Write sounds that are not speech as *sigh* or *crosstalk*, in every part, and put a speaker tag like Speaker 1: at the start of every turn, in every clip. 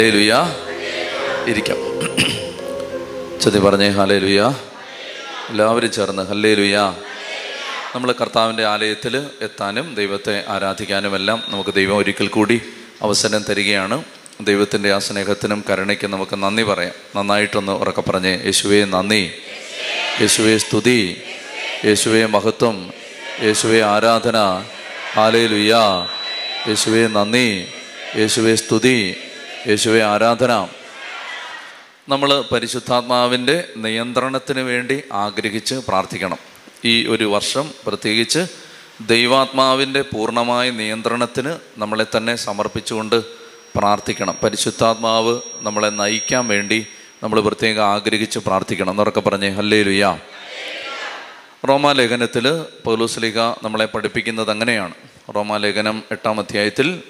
Speaker 1: ഹല്ലേ ലുയ ഇരിക്കാം. ചതി പറഞ്ഞേ ഹലേ ലുയ എല്ലാവരും ചേർന്ന് ഹല്ലേ ലുയ നമ്മൾ കർത്താവിന്റെ ആലയത്തിൽ എത്താനും ദൈവത്തെ ആരാധിക്കാനും എല്ലാം നമുക്ക് ദൈവം ഒരിക്കൽ കൂടി അവസരം തരികയാണ്. ദൈവത്തിന്റെ ആ സ്നേഹത്തിനും കരുണയ്ക്കും നമുക്ക് നന്ദി പറയാം. നന്നായിട്ടൊന്ന് ഉറക്കെ പറഞ്ഞേ യേശുവെ നന്ദി. യേശുവെ സ്തുതി. യേശുവെ മഹത്വം. യേശുവെ ആരാധന. ഹാലേ ലുയ യേശുവെ നന്ദി. യേശുവെ സ്തുതി. യേശുവേ ആരാധന. നമ്മൾ പരിശുദ്ധാത്മാവിന്റെ നിയന്ത്രണത്തിന് വേണ്ടി ആഗ്രഹിച്ച് പ്രാർത്ഥിക്കണം. ഈ ഒരു വർഷം പ്രത്യേകിച്ച് ദൈവാത്മാവിന്റെ പൂർണമായ നിയന്ത്രണത്തിന് നമ്മളെ തന്നെ സമർപ്പിച്ചുകൊണ്ട് പ്രാർത്ഥിക്കണം. പരിശുദ്ധാത്മാവ് നമ്മളെ നയിക്കാൻ വേണ്ടി നമ്മൾ പ്രത്യേകം ആഗ്രഹിച്ച് പ്രാർത്ഥിക്കണം. എന്നൊക്കെ പറഞ്ഞേ ഹല്ലേ ലുയാ റോമാലേഖനത്തിൽ പൗലോസ്ലിക നമ്മളെ പഠിപ്പിക്കുന്നത് അങ്ങനെയാണ്. റോമാലേഖനം എട്ടാം അധ്യായത്തിൽ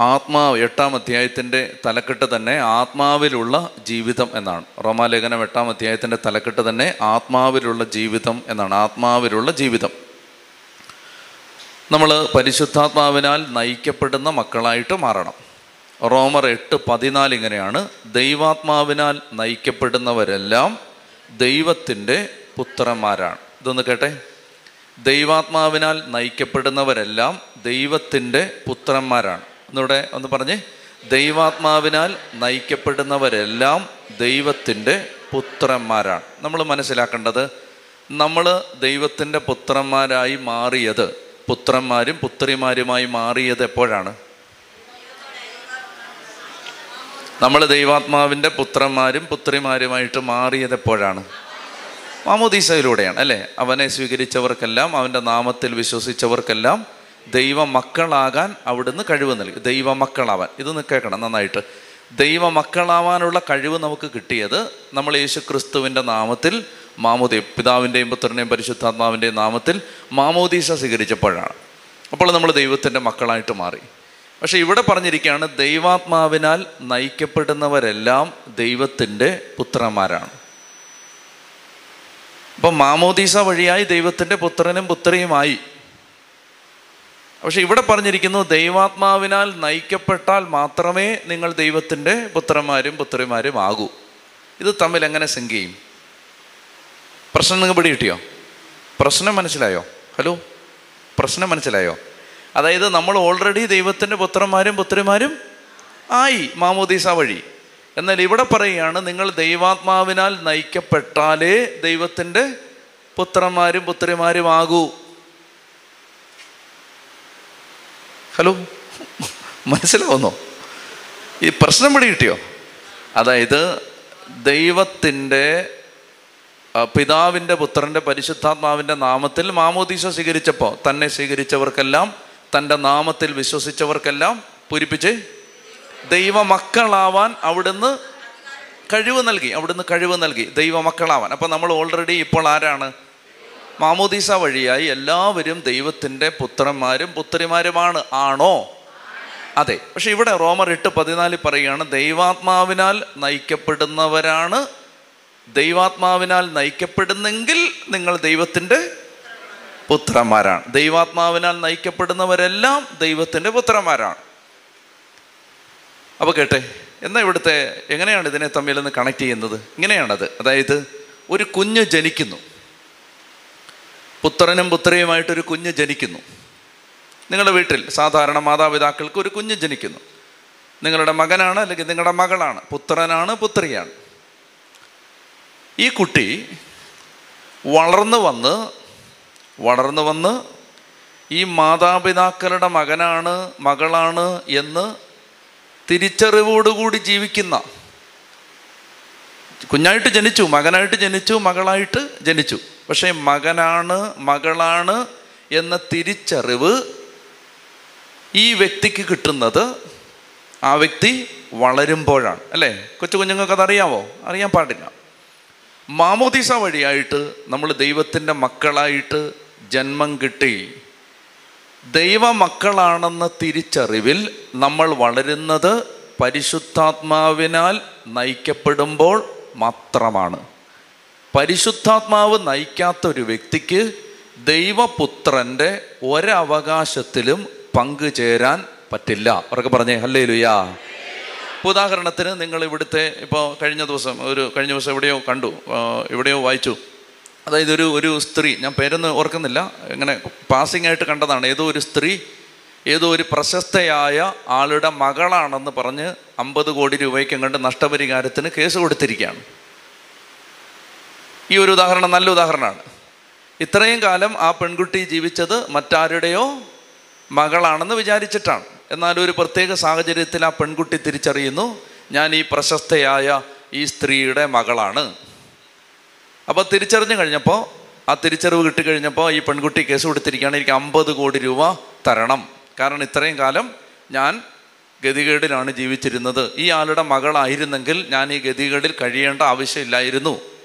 Speaker 1: ആത്മാവ് എട്ടാം അധ്യായത്തിന്റെ തലക്കെട്ട് തന്നെ ആത്മാവിലുള്ള ജീവിതം എന്നാണ്. റോമാലേഖനം എട്ടാം അധ്യായത്തിന്റെ തലക്കെട്ട് തന്നെ ആത്മാവിലുള്ള ജീവിതം എന്നാണ്. ആത്മാവിലുള്ള ജീവിതം. നമ്മൾ പരിശുദ്ധാത്മാവിനാൽ നയിക്കപ്പെടുന്ന മക്കളായിട്ട് മാറണം. റോമർ എട്ട് പതിനാല് ഇങ്ങനെയാണ്. ദൈവാത്മാവിനാൽ നയിക്കപ്പെടുന്നവരെല്ലാം ദൈവത്തിന്റെ പുത്രന്മാരാണ്. ഇതൊന്ന് കേട്ടെ. ദൈവാത്മാവിനാൽ നയിക്കപ്പെടുന്നവരെല്ലാം ദൈവത്തിന്റെ പുത്രന്മാരാണ്. എന്നിവിടെ ഒന്ന് പറഞ്ഞേ ദൈവാത്മാവിനാൽ നയിക്കപ്പെടുന്നവരെല്ലാം ദൈവത്തിന്റെ പുത്രന്മാരാണ്. നമ്മൾ മനസ്സിലാക്കേണ്ടത് നമ്മൾ ദൈവത്തിന്റെ പുത്രന്മാരായി മാറിയത് പുത്രന്മാരും പുത്രിമാരുമായി മാറിയത് എപ്പോഴാണ്? നമ്മൾ ദൈവാത്മാവിന്റെ പുത്രന്മാരും പുത്രിമാരുമായിട്ട് മാറിയത് എപ്പോഴാണ്? മാമോദീസയിലൂടെയാണ് അല്ലേ? അവനെ സ്വീകരിച്ചവർക്കെല്ലാം അവന്റെ നാമത്തിൽ വിശ്വസിച്ചവർക്കെല്ലാം ദൈവ മക്കളാകാൻ അവിടുന്ന് കഴിവ് നൽകി. ദൈവ മക്കളാവാൻ ഇത് കേൾക്കണം നന്നായിട്ട്. ദൈവമക്കളാവാനുള്ള കഴിവ് നമുക്ക് കിട്ടിയത് നമ്മൾ യേശു ക്രിസ്തുവിന്റെ നാമത്തിൽ മാമോദി പിതാവിന്റെയും പുത്രന്റെയും പരിശുദ്ധാത്മാവിന്റെയും നാമത്തിൽ മാമോദീസ സ്വീകരിച്ചപ്പോഴാണ്. അപ്പോൾ നമ്മൾ ദൈവത്തിന്റെ മക്കളായിട്ട് മാറി. പക്ഷേ ഇവിടെ പറഞ്ഞിരിക്കുകയാണ് ദൈവാത്മാവിനാൽ നയിക്കപ്പെടുന്നവരെല്ലാം ദൈവത്തിന്റെ പുത്രന്മാരാണ്. അപ്പം മാമോദീസ വഴിയായി ദൈവത്തിന്റെ പുത്രനും പുത്രിയുമായി പക്ഷെ ഇവിടെ പറഞ്ഞിരിക്കുന്നു ദൈവാത്മാവിനാൽ നയിക്കപ്പെട്ടാൽ മാത്രമേ നിങ്ങൾ ദൈവത്തിന്റെ പുത്രന്മാരും പുത്രിമാരും ആകൂ. ഇത് തമ്മിൽ എങ്ങനെ സിങ്ക് ചെയ്യും? പ്രശ്നം നിങ്ങൾ പിടി കിട്ടിയോ? പ്രശ്നം മനസ്സിലായോ? ഹലോ? പ്രശ്നം മനസ്സിലായോ? അതായത് നമ്മൾ ഓൾറെഡി ദൈവത്തിന്റെ പുത്രന്മാരും പുത്രിമാരും ആയി മാമോദീസ വഴി. എന്നാൽ ഇവിടെ പറയുകയാണ് നിങ്ങൾ ദൈവാത്മാവിനാൽ നയിക്കപ്പെട്ടാലേ ദൈവത്തിന്റെ പുത്രന്മാരും പുത്രിമാരും ആകൂ. ഹലോ? മനസ്സിലാവുന്നോ? ഈ പ്രശ്നം പിടി കിട്ടിയോ? അതായത് ദൈവത്തിന്റെ പിതാവിന്റെ പുത്രന്റെ പരിശുദ്ധാത്മാവിന്റെ നാമത്തിൽ മാമോദീസ സ്വീകരിച്ചപ്പോൾ തന്നെ സ്വീകരിച്ചവർക്കെല്ലാം തന്റെ നാമത്തിൽ വിശ്വസിച്ചവർക്കെല്ലാം പൂരിപ്പിച്ച് ദൈവമക്കളാവാൻ അവിടുന്ന് കഴിവ് നൽകി അവിടുന്ന് കഴിവ് നൽകി ദൈവമക്കളാവാൻ. അപ്പം നമ്മൾ ഓൾറെഡി ഇപ്പോൾ ആരാണ്? മാമോദീസ വഴിയായി എല്ലാവരും ദൈവത്തിന്റെ പുത്രന്മാരും പുത്രിമാരുമാണ്. ആണോ? അതെ. പക്ഷെ ഇവിടെ റോമർ എട്ട് പതിനാലിൽ പറയുകയാണ് ദൈവാത്മാവിനാൽ നയിക്കപ്പെടുന്നവരാണ്. ദൈവാത്മാവിനാൽ നയിക്കപ്പെടുന്നെങ്കിൽ നിങ്ങൾ ദൈവത്തിന്റെ പുത്രന്മാരാണ്. ദൈവാത്മാവിനാൽ നയിക്കപ്പെടുന്നവരെല്ലാം ദൈവത്തിന്റെ പുത്രന്മാരാണ്. അപ്പോൾ കേട്ടെ എന്നാൽ ഇവിടുത്തെ എങ്ങനെയാണ് ഇതിനെ തമ്മിൽ നിന്ന് കണക്ട് ചെയ്യുന്നത്? ഇങ്ങനെയാണത്. അതായത് ഒരു കുഞ്ഞ് ജനിക്കുന്നു. പുത്രനും പുത്രിയുമായിട്ടൊരു കുഞ്ഞ് ജനിക്കുന്നു. നിങ്ങളുടെ വീട്ടിൽ സാധാരണ മാതാപിതാക്കൾക്ക് ഒരു കുഞ്ഞ് ജനിക്കുന്നു. നിങ്ങളുടെ മകനാണ് അല്ലെങ്കിൽ നിങ്ങളുടെ മകളാണ്. പുത്രനാണ് പുത്രിയാണ്. ഈ കുട്ടി വളർന്നു വന്ന് വളർന്നു വന്ന് ഈ മാതാപിതാക്കളുടെ മകനാണ് മകളാണ് എന്ന് തിരിച്ചറിവോടുകൂടി ജീവിക്കുന്ന കുഞ്ഞായിട്ട് ജനിച്ചു മകനായിട്ട് ജനിച്ചു മകളായിട്ട് ജനിച്ചു. പക്ഷേ മകനാണ് മകളാണ് എന്ന തിരിച്ചറിവ് ഈ വ്യക്തിക്ക് കിട്ടുന്നത് ആ വ്യക്തി വളരുമ്പോഴാണ്. അല്ലേ? കൊച്ചു കുഞ്ഞുങ്ങൾക്ക് അതറിയാമോ അറിയാൻ പാടില്ല. മാമോദീസ വഴിയായിട്ട് നമ്മൾ ദൈവത്തിന്റെ മക്കളായിട്ട് ജന്മം കിട്ടി. ദൈവമക്കളാണെന്ന തിരിച്ചറിവിൽ നമ്മൾ വളരുന്നത് പരിശുദ്ധാത്മാവിനാൽ നയിക്കപ്പെടുമ്പോൾ മാത്രമാണ്. പരിശുദ്ധാത്മാവ് നയിക്കാത്ത ഒരു വ്യക്തിക്ക് ദൈവപുത്രന്റെ ഒരവകാശത്തിലും പങ്കുചേരാൻ പറ്റില്ല. അവർക്ക് പറഞ്ഞേ ഹല്ലേ ലുയാ ഉദാഹരണത്തിന് നിങ്ങൾ ഇവിടുത്തെ ഇപ്പോൾ കഴിഞ്ഞ ദിവസം ഒരു കഴിഞ്ഞ ദിവസം എവിടെയോ കണ്ടു എവിടെയോ വായിച്ചു. അതായത് ഒരു ഒരു സ്ത്രീ ഞാൻ പേരൊന്നും ഓർക്കുന്നില്ല ഇങ്ങനെ പാസിംഗ് ആയിട്ട് കണ്ടതാണ്. ഏതോ ഒരു സ്ത്രീ ഏതോ ഒരു പ്രശസ്തയായ ആളുടെ മകളാണെന്ന് പറഞ്ഞ് അമ്പത് കോടി രൂപയ്ക്ക് കണ്ട് നഷ്ടപരിഹാരത്തിന് കേസ് കൊടുത്തിരിക്കുകയാണ്. ഈ ഒരു ഉദാഹരണം നല്ല ഉദാഹരണമാണ്. ഇത്രയും കാലം ആ പെൺകുട്ടി ജീവിച്ചത് മറ്റാരുടെയോ മകളാണെന്ന് വിചാരിച്ചിട്ടാണ്. എന്നാൽ ഒരു പ്രത്യേക സാഹചര്യത്തിൽ ആ പെൺകുട്ടി തിരിച്ചറിയുന്നു ഞാൻ ഈ പ്രശസ്തയായ ഈ സ്ത്രീയുടെ മകളാണ്. അപ്പോൾ തിരിച്ചറിഞ്ഞു കഴിഞ്ഞപ്പോൾ ആ തിരിച്ചറിവ് കിട്ടിക്കഴിഞ്ഞപ്പോൾ ഈ പെൺകുട്ടി കേസ് കൊടുത്തിരിക്കുകയാണ് എനിക്ക് അമ്പത് കോടി രൂപ തരണം. കാരണം ഇത്രയും കാലം ഞാൻ ഗതികേടിലാണ് ജീവിച്ചിരുന്നത്. ഈ ആളുടെ മകളായിരുന്നെങ്കിൽ ഞാൻ ഈ ഗതികേടിൽ കഴിയേണ്ട ആവശ്യമില്ലായിരുന്നു.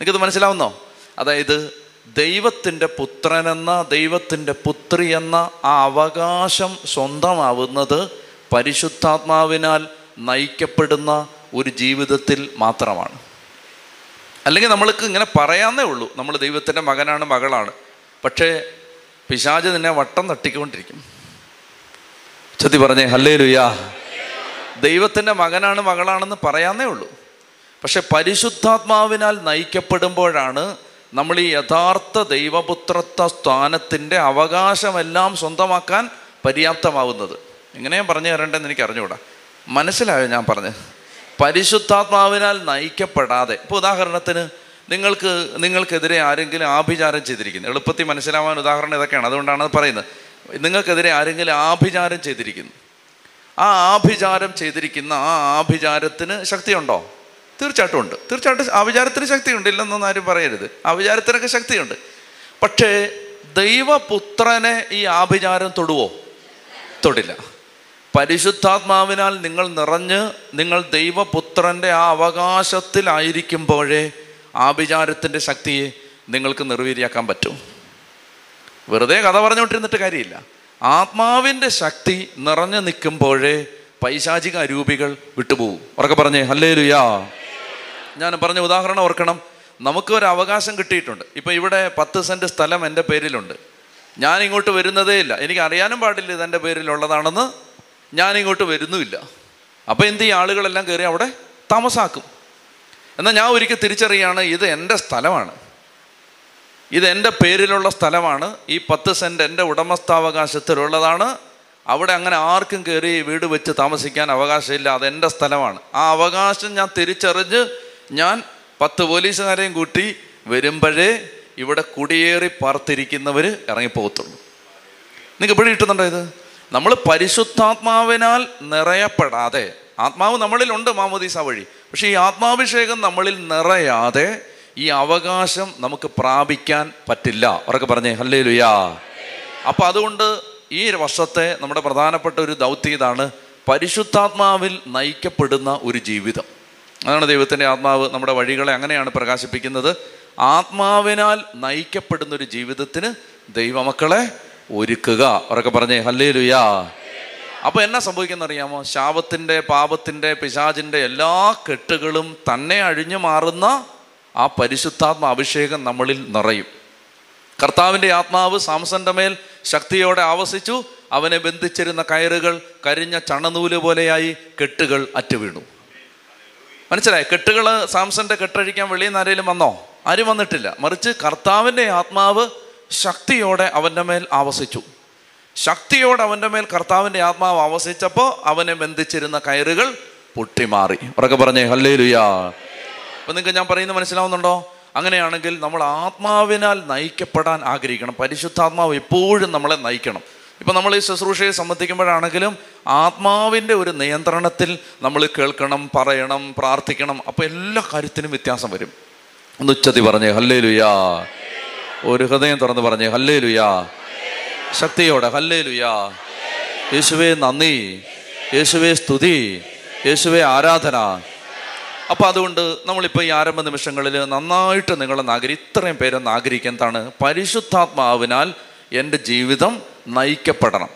Speaker 1: നിങ്ങൾക്കിത് മനസ്സിലാവുന്നോ? അതായത് ദൈവത്തിന്റെ പുത്രനെന്ന ദൈവത്തിന്റെ പുത്രി എന്ന ആ അവകാശം സ്വന്തമാവുന്നത് പരിശുദ്ധാത്മാവിനാൽ നയിക്കപ്പെടുന്ന ഒരു ജീവിതത്തിൽ മാത്രമാണ്. അല്ലെങ്കിൽ നമ്മൾക്ക് ഇങ്ങനെ പറയാന്നേ ഉള്ളൂ നമ്മൾ ദൈവത്തിന്റെ മകനാണ് മകളാണ്. പക്ഷേ പിശാജ് നിന്നെ വട്ടം തട്ടിക്കൊണ്ടിരിക്കും. ചത്തി പറഞ്ഞേ ഹല്ലേ ലുയാ ദൈവത്തിന്റെ മകനാണ് മകളാണെന്ന് പറയാന്നേ ഉള്ളൂ. പക്ഷെ പരിശുദ്ധാത്മാവിനാൽ നയിക്കപ്പെടുമ്പോഴാണ് നമ്മൾ ഈ യഥാർത്ഥ ദൈവപുത്രത്വ സ്ഥാനത്തിന്റെ അവകാശമെല്ലാം സ്വന്തമാക്കാൻ പര്യാപ്തമാവുന്നത്. എങ്ങനെയാ പറഞ്ഞു തരേണ്ടതെന്ന് എനിക്ക് അറിഞ്ഞുകൂടാ. മനസ്സിലായോ ഞാൻ പറഞ്ഞത്? പരിശുദ്ധാത്മാവിനാൽ നയിക്കപ്പെടാതെ. ഇപ്പോൾ ഉദാഹരണത്തിന് നിങ്ങൾക്ക് നിങ്ങൾക്കെതിരെ ആരെങ്കിലും ആഭിചാരം ചെയ്തിരിക്കുന്നു. എളുപ്പത്തിൽ മനസ്സിലാവാൻ ഉദാഹരണം ഇതൊക്കെയാണ്. അതുകൊണ്ടാണ് അത് പറയുന്നത്. നിങ്ങൾക്കെതിരെ ആരെങ്കിലും ആഭിചാരം ചെയ്തിരിക്കുന്നു. ആ ആഭിചാരം ചെയ്തിരിക്കുന്ന ആ ആഭിചാരത്തിന് ശക്തിയുണ്ടോ? തീർച്ചയായിട്ടും ഉണ്ട്. തീർച്ചയായിട്ടും അവിചാരത്തിന് ശക്തിയുണ്ട്. ഇല്ലെന്നൊന്നും ആരും പറയരുത്. അവിചാരത്തിനൊക്കെ ശക്തിയുണ്ട്. പക്ഷേ ദൈവപുത്രനെ ഈ ആഭിചാരം തൊടുവോ? തൊടില്ല. പരിശുദ്ധാത്മാവിനാൽ നിങ്ങൾ നിറഞ്ഞ് നിങ്ങൾ ദൈവപുത്രന്റെ ആ അവകാശത്തിലായിരിക്കുമ്പോഴേ ആഭിചാരത്തിന്റെ ശക്തിയെ നിങ്ങൾക്ക് നിർവീര്യാക്കാൻ പറ്റും. വെറുതെ കഥ പറഞ്ഞുകൊണ്ടിരുന്നിട്ട് കാര്യമില്ല. ആത്മാവിന്റെ ശക്തി നിറഞ്ഞു നിൽക്കുമ്പോഴേ പൈശാചിക അരൂപികൾ വിട്ടുപോകും. ഉറക്കെ പറഞ്ഞേ ഹല്ലേ ലുയാ ഞാൻ പറഞ്ഞ ഉദാഹരണം ഓർക്കണം. നമുക്ക് ഒരു അവകാശം കിട്ടിയിട്ടുണ്ട്. ഇപ്പം ഇവിടെ പത്ത് സെന്റ് സ്ഥലം എന്റെ പേരിലുണ്ട്. ഞാൻ ഇങ്ങോട്ട് വരുന്നതേ ഇല്ല. എനിക്ക് അറിയാനും പാടില്ല ഇത് എന്റെ പേരിലുള്ളതാണെന്ന്. ഞാൻ ഇങ്ങോട്ട് വരുന്നുമില്ല. അപ്പോൾ എന്ത് ഈ ആളുകളെല്ലാം കയറി അവിടെ താമസാക്കും. എന്നാൽ ഞാൻ ഒരിക്കൽ തിരിച്ചറിയാണ് ഇത് എന്റെ സ്ഥലമാണ്. ഇത് എന്റെ പേരിലുള്ള സ്ഥലമാണ്. ഈ പത്ത് സെന്റ് എന്റെ ഉടമസ്ഥാവകാശത്തിലുള്ളതാണ്. അവിടെ അങ്ങനെ ആർക്കും കയറി വീട് വെച്ച് താമസിക്കാൻ അവകാശമില്ല. അത് എന്റെ സ്ഥലമാണ്. ആ അവകാശം ഞാൻ തിരിച്ചറിഞ്ഞ് ഞാൻ പത്ത് പോലീസുകാരെയും കൂട്ടി വരുമ്പോഴേ ഇവിടെ കുടിയേറി പാർത്തിരിക്കുന്നവർ ഇറങ്ങിപ്പോകത്തുള്ളൂ. നിങ്ങൾക്ക് ഇവിടെ കിട്ടുന്നുണ്ടോ ഇത്? നമ്മൾ പരിശുദ്ധാത്മാവിനാൽ നിറയപ്പെടാതെ ആത്മാവ് നമ്മളിലുണ്ട് മാമോദീസ വഴി പക്ഷേ ഈ ആത്മാഭിഷേകം നമ്മളിൽ നിറയാതെ ഈ അവകാശം നമുക്ക് പ്രാപിക്കാൻ പറ്റില്ല. ഉറക്കെ പറഞ്ഞേ ഹല്ലേ ലുയാ അപ്പം അതുകൊണ്ട് ഈ വർഷത്തെ നമ്മുടെ പ്രധാനപ്പെട്ട ഒരു ദൗത്യം ഇതാണ് പരിശുദ്ധാത്മാവിൽ നയിക്കപ്പെടുന്ന ഒരു ജീവിതം. അതാണ് ദൈവത്തിന്റെ ആത്മാവ് നമ്മുടെ വഴികളെ അങ്ങനെയാണ് പ്രകാശിപ്പിക്കുന്നത്. ആത്മാവിനാൽ നയിക്കപ്പെടുന്ന ഒരു ജീവിതത്തിന് ദൈവമക്കളെ ഒരുക്കുക. ഉറക്കെ പറഞ്ഞേ ഹല്ലേ ലുയാ അപ്പോൾ എന്നാ സംഭവിക്കുന്ന അറിയാമോ ശാപത്തിന്റെ പാപത്തിന്റെ പിശാചിന്റെ എല്ലാ കെട്ടുകളും തന്നെ അഴിഞ്ഞു മാറുന്ന ആ പരിശുദ്ധാത്മ അഭിഷേകം നമ്മളിൽ നിറയും. കർത്താവിന്റെ ആത്മാവ് സാംസന്റെ മേൽ ശക്തിയോടെ ആവസിച്ചു. അവനെ ബന്ധിച്ചിരുന്ന കയറുകൾ കരിഞ്ഞ ചണനൂൽ പോലെയായി കെട്ടുകൾ അറ്റുവീണു. മനസ്സിലായി? കെട്ടുകൾ സാംസന്റെ കെട്ടഴിക്കാൻ വെളിയിൽ നിന്ന് ആരെങ്കിലും വന്നോ? ആരും വന്നിട്ടില്ല. മറിച്ച് കർത്താവിന്റെ ആത്മാവ് ശക്തിയോടെ അവന്റെ മേൽ ആവസിച്ചു. ശക്തിയോടെ അവന്റെ മേൽ കർത്താവിന്റെ ആത്മാവ് ആവസിച്ചപ്പോൾ അവനെ ബന്ധിച്ചിരുന്ന കയറുകൾ പൊട്ടിമാറി. ഉറക്കെ പറഞ്ഞേ ഹല്ലേ ലുയാ അപ്പം നിങ്ങൾക്ക് ഞാൻ പറയുന്നത് മനസ്സിലാവുന്നുണ്ടോ? അങ്ങനെയാണെങ്കിൽ നമ്മൾ ആത്മാവിനാൽ നയിക്കപ്പെടാൻ ആഗ്രഹിക്കണം. പരിശുദ്ധാത്മാവ് എപ്പോഴും നമ്മളെ നയിക്കണം. ഇപ്പം നമ്മൾ ഈ ശുശ്രൂഷയെ സംബന്ധിക്കുമ്പോഴാണെങ്കിലും ആത്മാവിന്റെ ഒരു നിയന്ത്രണത്തിൽ നമ്മൾ കേൾക്കണം പറയണം പ്രാർത്ഥിക്കണം. അപ്പോൾ എല്ലാ കാര്യത്തിനും വ്യത്യാസം വരും. ഒന്ന് ഉച്ചത്തി പറഞ്ഞേ ഹല്ലേ ലുയാ ഒരു ഹൃദയം തുറന്ന് പറഞ്ഞേ ഹല്ലേ ലുയാ ശക്തിയോടെ ഹല്ലേ ലുയാ യേശുവേ നന്ദി. യേശുവേ സ്തുതി. യേശുവേ ആരാധന. അപ്പോൾ അതുകൊണ്ട് നമ്മളിപ്പോൾ ഈ ആരംഭ നിമിഷങ്ങളിൽ നന്നായിട്ട് നിങ്ങളൊന്ന് ആഗ്രഹി ഇത്രയും പേരൊന്ന് ആഗ്രഹിക്കുക. എന്താണ്? പരിശുദ്ധാത്മാവിനാൽ എന്റെ ജീവിതം നയിക്കപ്പെടണം.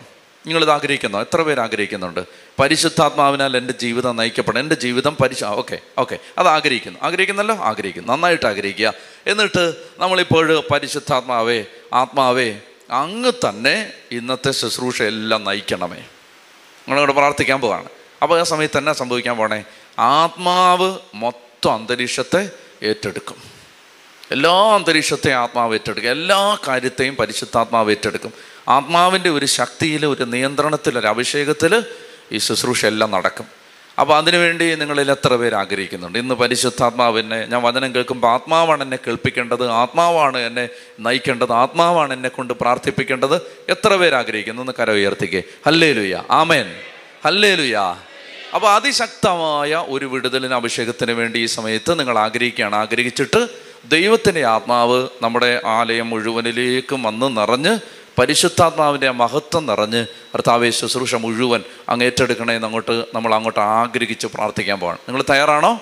Speaker 1: നിങ്ങളിത് ആഗ്രഹിക്കുന്നോ? എത്ര പേര് ആഗ്രഹിക്കുന്നുണ്ട്? പരിശുദ്ധാത്മാവിനാൽ എന്റെ ജീവിതം നയിക്കപ്പെടണം. എന്റെ ജീവിതം പരിശ ഓക്കെ ഓക്കെ. അത് ആഗ്രഹിക്കുന്നു. ആഗ്രഹിക്കുന്നല്ലോ? ആഗ്രഹിക്കുന്നു. നന്നായിട്ട് ആഗ്രഹിക്കുക. എന്നിട്ട് നമ്മളിപ്പോൾ പരിശുദ്ധാത്മാവേ ആത്മാവേ അങ്ങ് തന്നെ ഇന്നത്തെ ശുശ്രൂഷ എല്ലാം നയിക്കണമേ. നിങ്ങളോട് പ്രാർത്ഥിക്കാൻ പോവാണ്. അപ്പോൾ ആ സമയത്ത് തന്നെ സംഭവിക്കാൻ പോണേ? ആത്മാവ് മൊത്തം അന്തരീക്ഷത്തെ ഏറ്റെടുക്കും. എല്ലാ അന്തരീക്ഷത്തെ ആത്മാവ് ഏറ്റെടുക്കും. എല്ലാ കാര്യത്തെയും പരിശുദ്ധാത്മാവ് ഏറ്റെടുക്കും. ആത്മാവിന്റെ ഒരു ശക്തിയിൽ ഒരു നിയന്ത്രണത്തിൽ ഒരു അഭിഷേകത്തിൽ ഈ ശുശ്രൂഷ എല്ലാം നടക്കും. അപ്പോൾ അതിനുവേണ്ടി നിങ്ങളിൽ എത്ര പേര് ആഗ്രഹിക്കുന്നുണ്ട്? ഇന്ന് പരിശുദ്ധാത്മാവിനെ ഞാൻ വചനം കേൾക്കുമ്പോൾ ആത്മാവാണ് എന്നെ കേൾപ്പിക്കേണ്ടത് ആത്മാവാണ് എന്നെ നയിക്കേണ്ടത് ആത്മാവാണ് എന്നെ കൊണ്ട് പ്രാർത്ഥിപ്പിക്കേണ്ടത്. എത്ര പേര് ആഗ്രഹിക്കുന്നു? എന്ന് കര ഉയർത്തിക്കേ. ഹല്ലേ ലുയ ആമേൻ. ഹല്ലേ ലുയ അപ്പോൾ അതിശക്തമായ ഒരു വിടുതലിന് അഭിഷേകത്തിന് വേണ്ടി ഈ സമയത്ത് നിങ്ങൾ ആഗ്രഹിക്കുകയാണ്. ആഗ്രഹിച്ചിട്ട് ദൈവത്തിന്റെ ആത്മാവ് നമ്മുടെ ആലയം മുഴുവനിലേക്കും വന്ന് നിറഞ്ഞ് പരിശുദ്ധാത്മാവിന്റെ മഹത്വം നിറഞ്ഞ് കർത്താവെ ശുശ്രൂഷ മുഴുവൻ അങ്ങ് ഏറ്റെടുക്കണേ അങ്ങോട്ട് നമ്മൾ അങ്ങോട്ട് ആഗ്രഹിച്ച് പ്രാർത്ഥിക്കാൻ പോകണം നിങ്ങൾ തയ്യാറാണോ?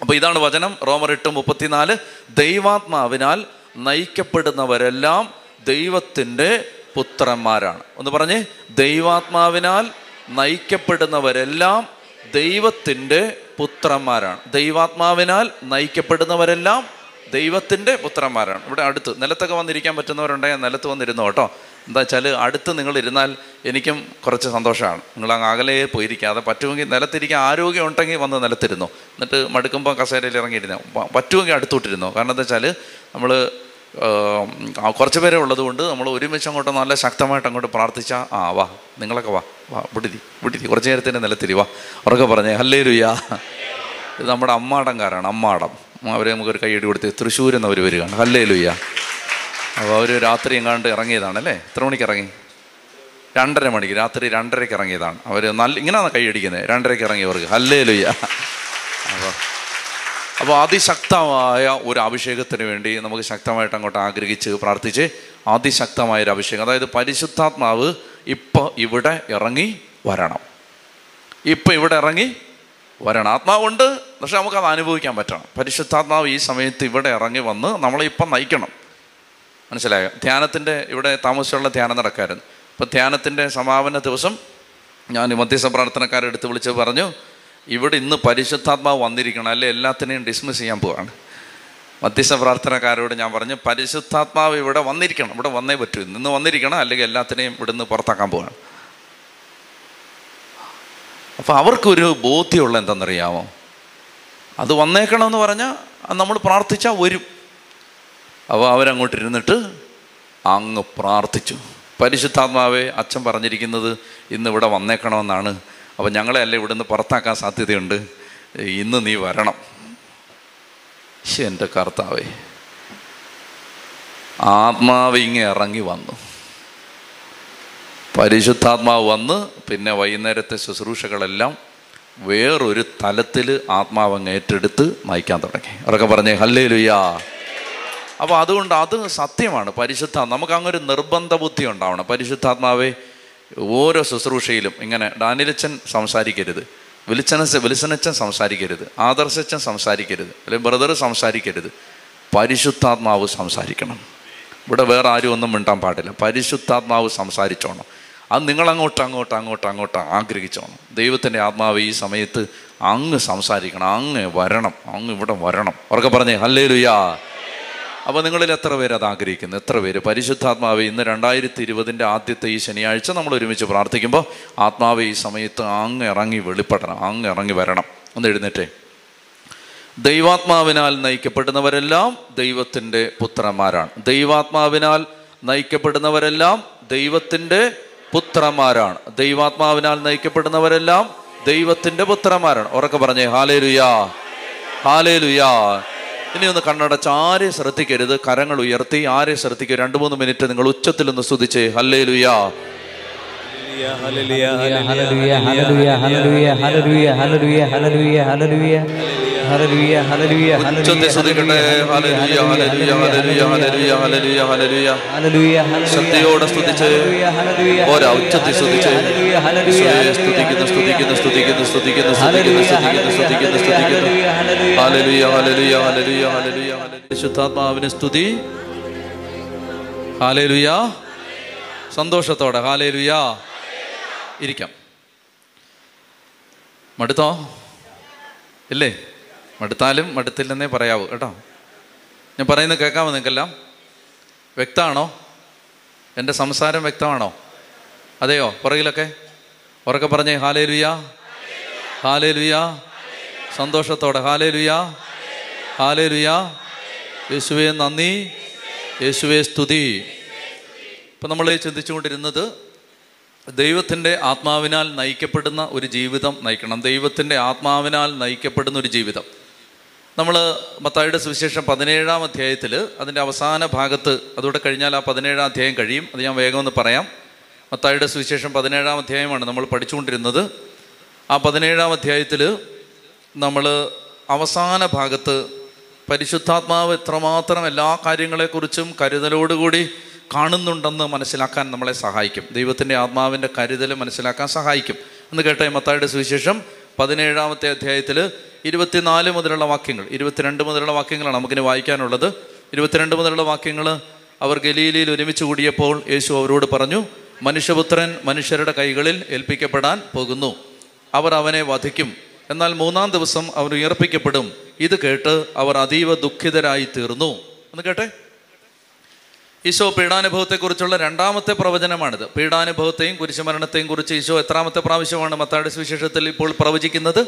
Speaker 1: അപ്പോൾ ഇതാണ് വചനം. റോമർ എട്ട് മുപ്പത്തിനാല്. ദൈവാത്മാവിനാൽ നയിക്കപ്പെടുന്നവരെല്ലാം ദൈവത്തിന്റെ പുത്രന്മാരാണ്. ഒന്ന് പറഞ്ഞേ ദൈവാത്മാവിനാൽ നയിക്കപ്പെടുന്നവരെല്ലാം ദൈവത്തിന്റെ പുത്രന്മാരാണ്. ദൈവാത്മാവിനാൽ നയിക്കപ്പെടുന്നവരെല്ലാം ദൈവത്തിന്റെ പുത്രന്മാരാണ്. ഇവിടെ അടുത്ത് നിലത്തൊക്കെ വന്നിരിക്കാൻ പറ്റുന്നവരുണ്ടെങ്കിൽ നിലത്ത് വന്നിരുന്നു കേട്ടോ. എന്താ വെച്ചാൽ അടുത്ത് നിങ്ങൾ ഇരുന്നാൽ എനിക്കും കുറച്ച് സന്തോഷമാണ്. നിങ്ങൾ അങ്ങ് അകലെ പോയിരിക്കാതെ പറ്റുമെങ്കിൽ നിലത്തിരിക്കാൻ ആരോഗ്യം ഉണ്ടെങ്കിൽ വന്ന് നിലത്തിരുന്നു. എന്നിട്ട് മടുക്കുമ്പോൾ കസേരയിൽ ഇറങ്ങിയിരുന്നു. പറ്റുമെങ്കിൽ അടുത്തോട്ടിരുന്നു. കാരണം എന്താ വെച്ചാൽ നമ്മൾ കുറച്ച് പേരെ ഉള്ളതുകൊണ്ട് നമ്മൾ ഒരുമിച്ച് അങ്ങോട്ട് നല്ല ശക്തമായിട്ട് അങ്ങോട്ട് പ്രാർത്ഥിച്ചാൽ ആ വാ നിങ്ങളൊക്കെ വാ വാ വിടുതി വിടുതി. കുറച്ച് നേരത്തിന്റെ നിലത്തിരി വാ. ഉറക്കെ പറഞ്ഞേ ഹല്ലേ രുയാ ഇത് നമ്മുടെ അമ്മാടംകാരാണ് അമ്മാടം. അവരെ നമുക്കൊരു കൈയടി കൊടുത്ത് തൃശ്ശൂരിൽ നിന്ന് അവർ വരികയാണ്. ഹല്ലേ ലുയ്യ അപ്പോൾ അവർ രാത്രി എങ്ങാണ്ട് ഇറങ്ങിയതാണ് അല്ലേ? എത്ര മണിക്ക് ഇറങ്ങി? രണ്ടര മണിക്ക്. രാത്രി രണ്ടരയ്ക്ക് ഇറങ്ങിയതാണ്. അവർ നല്ല ഇങ്ങനെയാണ് കൈയടിക്കുന്നത് രണ്ടരയ്ക്ക് ഇറങ്ങിയവർക്ക് ഹല്ലേ ലുയ്യ അപ്പോൾ അപ്പോൾ അതിശക്തമായ ഒരു അഭിഷേകത്തിന് വേണ്ടി നമുക്ക് ശക്തമായിട്ട് അങ്ങോട്ട് ആഗ്രഹിച്ച് പ്രാർത്ഥിച്ച് അതിശക്തമായ ഒരു അഭിഷേകം. അതായത് പരിശുദ്ധാത്മാവ് ഇപ്പോൾ ഇവിടെ ഇറങ്ങി വരണം. ഇപ്പം ഇവിടെ ഇറങ്ങി വരണം ആത്മാവുണ്ട് പക്ഷെ നമുക്കത് അനുഭവിക്കാൻ പറ്റണം. പരിശുദ്ധാത്മാവ് ഈ സമയത്ത് ഇവിടെ ഇറങ്ങി വന്ന് നമ്മളെ ഇപ്പം നയിക്കണം. മനസ്സിലായോ? ധ്യാനത്തിന്റെ ഇവിടെ താമസിച്ചുള്ള ധ്യാനം നടക്കായിരുന്നു. ഇപ്പം ധ്യാനത്തിന്റെ സമാപന ദിവസം ഞാൻ മധ്യസ്ഥ പ്രാർത്ഥനക്കാരെ എടുത്ത് വിളിച്ച് പറഞ്ഞു ഇവിടെ ഇന്ന് പരിശുദ്ധാത്മാവ് വന്നിരിക്കണം. അല്ലെ? എല്ലാത്തിനെയും ഡിസ്മിസ് ചെയ്യാൻ പോവാണ്. മധ്യസ്ഥ പ്രാർത്ഥനക്കാരോട് ഞാൻ പറഞ്ഞു പരിശുദ്ധാത്മാവ് ഇവിടെ വന്നിരിക്കണം. ഇവിടെ വന്നേ പറ്റൂ. ഇന്ന് വന്നിരിക്കണം. അല്ലെങ്കിൽ എല്ലാത്തിനെയും ഇവിടുന്ന് പുറത്താക്കാൻ പോവാണ്. അപ്പോൾ അവർക്കൊരു ബോധ്യമുള്ള എന്താണെന്നറിയാമോ? അത് വന്നേക്കണമെന്ന് പറഞ്ഞാൽ നമ്മൾ പ്രാർത്ഥിച്ചാൽ വരും. അപ്പോൾ അവരങ്ങോട്ട് ഇരുന്നിട്ട് അങ്ങ് പ്രാർത്ഥിച്ചു. പരിശുദ്ധാത്മാവേ അച്ഛൻ പറഞ്ഞിരിക്കുന്നത് ഇന്ന് ഇവിടെ വന്നേക്കണമെന്നാണ്. അപ്പോൾ ഞങ്ങളെ അല്ലേ ഇവിടുന്ന് പുറത്താക്കാൻ സാധ്യതയുണ്ട്? ഇന്ന് നീ വരണം. ശരി എന്റെ കർത്താവേ ആത്മാവ് ഇങ്ങ് ഇറങ്ങി വന്നു. പരിശുദ്ധാത്മാവ് വന്ന് പിന്നെ വൈകുന്നേരത്തെ ശുശ്രൂഷകളെല്ലാം വേറൊരു തലത്തിൽ ആത്മാവ് അങ്ങ് ഏറ്റെടുത്ത് നയിക്കാൻ തുടങ്ങി. അവരൊക്കെ പറഞ്ഞേ ഹല്ലേ ലുയാ അപ്പോൾ അതുകൊണ്ട് അത് സത്യമാണ്. പരിശുദ്ധ നമുക്ക് അങ്ങൊരു നിർബന്ധ ബുദ്ധി ഉണ്ടാവണം. പരിശുദ്ധാത്മാവേ ഓരോ ശുശ്രൂഷയിലും ഇങ്ങനെ ഡാനിലച്ചൻ സംസാരിക്കരുത്. വിളിച്ചന വിളിച്ചനച്ചൻ സംസാരിക്കരുത്. ആദർശച്ചൻ സംസാരിക്കരുത്. അല്ലെങ്കിൽ ബ്രദർ സംസാരിക്കരുത്. പരിശുദ്ധാത്മാവ് സംസാരിക്കണം. ഇവിടെ വേറെ ആരും ഒന്നും മിണ്ടാൻ പാടില്ല. പരിശുദ്ധാത്മാവ് സംസാരിച്ചോണം. അത് നിങ്ങൾ അങ്ങോട്ട് അങ്ങോട്ട് അങ്ങോട്ട് അങ്ങോട്ട് ആഗ്രഹിച്ചോണം. ദൈവത്തിന്റെ ആത്മാവ് ഈ സമയത്ത് അങ്ങ് സംസാരിക്കണം അങ്ങ് വരണം അങ്ങ് ഇവിടെ വരണം. അവർക്ക് പറഞ്ഞേ ഹല്ലേ ലുയാ അപ്പോൾ നിങ്ങളിൽ എത്ര പേര് അത് ആഗ്രഹിക്കുന്നു? എത്ര പേര്? പരിശുദ്ധാത്മാവ് ഇന്ന് രണ്ടായിരത്തി ഇരുപതിന്റെ ആദ്യത്തെ ഈ ശനിയാഴ്ച നമ്മൾ ഒരുമിച്ച് പ്രാർത്ഥിക്കുമ്പോൾ ആത്മാവ് ഈ സമയത്ത് അങ്ങ് ഇറങ്ങി വെളിപ്പെടണം അങ്ങ് ഇറങ്ങി വരണം. ഒന്ന് എഴുന്നേറ്റേ. ദൈവാത്മാവിനാൽ നയിക്കപ്പെടുന്നവരെല്ലാം ദൈവത്തിന്റെ പുത്രന്മാരാണ്. ദൈവാത്മാവിനാൽ നയിക്കപ്പെടുന്നവരെല്ലാം ദൈവത്തിന്റെ പുത്രന്മാരാണ് ദൈവാത്മാവിനാൽ നയിക്കപ്പെടുന്നവരെല്ലാം ദൈവത്തിന്റെ പുത്രന്മാരാണ് ഉറക്കെ പറഞ്ഞേ ഹാലേ ലുയാ ഹാലേ ലുയാ ഇനി ഒന്ന് കണ്ണടച്ച് ആരെ ശ്രദ്ധിക്കരുത് കരങ്ങൾ ഉയർത്തി ആരെ ശ്രദ്ധിക്കുക രണ്ട് മൂന്ന് മിനിറ്റ് നിങ്ങൾ ഉച്ചത്തിൽ ഒന്ന് സ്തുതിച്ചേ ഹല്ലേ ലുയാ
Speaker 2: Hallelujah, hallelujah, hallelujah, hallelujah, hallelujah, hallelujah, hallelujah, hallelujah.
Speaker 1: ഉച്ചത്തിൽ സ്തുതിക്കട്ടെ. Hallelujah hallelujah hallelujah hallelujah hallelujah hallelujah
Speaker 2: hallelujah, hallelujah.
Speaker 1: ശക്തിയോടെ സ്തുതിച്ച്. ഓരോ ഉച്ചത്തിൽ സ്തുതിച്ച്. സ്തുതിക്കുന്നു സ്തുതിക്കുന്നു സ്തുതിക്കുന്നു സ്തുതിക്കുന്നു സ്തുതിക്കുന്നു സ്തുതിക്കുന്നു സ്തുതിക്കുന്നു സ്തുതിക്കുന്നു. Hallelujah hallelujah hallelujah hallelujah. Hallelujah സ്തുതി. ഹാലേലുയ സന്തോഷത്തോടെ ഹാലേലുയ ഇരിക്കാം. മടുത്തോ? ഇല്ലേ? മടുത്താലും മടുത്തില്ലെന്നേ പറയാവൂ കേട്ടോ? ഞാൻ പറയുന്നത് കേൾക്കാമോ നിങ്ങൾക്കെല്ലാം? വ്യക്തമാണോ? എന്റെ സംസാരം വ്യക്തമാണോ? അതെയോ? പുറകിലൊക്കെ? ഉറക്കെ പറഞ്ഞേ ഹാലേ ലുയാ ഹാലേ ലുയാ സന്തോഷത്തോടെ ഹാലേ ലുയാ ഹാലേ ലുയാ യേശുവേ നന്ദി. യേശുവേ സ്തുതി. ഇപ്പം നമ്മൾ ചിന്തിച്ചുകൊണ്ടിരുന്നത് ദൈവത്തിന്റെ ആത്മാവിനാൽ നയിക്കപ്പെടുന്ന ഒരു ജീവിതം നയിക്കണം. ദൈവത്തിന്റെ ആത്മാവിനാൽ നയിക്കപ്പെടുന്ന ഒരു ജീവിതം. നമ്മൾ മത്തായിയുടെ സുവിശേഷം പതിനേഴാം അധ്യായത്തിൽ അതിന്റെ അവസാന ഭാഗത്ത് അതോടെ കഴിഞ്ഞാൽ ആ പതിനേഴാം അധ്യായം കഴിയും. അത് ഞാൻ വേഗം ഒന്ന് പറയാം. മത്തായിയുടെ സുവിശേഷം പതിനേഴാം അധ്യായമാണ് നമ്മൾ പഠിച്ചുകൊണ്ടിരുന്നത്. ആ പതിനേഴാം അധ്യായത്തിൽ നമ്മൾ അവസാന ഭാഗത്ത് പരിശുദ്ധാത്മാവ് എത്രമാത്രം എല്ലാ കാര്യങ്ങളെക്കുറിച്ചും കരുതലോടുകൂടി കാണുന്നുണ്ടെന്ന് മനസ്സിലാക്കാൻ നമ്മളെ സഹായിക്കും. ദൈവത്തിന്റെ ആത്മാവിന്റെ കരുതൽ മനസ്സിലാക്കാൻ സഹായിക്കും. എന്ന് കേട്ടേ മത്തായിയുടെ സുവിശേഷം പതിനേഴാമത്തെ അധ്യായത്തിൽ ഇരുപത്തിനാല് മുതലുള്ള വാക്യങ്ങൾ ഇരുപത്തിരണ്ട് മുതലുള്ള വാക്യങ്ങളാണ് നമുക്കിനി വായിക്കാനുള്ളത്. ഇരുപത്തിരണ്ട് മുതലുള്ള വാക്യങ്ങൾ അവർ ഗലീലയിൽ ഒരുമിച്ച് കൂടിയപ്പോൾ യേശു അവരോട് പറഞ്ഞു മനുഷ്യപുത്രൻ മനുഷ്യരുടെ കൈകളിൽ ഏൽപ്പിക്കപ്പെടാൻ പോകുന്നു. അവർ അവനെ വധിക്കും. എന്നാൽ മൂന്നാം ദിവസം അവർ ഉയർപ്പിക്കപ്പെടും. ഇത് കേട്ട് അവർ അതീവ ദുഃഖിതരായി തീർന്നു എന്ന് കേട്ടെ? ഈശോ പീഡാനുഭവത്തെക്കുറിച്ചുള്ള രണ്ടാമത്തെ പ്രവചനമാണിത്. പീഡാനുഭവത്തെയും കുരിശുമരണത്തെയും കുറിച്ച് ഈശോ എത്രാമത്തെ പ്രാവശ്യമാണ് മത്താടി സുവിശേഷത്തിൽ ഇപ്പോൾ പ്രവചിക്കുന്നത്?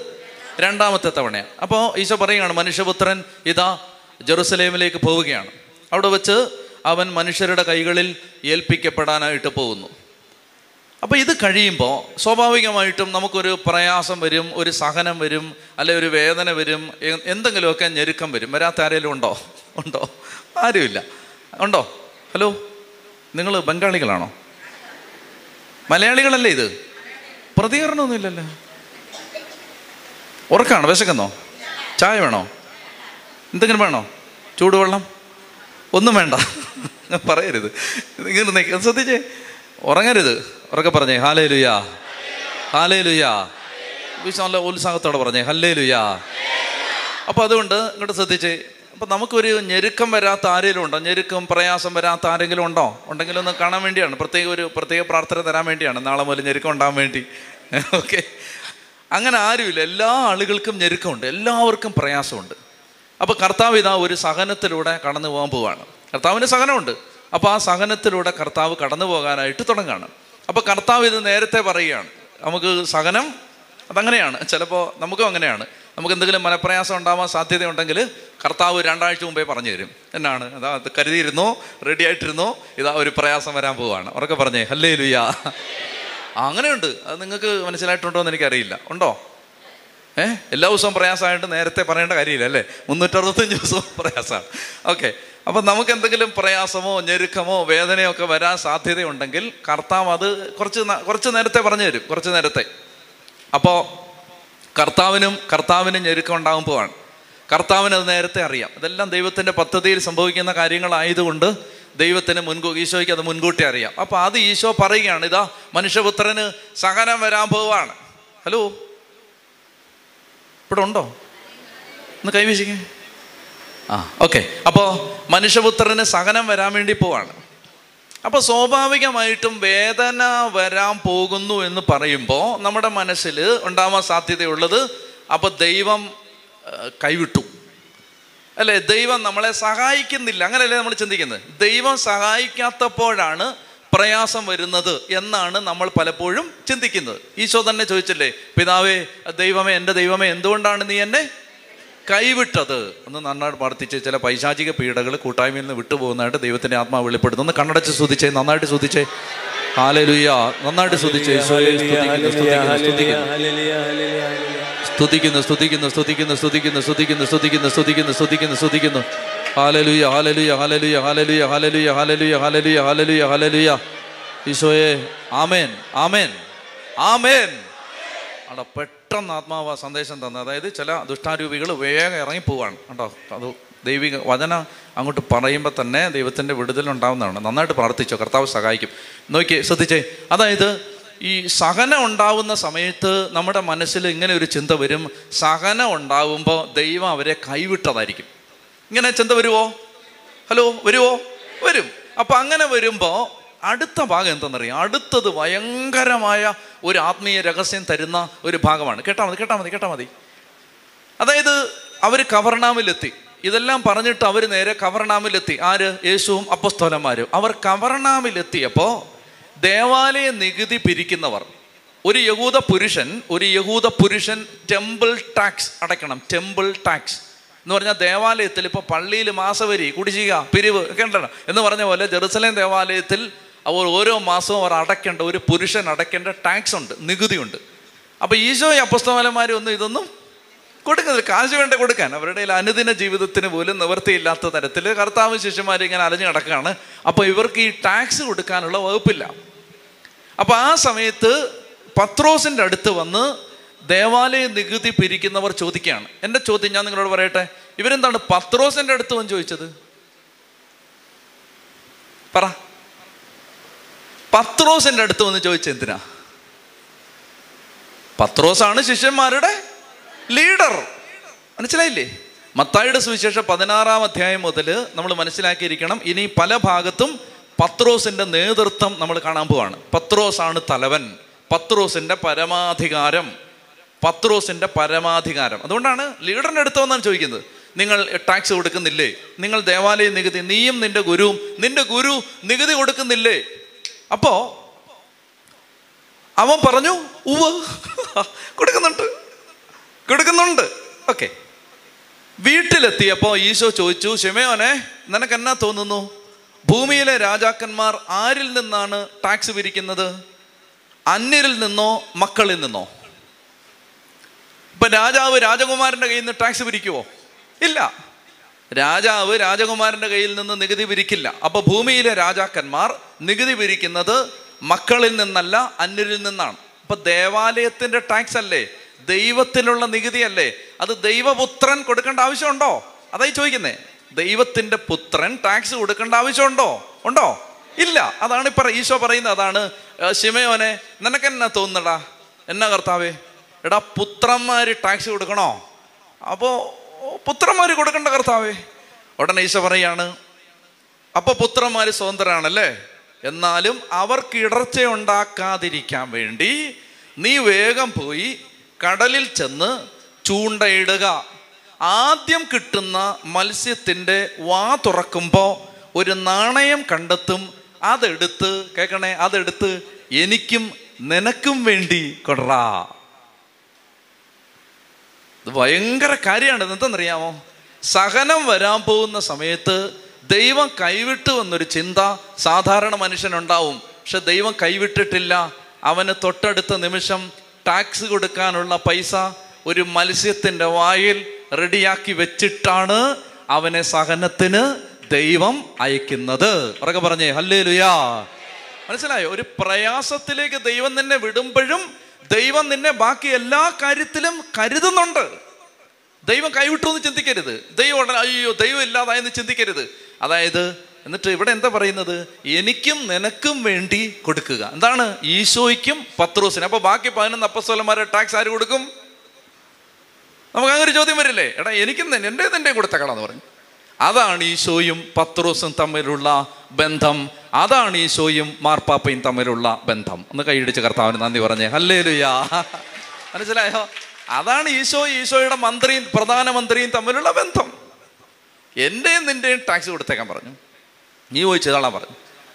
Speaker 1: രണ്ടാമത്തെ തവണയാണ് അപ്പോൾ ഈശോ പറയുകയാണ് മനുഷ്യപുത്രൻ ഇതാ ജെറുസലേമിലേക്ക് പോവുകയാണ്. അവിടെ വെച്ച് അവൻ മനുഷ്യരുടെ കൈകളിൽ ഏൽപ്പിക്കപ്പെടാനായിട്ട് പോകുന്നു. അപ്പോൾ ഇത് കഴിയുമ്പോൾ സ്വാഭാവികമായിട്ടും നമുക്കൊരു പ്രയാസം വരും ഒരു സഹനം വരും അല്ലെ ഒരു വേദന വരും എന്തെങ്കിലുമൊക്കെ ഞെരുക്കം വരും. വരാത്ത ആരെങ്കിലും ഉണ്ടോ? ഉണ്ടോ? ആരുമില്ല. ഉണ്ടോ? ഹലോ നിങ്ങൾ ബംഗാളികളാണോ? മലയാളികളല്ലേ ഇത്? പ്രതികരണമൊന്നുമില്ലല്ലോ. ഉറക്കാണോ? വിശക്കുന്നോ? ചായ വേണോ? എന്തെങ്കിലും വേണോ? ചൂടുവെള്ളം? ഒന്നും വേണ്ട. പറയരുത്. ഇങ്ങനെ നിൽക്ക ശ്രദ്ധിച്ചേ. ഉറങ്ങരുത്. ഉറക്കെ പറഞ്ഞേ ഹാലേ ലുയാ ഹാലേ ലുയാ നല്ല ഉത്സാഹത്തോടെ പറഞ്ഞേ ഹല്ലേ ലുയാ അപ്പോൾ അതുകൊണ്ട് ഇങ്ങോട്ട് ശ്രദ്ധിച്ചേ അപ്പം നമുക്കൊരു ഞെരുക്കം വരാത്ത ആരെങ്കിലും ഉണ്ടോ? ഞെരുക്കം പ്രയാസം വരാത്ത ആരെങ്കിലും ഉണ്ടോ? ഉണ്ടെങ്കിലും ഒന്ന് കാണാൻ വേണ്ടിയാണ്. പ്രത്യേക ഒരു പ്രത്യേക പ്രാർത്ഥന തരാൻ വേണ്ടിയാണ്. നാളെ മുതൽ ഞെരുക്കം ഉണ്ടാകാൻ വേണ്ടി. *laughs* ഓക്കെ അങ്ങനെ ആരുമില്ല. എല്ലാ ആളുകൾക്കും ഞെരുക്കമുണ്ട്. എല്ലാവർക്കും പ്രയാസമുണ്ട്. അപ്പോൾ കർത്താവ് ഇതാ ഒരു സഹനത്തിലൂടെ കടന്നു പോകാൻ പോവുകയാണ് കർത്താവിന് സഹനമുണ്ട്. അപ്പോൾ ആ സഹനത്തിലൂടെ കർത്താവ് കടന്നു പോകാനായിട്ട് തുടങ്ങുകയാണ് അപ്പോൾ കർത്താവ് ഇത് നേരത്തെ പറയുകയാണ്. നമുക്ക് സഹനം അതങ്ങനെയാണ്. ചിലപ്പോൾ നമുക്കും അങ്ങനെയാണ്. നമുക്ക് എന്തെങ്കിലും മനപ്രയാസം ഉണ്ടാവാൻ സാധ്യതയുണ്ടെങ്കിൽ കർത്താവ് രണ്ടാഴ്ച മുമ്പേ പറഞ്ഞു തരും. എന്നാണ്. അതാ കരുതിയിരുന്നോ റെഡി ആയിട്ടിരുന്നോ. ഇതാ ഒരു പ്രയാസം വരാൻ പോവുകയാണ് ഉറക്കെ പറഞ്ഞേ ഹല്ലേ ലുയാ അങ്ങനെയുണ്ട്. അത് നിങ്ങൾക്ക് മനസ്സിലായിട്ടുണ്ടോ എന്ന് എനിക്കറിയില്ല. ഉണ്ടോ? ഏ? എല്ലാ ദിവസവും പ്രയാസമായിട്ട് നേരത്തെ പറയേണ്ട കാര്യമില്ല അല്ലേ? മുന്നൂറ്ററുപത്തഞ്ച് ദിവസവും പ്രയാസമാണ്. ഓക്കെ. അപ്പം നമുക്ക് എന്തെങ്കിലും പ്രയാസമോ ഞെരുക്കമോ വേദനയോ ഒക്കെ വരാൻ സാധ്യതയുണ്ടെങ്കിൽ കർത്താവ് അത് കുറച്ച് കുറച്ച് നേരത്തെ പറഞ്ഞു തരും. കുറച്ച് നേരത്തെ. അപ്പോൾ കർത്താവിനും കർത്താവിനും ഞെരുക്കം ഉണ്ടാകുമ്പോഴാണ് കർത്താവിന് അത് നേരത്തെ അറിയാം. അതെല്ലാം ദൈവത്തിന്റെ പദ്ധതിയിൽ സംഭവിക്കുന്ന കാര്യങ്ങളായതുകൊണ്ട് ദൈവത്തിന് മുൻകൂ ഈശോയ്ക്ക് അത് മുൻകൂട്ടി അറിയാം. അപ്പോൾ അത് ഈശോ പറയുകയാണ് ഇതാ മനുഷ്യപുത്രന് സഹനം വരാൻ പോവാണ്. ഹലോ? ഇവിടെ ഉണ്ടോ? ഒന്ന് കൈവശിക്കേ. ആ ഓക്കെ. അപ്പോൾ മനുഷ്യപുത്രന് സഹനം വരാൻ വേണ്ടി പോവാണ്. അപ്പോൾ സ്വാഭാവികമായിട്ടും വേദന വരാൻ പോകുന്നു എന്ന് പറയുമ്പോൾ നമ്മുടെ മനസ്സിൽ ഉണ്ടാവാൻ സാധ്യതയുള്ളത് അപ്പോൾ ദൈവം കൈവിട്ടു. അല്ലേ? ദൈവം നമ്മളെ സഹായിക്കുന്നില്ല. അങ്ങനെയല്ലേ നമ്മൾ ചിന്തിക്കുന്നത്? ദൈവം സഹായിക്കാത്തപ്പോഴാണ് പ്രയാസം വരുന്നത് എന്നാണ് നമ്മൾ പലപ്പോഴും ചിന്തിക്കുന്നത്. ഈശോ തന്നെ ചോദിച്ചില്ലേ പിതാവേ ദൈവമേ എന്റെ ദൈവമേ എന്തുകൊണ്ടാണ് നീ എന്നെ കൈവിട്ടത് ഒന്ന് നന്നായിട്ട് പ്രാർത്ഥിച്ച് ചില പൈശാചിക പീഡകൾ കൂട്ടായ്മയിൽ നിന്ന് വിട്ടുപോകുന്നതായിട്ട് ദൈവത്തിന്റെ ആത്മാവ് വെളിപ്പെടുന്നു. ഒന്ന് കണ്ണടച്ച് ശ്രദ്ധിച്ചേ നന്നായിട്ട് ശ്രദ്ധിച്ചേ ഹാലലുയ നന്നായിട്ട് സ്തുതിച്ചേ ഈശോയെ സ്തുതിക്കുന്നു, സ്തുതിക്കുന്നു, സ്തുതിക്കുന്നു. സ്തുതിക്കുന്നു സ്തുതിക്കുന്നു സ്തുതിക്കുന്നു സ്തുതിക്കുന്നു സ്തുതിക്കുന്നു സ്തുതിക്കുന്നു ഹാലലുയ ഹാലലുയ ഹാലലുയ ഹാലലുയ ഹാലലുയ ഹാലലുയ ഹാലലുയ ഹാലലുയ ഹാലലുയ ഈശോയെ ആമേൻ ആമേൻ ആമേൻ. അവിടെ പെട്ടെന്ന് ആത്മാവ് സന്ദേശം തന്നെ. അതായത് ചില ദുഷ്ടാരൂപികൾ വേഗം ഇറങ്ങിപ്പോവാണ് കേട്ടോ അത് ദൈവിക വചന അങ്ങോട്ട് പറയുമ്പോൾ തന്നെ ദൈവത്തിന്റെ വിടുതലുണ്ടാവുന്നതാണ് നന്നായിട്ട് പ്രാർത്ഥിച്ചോ കർത്താവ് സഹായിക്കും. നോക്കിയേ ശ്രദ്ധിച്ചേ. അതായത് ഈ സഹനം ഉണ്ടാവുന്ന സമയത്ത് നമ്മുടെ മനസ്സിൽ ഇങ്ങനെ ഒരു ചിന്ത വരും. സഹനം ഉണ്ടാവുമ്പോൾ ദൈവം അവരെ കൈവിട്ടതായിരിക്കും. ഇങ്ങനെ ചിന്ത വരുമോ ഹലോ വരുമോ വരും. അപ്പോൾ അങ്ങനെ വരുമ്പോ അടുത്ത ഭാഗം എന്തെന്നറിയാം? അടുത്തത് ഭയങ്കരമായ ഒരു ആത്മീയ രഹസ്യം തരുന്ന ഒരു ഭാഗമാണ്. കേട്ടാ മതി കേട്ടാ മതി കേട്ടാ മതി. അതായത് അവർ കവർണാമിലെത്തി ഇതെല്ലാം പറഞ്ഞിട്ട് അവർ നേരെ കവർണാമിലെത്തി ആര്? യേശുവും അപ്പസ്തോലന്മാരും. അവർ കവർണാമിലെത്തിയപ്പോൾ ദേവാലയ നികുതി പിരിക്കുന്നവർ. ഒരു യഹൂദ പുരുഷൻ ഒരു യഹൂദ പുരുഷൻ ടെമ്പിൾ ടാക്സ് അടയ്ക്കണം. Temple tax. എന്ന് പറഞ്ഞാൽ ദേവാലയത്തിൽ ഇപ്പോൾ പള്ളിയിൽ മാസവരി കുടിശ്ശിക പിരിവ് ഒക്കെ ഉണ്ടല്ലോ. എന്ന് പറഞ്ഞ പോലെ ജെറുസലേം ദേവാലയത്തിൽ അവർ ഓരോ മാസവും അവർ അടയ്ക്കേണ്ട ഒരു പുരുഷൻ അടയ്ക്കേണ്ട ടാക്സ് ഉണ്ട് നികുതി ഉണ്ട് അപ്പോൾ ഈശോ അപ്പസ്തോലന്മാരും ഒന്നും ഇതൊന്നും കൊടുക്കുന്നില്ല. കാശ് വേണ്ട കൊടുക്കാൻ. അവരുടെ അനുദിന ജീവിതത്തിന് പോലും നിവൃത്തിയില്ലാത്ത തരത്തിൽ കർത്താവ് ശിഷ്യന്മാർ ഇങ്ങനെ അലഞ്ഞു കിടക്കുകയാണ് അപ്പോൾ ഇവർക്ക് ഈ ടാക്സ് കൊടുക്കാനുള്ള വകുപ്പില്ല. അപ്പോൾ ആ സമയത്ത് പത്രോസിന്റെ അടുത്ത് വന്ന് ദേവാലയ നികുതി പിരിക്കുന്നവർ ചോദിക്കുകയാണ്. എന്റെ ചോദ്യം ഞാൻ നിങ്ങളോട് പറയട്ടെ? ഇവരെന്താണ് പത്രോസിന്റെ അടുത്ത് വന്ന് ചോദിച്ചത്? പറ. പത്രോസിന്റെ അടുത്ത് വന്ന് ചോദിച്ചത് എന്തിനാ? പത്രോസാണ് ശിഷ്യന്മാരുടെ ലീഡർ മനസ്സിലായില്ലേ? മത്തായിയുടെ സുവിശേഷം പതിനാറാം അധ്യായം മുതൽ നമ്മൾ മനസ്സിലാക്കിയിരിക്കണം ഇനി പല ഭാഗത്തും പത്രോസിന്റെ നേതൃത്വം നമ്മൾ കാണാൻ പോവാണ്. പത്രോസാണ് തലവൻ പത്രോസിന്റെ പരമാധികാരം പത്രോസിന്റെ പരമാധികാരം. അതുകൊണ്ടാണ് ലീഡറിന്റെ അടുത്ത് വന്നാണ് ചോദിക്കുന്നത് നിങ്ങൾ ടാക്സ് കൊടുക്കുന്നില്ലേ? നിങ്ങൾ ദേവാലയ നികുതി നീയും നിന്റെ ഗുരുവും നിന്റെ ഗുരു നികുതി കൊടുക്കുന്നില്ലേ? അപ്പോ അവൻ പറഞ്ഞു ഉവ് കൊടുക്കുന്നുണ്ട്. കൊടുക്കുന്നുണ്ട്. ഓക്കെ വീട്ടിലെത്തിയപ്പോൾ ഈശോ ചോദിച്ചു ഷെമയോനെ നിനക്ക് എന്നാ തോന്നുന്നു? ഭൂമിയിലെ രാജാക്കന്മാർ ആരിൽ നിന്നാണ് ടാക്സ് പിരിക്കുന്നത്? അന്യരിൽ നിന്നോ മക്കളിൽ നിന്നോ? ഇപ്പൊ രാജാവ് രാജകുമാരന്റെ കയ്യിൽ നിന്ന് ടാക്സ് പിരിക്കുവോ? ഇല്ല. രാജാവ് രാജകുമാരന്റെ കയ്യിൽ നിന്ന് നികുതി പിരിക്കില്ല. അപ്പൊ ഭൂമിയിലെ രാജാക്കന്മാർ നികുതി പിരിക്കുന്നത് മക്കളിൽ നിന്നല്ല അന്യരിൽ നിന്നാണ്. അപ്പൊ ദേവാലയത്തിന്റെ ടാക്സ് അല്ലേ? ദൈവത്തിലുള്ള നികുതി അല്ലേ? അത് ദൈവപുത്രൻ കൊടുക്കേണ്ട ആവശ്യമുണ്ടോ? അതായി ചോദിക്കുന്നേ. ദൈവത്തിന്റെ പുത്രൻ ടാക്സ് കൊടുക്കേണ്ട ആവശ്യമുണ്ടോ? ഉണ്ടോ? ഇല്ല. അതാണ് ഇപ്പൊ ഈശോ പറയുന്നത്. അതാണ് ശിമയോനെ നിനക്ക് എന്നാ തോന്നുന്നടാ? എന്നാ കർത്താവേ? എടാ പുത്രന്മാര് ടാക്സ് കൊടുക്കണോ? അപ്പോ പുത്രന്മാർ കൊടുക്കേണ്ട കർത്താവേ. ഉടനെ ഈശോ പറയാണ് അപ്പൊ പുത്രന്മാർ സ്വതന്ത്രരാണല്ലേ? എന്നാലും അവർക്ക് ഇടർച്ച ഉണ്ടാക്കാതിരിക്കാൻ വേണ്ടി നീ വേഗം പോയി കടലിൽ ചെന്ന് ചൂണ്ടയിടുക ആദ്യം കിട്ടുന്ന മത്സ്യത്തിന്റെ വാ തുറക്കുമ്പോൾ ഒരു നാണയം കണ്ടെത്തും. അതെടുത്ത് കേൾക്കണേ അതെടുത്ത് എനിക്കും നിനക്കും വേണ്ടി കൊടറാ. ഇത് ഭയങ്കര കാര്യമാണ്. എന്തെന്നറിയാമോ സഹനം വരാൻ പോകുന്ന സമയത്ത് ദൈവം കൈവിട്ടു എന്നൊരു ചിന്ത സാധാരണ മനുഷ്യനുണ്ടാവും. പക്ഷെ ദൈവം കൈവിട്ടിട്ടില്ല. അവന് തൊട്ടടുത്ത നിമിഷം ടാക്സ് കൊടുക്കാനുള്ള പൈസ ഒരു മത്സ്യത്തിന്റെ വായിൽ റെഡിയാക്കി വെച്ചിട്ടാണ് അവനെ സഹനത്തിന് ദൈവം അയക്കുന്നത്. പറഞ്ഞേ ഹല്ലേ ലുയാ മനസ്സിലായോ? ഒരു പ്രയാസത്തിലേക്ക് ദൈവം തന്നെ വിടുമ്പോഴും ദൈവം നിന്നെ ബാക്കി എല്ലാ കാര്യത്തിലും കരുതുന്നുണ്ട്. ദൈവം കൈവിട്ടു എന്ന് ചിന്തിക്കരുത്. ദൈവം അയ്യോ ദൈവം ഇല്ലാതായെന്ന് ചിന്തിക്കരുത്. അതായത് എന്നിട്ട് ഇവിടെ എന്താ പറയുന്നത്? എനിക്കും നിനക്കും വേണ്ടി കൊടുക്കുക. എന്താണ്? ഈശോയ്ക്കും പത്രോസിന്. അപ്പൊ ബാക്കി പതിനൊന്ന് അപ്പസ്വലന്മാരെ ടാക്സ് ആര് കൊടുക്കും? നമുക്ക് അങ്ങനെ ചോദ്യം വരില്ലേ? എടാ എനിക്കും തന്നെ എന്റെ നിന്റെ കൊടുത്തക്കളാന്ന് പറഞ്ഞു. അതാണ് ഈശോയും പത്രോസും തമ്മിലുള്ള ബന്ധം. അതാണ് ഈശോയും മാർപ്പാപ്പയും തമ്മിലുള്ള ബന്ധം. ഒന്ന് കൈയിടിച്ച് കർത്താവിന് നന്ദി പറഞ്ഞേ. അല്ലേ ലുയാ മനസ്സിലായോ? അതാണ് ഈശോ ഈശോയുടെ മന്ത്രിയും പ്രധാനമന്ത്രിയും തമ്മിലുള്ള ബന്ധം. എന്റെയും നിന്റെയും ടാക്സ് കൊടുത്തേക്കാൻ പറഞ്ഞു. നീ പോയി പറഞ്ഞു.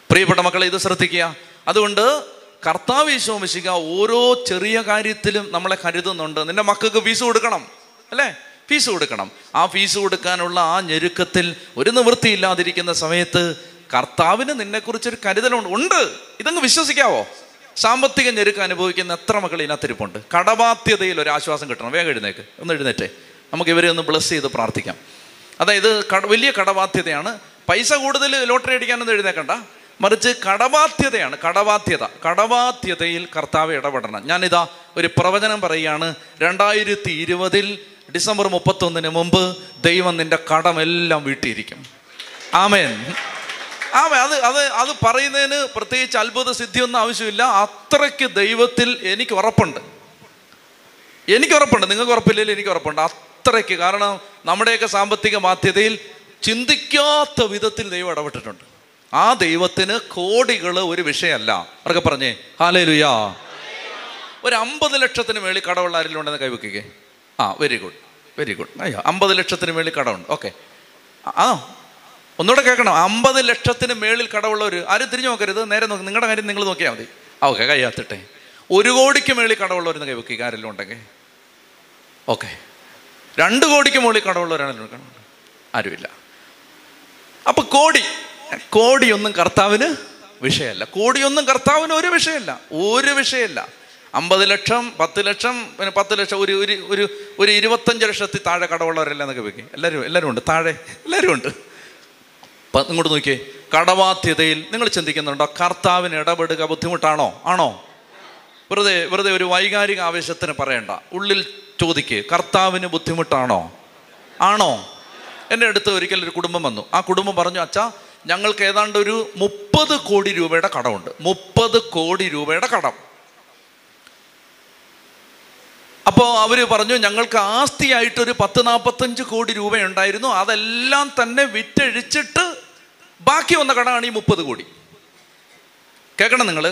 Speaker 1: പ്രിയപ്പെട്ട മക്കളെ ഇത് ശ്രദ്ധിക്കുക. അതുകൊണ്ട് കർത്താവ് ഈശോ മിശിക ഓരോ ചെറിയ കാര്യത്തിലും നമ്മളെ കരുതുന്നുണ്ട്. നിന്റെ മക്കൾക്ക് ഫീസ് കൊടുക്കണം അല്ലേ? ഫീസ് കൊടുക്കണം. ആ ഫീസ് കൊടുക്കാനുള്ള ആ ഞെരുക്കത്തിൽ ഒരു നിവൃത്തിയില്ലാതിരിക്കുന്ന സമയത്ത് കർത്താവിന് നിന്നെക്കുറിച്ചൊരു കരുതലുണ്ട്. ഉണ്ട്. ഇതങ്ങ് വിശ്വസിക്കാവോ? സാമ്പത്തിക ഞെരുക്ക് അനുഭവിക്കുന്ന എത്ര മക്കൾ ഇതിനകത്തിരിപ്പുണ്ട്? കടബാധ്യതയിൽ ഒരു ആശ്വാസം കിട്ടണം. വേഗം എഴുന്നേക്ക്. ഒന്ന് എഴുന്നേറ്റേ. നമുക്ക് ഇവരെ ഒന്ന് ബ്ലസ് ചെയ്ത് പ്രാർത്ഥിക്കാം. അതായത് വലിയ കടബാധ്യതയാണ്. പൈസ കൂടുതൽ ലോട്ടറി അടിക്കാനൊന്നും എഴുന്നേക്കണ്ട. മറിച്ച് കടബാധ്യതയാണ്. കടബാധ്യത. കടബാധ്യതയിൽ കർത്താവ് ഇടപെടണം. ഞാനിതാ ഒരു പ്രവചനം പറയുകയാണ്. രണ്ടായിരത്തി ഇരുപതിൽ ഡിസംബർ മുപ്പത്തൊന്നിന് മുമ്പ് ദൈവം നിന്റെ കടമെല്ലാം വീട്ടിയിരിക്കും. ആമേൻ. ആമേ അത് അത് അത് പറയുന്നതിന് പ്രത്യേകിച്ച് അത്ഭുത സിദ്ധിയൊന്നും ആവശ്യമില്ല. അത്രയ്ക്ക് ദൈവത്തിൽ എനിക്ക് ഉറപ്പുണ്ട്. എനിക്ക് ഉറപ്പുണ്ട്. നിങ്ങൾക്ക് ഉറപ്പില്ലെങ്കിൽ എനിക്ക് ഉറപ്പുണ്ട്. അത്രയ്ക്ക്. കാരണം നമ്മുടെയൊക്കെ സാമ്പത്തിക ബാധ്യതയിൽ ചിന്തിക്കാത്ത വിധത്തിൽ ദൈവം ഇടപെട്ടിട്ടുണ്ട്. ആ ദൈവത്തിന് കോടികൾ ഒരു വിഷയമല്ല. അവർക്ക് പറഞ്ഞേ? ഹാലേ ലുയാ ഒരു അമ്പത് ലക്ഷത്തിന് മേളിൽ കടമുള്ള ആരെങ്കിലും ഉണ്ടെന്ന് കൈവയ്ക്കുകയെ ആ വെരി ഗുഡ് വെരി ഗുഡ് അയ്യോ അമ്പത് ലക്ഷത്തിന് മേളിൽ കടമുണ്ട് ഓക്കെ ആ ഒന്നുകൂടെ കേൾക്കണം. അമ്പത് ലക്ഷത്തിന് മേളിൽ കടമുള്ളവർ ആരും തിരിഞ്ഞു നോക്കരുത്. നേരെ നോക്ക്. നിങ്ങളുടെ കാര്യം നിങ്ങൾ നോക്കിയാൽ മതി. ഓക്കെ കൈയാത്തിട്ടെ ഒരു കോടിക്ക് മേളിൽ കടമുള്ളവരെന്ന് കൈവക്കുക ആരെല്ലാം ഉണ്ടെങ്കിൽ. ഓക്കെ. രണ്ട് കോടിക്ക് മുകളിൽ കടമുള്ളവരാണെങ്കിലും കാണുന്നുണ്ട് ആരുമില്ല. അപ്പൊ കോടി. കോടിയൊന്നും കർത്താവിന് വിഷയമല്ല. കോടിയൊന്നും കർത്താവിന് ഒരു വിഷയമല്ല. ഒരു വിഷയമല്ല. അമ്പത് ലക്ഷം പത്ത് ലക്ഷം പിന്നെ പത്ത് ലക്ഷം ഒരു ഒരു ഒരു ഒരു ഇരുപത്തഞ്ച് ലക്ഷത്തിൽ താഴെ കടമുള്ളവരെല്ലാം എന്നൊക്കെ വെക്കും എല്ലാവരും എല്ലാവരും ഉണ്ട്. താഴെ എല്ലാവരും ഉണ്ട്. ഇങ്ങോട്ട് നോക്കിയേ. കടബാധ്യതയിൽ നിങ്ങൾ ചിന്തിക്കുന്നുണ്ടോ? കർത്താവിന് ഇടപെടുക ബുദ്ധിമുട്ടാണോ? ആണോ? വെറുതെ വെറുതെ ഒരു വൈകാരിക ആവേശത്തിന് പറയണ്ട. ഉള്ളിൽ ചോദിക്ക് കർത്താവിന് ബുദ്ധിമുട്ടാണോ? ആണോ? എന്റെ അടുത്ത് ഒരിക്കൽ ഒരു കുടുംബം വന്നു. ആ കുടുംബം പറഞ്ഞു അച്ഛാ ഞങ്ങൾക്ക് ഏതാണ്ട് ഒരു മുപ്പത് കോടി രൂപയുടെ കടമുണ്ട്. മുപ്പത് കോടി രൂപയുടെ കടം. അപ്പോൾ അവർ പറഞ്ഞു ഞങ്ങൾക്ക് ആസ്തിയായിട്ടൊരു പത്ത് നാൽപ്പത്തഞ്ച് കോടി രൂപയുണ്ടായിരുന്നു. അതെല്ലാം തന്നെ വിറ്റഴിച്ചിട്ട് ബാക്കി വന്ന കടമാണ് ഈ മുപ്പത് കോടി. കേൾക്കണം നിങ്ങൾ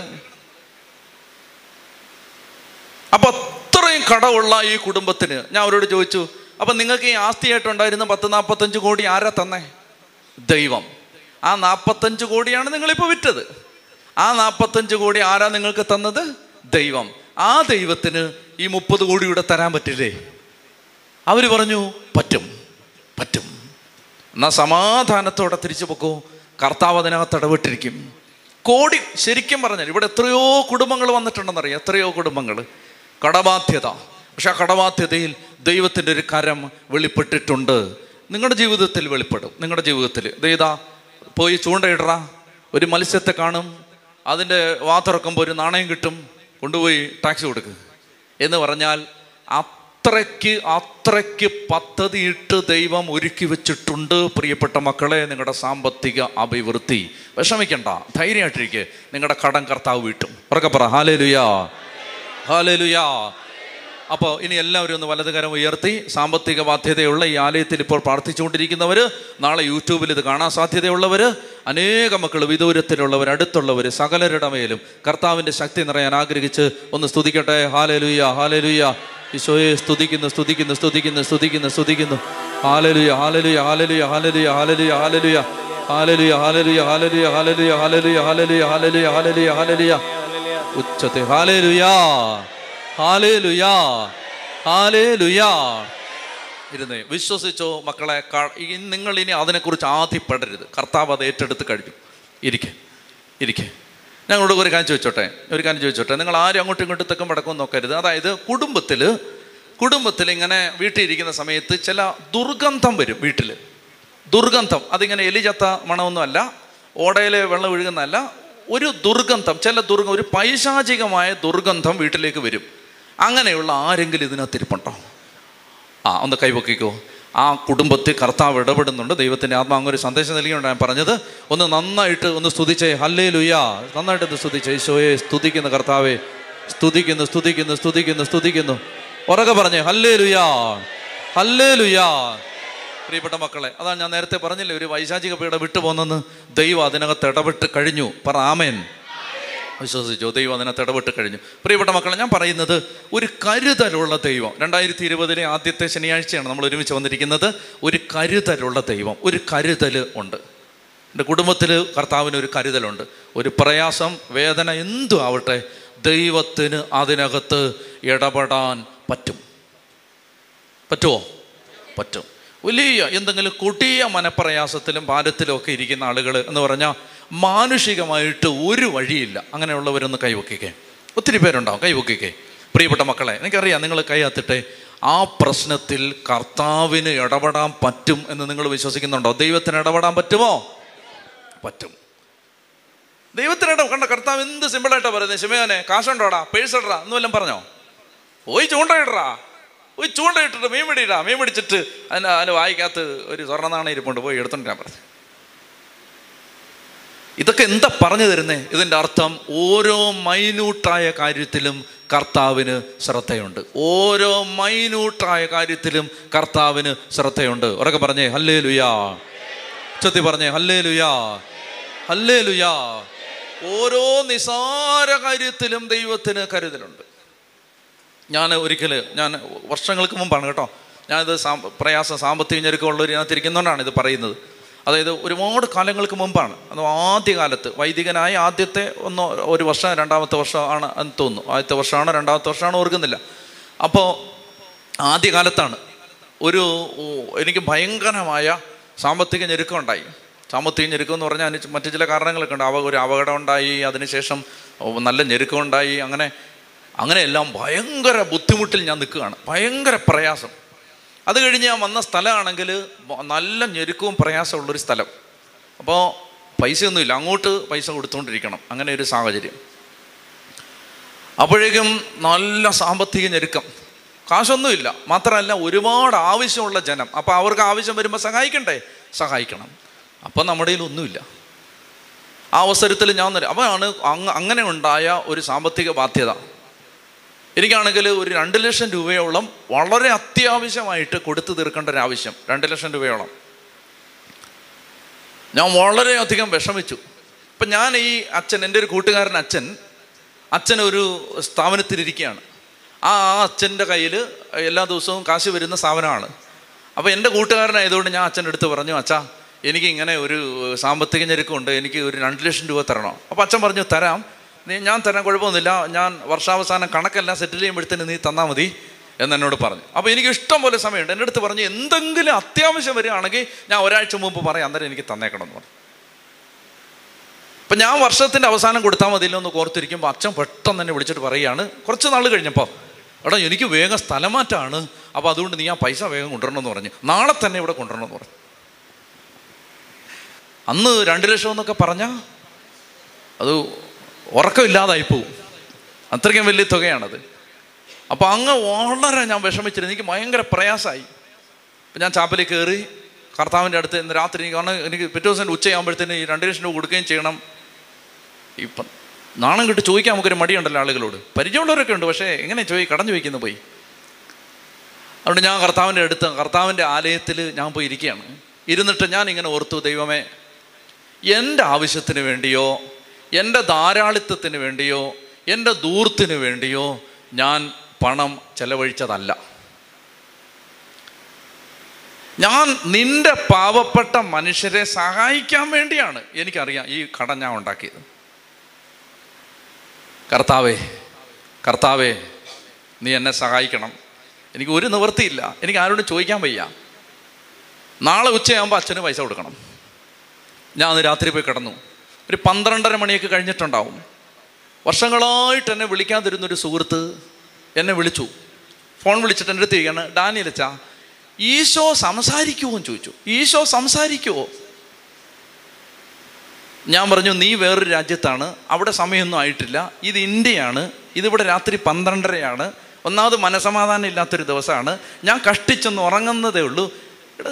Speaker 1: അപ്പോൾ അത്രയും കടമുള്ള ഈ കുടുംബത്തിന് ഞാൻ അവരോട് ചോദിച്ചു അപ്പം നിങ്ങൾക്ക് ഈ ആസ്തിയായിട്ടുണ്ടായിരുന്ന പത്ത് നാൽപ്പത്തഞ്ച് കോടി ആരാ തന്നേ? ദൈവം. ആ നാൽപ്പത്തഞ്ച് കോടിയാണ് നിങ്ങളിപ്പോൾ വിറ്റത്. ആ നാൽപ്പത്തഞ്ച് കോടി ആരാ നിങ്ങൾക്ക് തന്നത്? ദൈവം. ആ ദൈവത്തിന് ഈ മുപ്പത് കോടിയുടെ തരാൻ പറ്റില്ലേ? അവർ പറഞ്ഞു പറ്റും പറ്റും. എന്നാ സമാധാനത്തോടെ തിരിച്ചു പൊക്കോ. കർത്താവ് അതിനകത്ത് ഇടപെട്ടിരിക്കും. കോടി ശരിക്കും പറഞ്ഞാൽ ഇവിടെ എത്രയോ കുടുംബങ്ങൾ വന്നിട്ടുണ്ടെന്നറിയാം. എത്രയോ കുടുംബങ്ങൾ. കടബാധ്യത. പക്ഷെ ആ കടബാധ്യതയിൽ ദൈവത്തിന്റെ ഒരു കരം വെളിപ്പെട്ടിട്ടുണ്ട്. നിങ്ങളുടെ ജീവിതത്തിൽ വെളിപ്പെടും. നിങ്ങളുടെ ജീവിതത്തിൽ. ദൈതാ പോയി ചൂണ്ടയിടറ. ഒരു മത്സ്യത്തെ കാണും. അതിന്റെ വാ തുറക്കുമ്പോൾ ഒരു നാണയം കിട്ടും. കൊണ്ടുപോയി ടാക്സ് കൊടുക്ക്. എന്ന് പറഞ്ഞാൽ അത്രയ്ക്ക് അത്രയ്ക്ക് പദ്ധതിയിട്ട് ദൈവം ഒരുക്കി വെച്ചിട്ടുണ്ട് പ്രിയപ്പെട്ട മക്കളെ നിങ്ങളുടെ സാമ്പത്തിക അഭിവൃദ്ധി. വിഷമിക്കണ്ട ധൈര്യമായിട്ടിരിക്കെ. നിങ്ങളുടെ കടം കർത്താവ് വീട്ടും. ഉറക്കെ പറ ഹാലേ ലുയാ ഹാലേ ലുയാ അപ്പോൾ ഇനി എല്ലാവരും ഒന്ന് വലതുകരം ഉയർത്തി സാമ്പത്തിക ബാധ്യതയുള്ള ഈ ആലയത്തിൽ ഇപ്പോൾ പ്രാർത്ഥിച്ചുകൊണ്ടിരിക്കുന്നവർ നാളെ യൂട്യൂബിൽ ഇത് കാണാൻ സാധ്യതയുള്ളവർ അനേക മക്കൾ വിദൂരത്തിലുള്ളവർ അടുത്തുള്ളവർ സകലരുടെ മേലും കർത്താവിന്റെ ശക്തി നിറയാൻ ആഗ്രഹിച്ച് ഒന്ന് സ്തുതിക്കട്ടെ ഹാലലുയ ഹാലലുയ ഈശോയെ സ്തുതിക്കുന്നു സ്തുതിക്കുന്നു സ്തുതിക്കുന്നു സ്തുതിക്കുന്നു സ്തുതിക്കുന്നു ഹാലലുയ ഹാലലുയ ഹാലലുയ ഹാലലുയ ഹാലലുയ ഹാലലുയ ഹാലലുയ ഹാലലുയ ഹാലലുയ ഹാലലുയ ഹാലലുയ ഹാലലുയ ഹാലലുയ ഹാലലുയ ഹാലലുയ ഉച്ചത്തെ ഹാലേലുയാ ഇരുന്നേ വിശ്വസിച്ചോ മക്കളെ നിങ്ങൾ ഇനി അതിനെക്കുറിച്ച് ആദ്യപ്പെടരുത് കർത്താവ് അത് ഏറ്റെടുത്ത് കഴിഞ്ഞു. ഇരിക്കെ ഇരിക്കെ. ഞങ്ങളോട് ഒരു കാര്യം ചോദിച്ചോട്ടെ? ഒരു കാര്യം ചോദിച്ചോട്ടെ? നിങ്ങൾ ആരും അങ്ങോട്ടും ഇങ്ങോട്ടും തെക്കും വടക്കും നോക്കരുത്. അതായത് കുടുംബത്തിൽ കുടുംബത്തിൽ ഇങ്ങനെ വീട്ടിൽ ഇരിക്കുന്ന സമയത്ത് ചില ദുർഗന്ധം വരും വീട്ടിൽ ദുർഗന്ധം. അതിങ്ങനെ എലിചത്ത മണമൊന്നുമല്ല ഓടയിൽ വെള്ളം ഒഴുകുന്നതല്ല ഒരു ദുർഗന്ധം ചില ദുർഗ ഒരു പൈശാചികമായ ദുർഗന്ധം വീട്ടിലേക്ക് വരും. അങ്ങനെയുള്ള ആരെങ്കിലും ഇതിനകത്ത് ഇരിപ്പുണ്ടോ ആ ഒന്ന് കൈവക്കിക്കോ ആ കുടുംബത്തിൽ കർത്താവ് ഇടപെടുന്നുണ്ട്. ദൈവത്തിന്റെ ആത്മാ അങ്ങനെ ഒരു സന്ദേശം നൽകിയുണ്ട് ഞാൻ പറഞ്ഞത് ഒന്ന് നന്നായിട്ട് ഒന്ന് സ്തുതിച്ചേ. ഹല്ലേ ലുയാ നന്നായിട്ട് ഒന്ന് സ്തുതിച്ചേ. ഈശോയെ സ്തുതിക്കുന്ന കർത്താവെ. സ്തുതിക്കുന്നു സ്തുതിക്കുന്നു സ്തുതിക്കുന്നു സ്തുതിക്കുന്നു. ഉറക്കെ പറഞ്ഞേ ഹല്ലേ ലുയാ ഹല്ലേ ലുയാ പ്രിയപ്പെട്ട മക്കളെ അതാണ് ഞാൻ നേരത്തെ പറഞ്ഞില്ലേ ഒരു വൈശാചിക പീഠ വിട്ടുപോകുന്നെന്ന് ദൈവം അതിനകത്ത് ഇടപെട്ട് കഴിഞ്ഞു. പറ ആമേൻ. വിശ്വസിച്ചു ദൈവം അതിനകത്ത് ഇടപെട്ട് കഴിഞ്ഞു. പ്രിയപ്പെട്ട മക്കളെ ഞാൻ പറയുന്നത് ഒരു കരുതലുള്ള ദൈവം. രണ്ടായിരത്തി ഇരുപതിലെ ആദ്യത്തെ ശനിയാഴ്ചയാണ് നമ്മൾ ഒരുമിച്ച് വന്നിരിക്കുന്നത്. ഒരു കരുതലുള്ള ദൈവം ഒരു കരുതൽ ഉണ്ട്. എന്റെ കുടുംബത്തിൽ കർത്താവിന് ഒരു കരുതലുണ്ട്. ഒരു പ്രയാസം വേദന എന്തും ആവട്ടെ ദൈവത്തിന് അതിനകത്ത് ഇടപെടാൻ പറ്റും. പറ്റുമോ പറ്റും. വലിയ എന്തെങ്കിലും കൊടിയ മനപ്രയാസത്തിലും ഭാരത്തിലും ഒക്കെ ഇരിക്കുന്ന ആളുകൾ എന്ന് പറഞ്ഞാൽ മാനുഷികമായിട്ട് ഒരു വഴിയില്ല. അങ്ങനെയുള്ളവരൊന്ന് കൈവക്കിക്കേ. ഒത്തിരി പേരുണ്ടാവും. കൈവക്കിക്കേ. പ്രിയപ്പെട്ട മക്കളെ എനിക്കറിയാം നിങ്ങൾ കൈയാത്തിട്ടെ ആ പ്രശ്നത്തിൽ കർത്താവിന് ഇടപെടാൻ പറ്റും എന്ന് നിങ്ങൾ വിശ്വസിക്കുന്നുണ്ടോ? ദൈവത്തിന് ഇടപെടാൻ പറ്റുമോ? പറ്റും. ദൈവത്തിന് ഇടം കണ്ട കർത്താവ് എന്ത് സിമ്പിളായിട്ടാണ് പറയുന്നത് ശിമയോനെ കാശുണ്ടോടാ? പേഴ്സ് ഇടറാ എന്ന് വല്ലതും പറഞ്ഞോ? പോയി ചൂണ്ടയിടറാ പോയി ചൂണ്ടയിട്ടിട്ട് മീൻ പിടിയിടാ. മീൻ പിടിച്ചിട്ട് അതിന് അതിന് വായിക്കകത്ത് ഒരു സ്വർണ നാണയം ഇരിപ്പുണ്ട്. പോയി എടുത്തോണ്ട് പറഞ്ഞു. ഇതൊക്കെ എന്താ പറഞ്ഞു തരുന്നേ? ഇതിന്റെ അർത്ഥം ഓരോ മൈന്യൂട്ടായ കാര്യത്തിലും കർത്താവിന് ശ്രദ്ധയുണ്ട്. ഓരോ മൈന്യൂട്ടായ കാര്യത്തിലും കർത്താവിന് ശ്രദ്ധയുണ്ട്. ഉറക്കെ പറഞ്ഞേ ഹല്ലേ ലുയാ ചത്തി പറഞ്ഞേ ഹല്ലേ ലുയാ ഹല്ലേ ലുയാ ഓരോ നിസാര കാര്യത്തിലും ദൈവത്തിന് കരുതലുണ്ട്. ഞാൻ ഒരിക്കൽ ഞാൻ വർഷങ്ങൾക്ക് മുമ്പാണ് കേട്ടോ. ഞാനിത് സാ പ്രയാസം സാമ്പത്തിക ഇതിനകത്ത് ഇത് പറയുന്നത്. അതായത് ഒരുപാട് കാലങ്ങൾക്ക് മുമ്പാണ്. അത് ആദ്യകാലത്ത്. വൈദികനായ ആദ്യത്തെ ഒന്നോ ഒരു വർഷം രണ്ടാമത്തെ വർഷമാണ് എന്ന് തോന്നുന്നു. ആദ്യത്തെ വർഷമാണോ രണ്ടാമത്തെ വർഷമാണോ ഓർക്കുന്നില്ല. അപ്പോൾ ആദ്യകാലത്താണ്. ഒരു എനിക്ക് ഭയങ്കരമായ സാമ്പത്തിക ഞെരുക്കം ഉണ്ടായി സാമ്പത്തിക ഞെരുക്കം എന്ന് പറഞ്ഞാൽ അതിന് മറ്റു ചില കാരണങ്ങളൊക്കെ ഉണ്ട്. അവ ഒരു അപകടം ഉണ്ടായി അതിനുശേഷം നല്ല ഞെരുക്കം ഉണ്ടായി അങ്ങനെ അങ്ങനെയെല്ലാം ഭയങ്കര ബുദ്ധിമുട്ടിൽ ഞാൻ നിൽക്കുകയാണ്. ഭയങ്കര പ്രയാസം. അത് കഴിഞ്ഞ് ഞാൻ വന്ന സ്ഥലമാണെങ്കിൽ നല്ല ഞെരുക്കവും പ്രയാസമുള്ളൊരു സ്ഥലം. അപ്പോൾ പൈസയൊന്നുമില്ല. അങ്ങോട്ട് പൈസ കൊടുത്തുകൊണ്ടിരിക്കണം അങ്ങനെ ഒരു സാഹചര്യം. അപ്പോഴേക്കും നല്ല സാമ്പത്തിക ഞെരുക്കം. കാശൊന്നുമില്ല. മാത്രമല്ല ഒരുപാട് ആവശ്യമുള്ള ജനം. അപ്പോൾ അവർക്ക് ആവശ്യം വരുമ്പോൾ സഹായിക്കണ്ടേ? സഹായിക്കണം. അപ്പം നമ്മുടെ ഒന്നുമില്ല. ആ അവസരത്തിൽ ഞാൻ അപ്പോഴാണ് അങ്ങ് അങ്ങനെ ഉണ്ടായ ഒരു സാമ്പത്തിക ബാധ്യത. എനിക്കാണെങ്കിൽ ഒരു രണ്ട് ലക്ഷം രൂപയോളം വളരെ അത്യാവശ്യമായിട്ട് കൊടുത്തു തീർക്കേണ്ട ഒരു ആവശ്യം. രണ്ട് ലക്ഷം രൂപയോളം. ഞാൻ വളരെയധികം വിഷമിച്ചു. ഇപ്പം ഞാൻ ഈ അച്ഛൻ എന്റെ ഒരു കൂട്ടുകാരൻ അച്ഛൻ അച്ഛൻ ഒരു സ്ഥാപനത്തിലിരിക്കുകയാണ്. ആ ആ അച്ഛന്റെ കയ്യിൽ എല്ലാ ദിവസവും കാശ് വരുന്ന സ്ഥാപനമാണ് അപ്പോൾ എന്റെ കൂട്ടുകാരനായതുകൊണ്ട് ഞാൻ അച്ഛന്റെ അടുത്ത് പറഞ്ഞു അച്ഛാ എനിക്ക് ഇങ്ങനെ ഒരു സാമ്പത്തിക ഞെരുക്കമുണ്ട്. എനിക്ക് ഒരു രണ്ട് ലക്ഷം രൂപ തരണം. അപ്പോൾ അച്ഛൻ പറഞ്ഞു തരാം. നീ ഞാൻ തരാൻ കുഴപ്പമൊന്നുമില്ല. ഞാൻ വർഷാവസാനം കണക്കെല്ലാം സെറ്റിൽ ചെയ്യുമ്പോഴത്തേന് നീ തന്നാൽ മതി എന്ന് എന്നോട് പറഞ്ഞു. അപ്പോൾ എനിക്ക് ഇഷ്ടം പോലെ സമയമുണ്ട്. എന്റെ അടുത്ത് പറഞ്ഞു എന്തെങ്കിലും അത്യാവശ്യം വരികയാണെങ്കിൽ ഞാൻ ഒരാഴ്ച മുമ്പ് പറയാം അന്നേരം എനിക്ക് തന്നേക്കണം എന്ന് പറഞ്ഞു. അപ്പം ഞാൻ വർഷത്തിന്റെ അവസാനം കൊടുത്താൽ മതിയല്ലോ എന്ന് ഓർത്തിരിക്കുമ്പോൾ അച്ഛൻ പെട്ടെന്ന് തന്നെ വിളിച്ചിട്ട് പറയുകയാണ്. കുറച്ച് നാൾ കഴിഞ്ഞപ്പോൾ എടാ എനിക്ക് വേഗം സ്ഥലമാറ്റമാണ് അപ്പോൾ അതുകൊണ്ട് നീ ആ പൈസ വേഗം കൊണ്ടുവരണമെന്ന് പറഞ്ഞു. നാളെ തന്നെ ഇവിടെ കൊണ്ടുവരണമെന്ന് പറഞ്ഞു. അന്ന് രണ്ട് ലക്ഷം എന്നൊക്കെ പറഞ്ഞാൽ അത് ഉറക്കമില്ലാതായി പോവും. അത്രയ്ക്കും വലിയ തുകയാണത്. അപ്പോൾ അങ്ങ് വളരെ ഞാൻ വിഷമിച്ചിരുന്നു. എനിക്ക് ഭയങ്കര പ്രയാസമായി. അപ്പം ഞാൻ ചാപ്പലിൽ കയറി കർത്താവിന്റെ അടുത്ത് ഇന്ന് രാത്രി എനിക്ക് കാരണം എനിക്ക് പിറ്റേ ദിവസം ഉച്ചയാകുമ്പോഴത്തേന് ഈ രണ്ട് ലക്ഷം രൂപ കൊടുക്കുകയും ചെയ്യണം. ഇപ്പം നാണം കിട്ട് ചോദിക്കാൻ നമുക്കൊരു മടിയുണ്ടല്ലോ ആളുകളോട്. പരിചയമുള്ളവരൊക്കെ ഉണ്ട് പക്ഷേ എങ്ങനെ ചോദി കടഞ്ഞു വയ്ക്കുന്നു പോയി. അതുകൊണ്ട് ഞാൻ കർത്താവിന്റെ അടുത്ത് കർത്താവിന്റെ ആലയത്തിൽ ഞാൻ പോയി ഇരിക്കുകയാണ്. ഇരുന്നിട്ട് ഞാൻ ഇങ്ങനെ ഓർത്തു ദൈവമേ എന്റെ ആവശ്യത്തിന് വേണ്ടിയോ എന്റെ ധാരാളിത്തത്തിന് വേണ്ടിയോ എന്റെ ദൂർത്തിന് വേണ്ടിയോ ഞാൻ പണം ചെലവഴിച്ചതല്ല. ഞാൻ നിന്റെ പാവപ്പെട്ട മനുഷ്യരെ സഹായിക്കാൻ വേണ്ടിയാണ് എനിക്കറിയാം ഈ കട ഞാൻ ഉണ്ടാക്കിയത്. കർത്താവേ കർത്താവേ നീ എന്നെ സഹായിക്കണം. എനിക്ക് ഒരു നിവൃത്തിയില്ല. എനിക്ക് ആരോടും ചോദിക്കാൻ വയ്യ. നാളെ ഉച്ചയാകുമ്പോൾ അച്ഛന് പൈസ കൊടുക്കണം. ഞാൻ അന്ന് രാത്രി പോയി കിടന്നു. ഒരു പന്ത്രണ്ടര മണിയൊക്കെ കഴിഞ്ഞിട്ടുണ്ടാവും. വർഷങ്ങളായിട്ട് എന്നെ വിളിക്കാതിരുന്നൊരു സുഹൃത്ത് എന്നെ വിളിച്ചു. ഫോൺ വിളിച്ചിട്ട് എന്റെ അടുത്ത് ചോദിക്കുകയാണ് ഡാനിയലച്ച ഈശോ സംസാരിക്കുമോ എന്ന് ചോദിച്ചു. ഈശോ സംസാരിക്കുമോ ഞാൻ പറഞ്ഞു നീ വേറൊരു രാജ്യത്താണ് അവിടെ സമയമൊന്നും ആയിട്ടില്ല. ഇത് ഇന്ത്യയാണ് ഇതിവിടെ രാത്രി പന്ത്രണ്ടരയാണ്. ഒന്നാമത് മനസമാധാനം ഇല്ലാത്തൊരു ദിവസമാണ്. ഞാൻ കഷ്ടിച്ചൊന്ന് ഉറങ്ങുന്നതേ ഉള്ളൂ.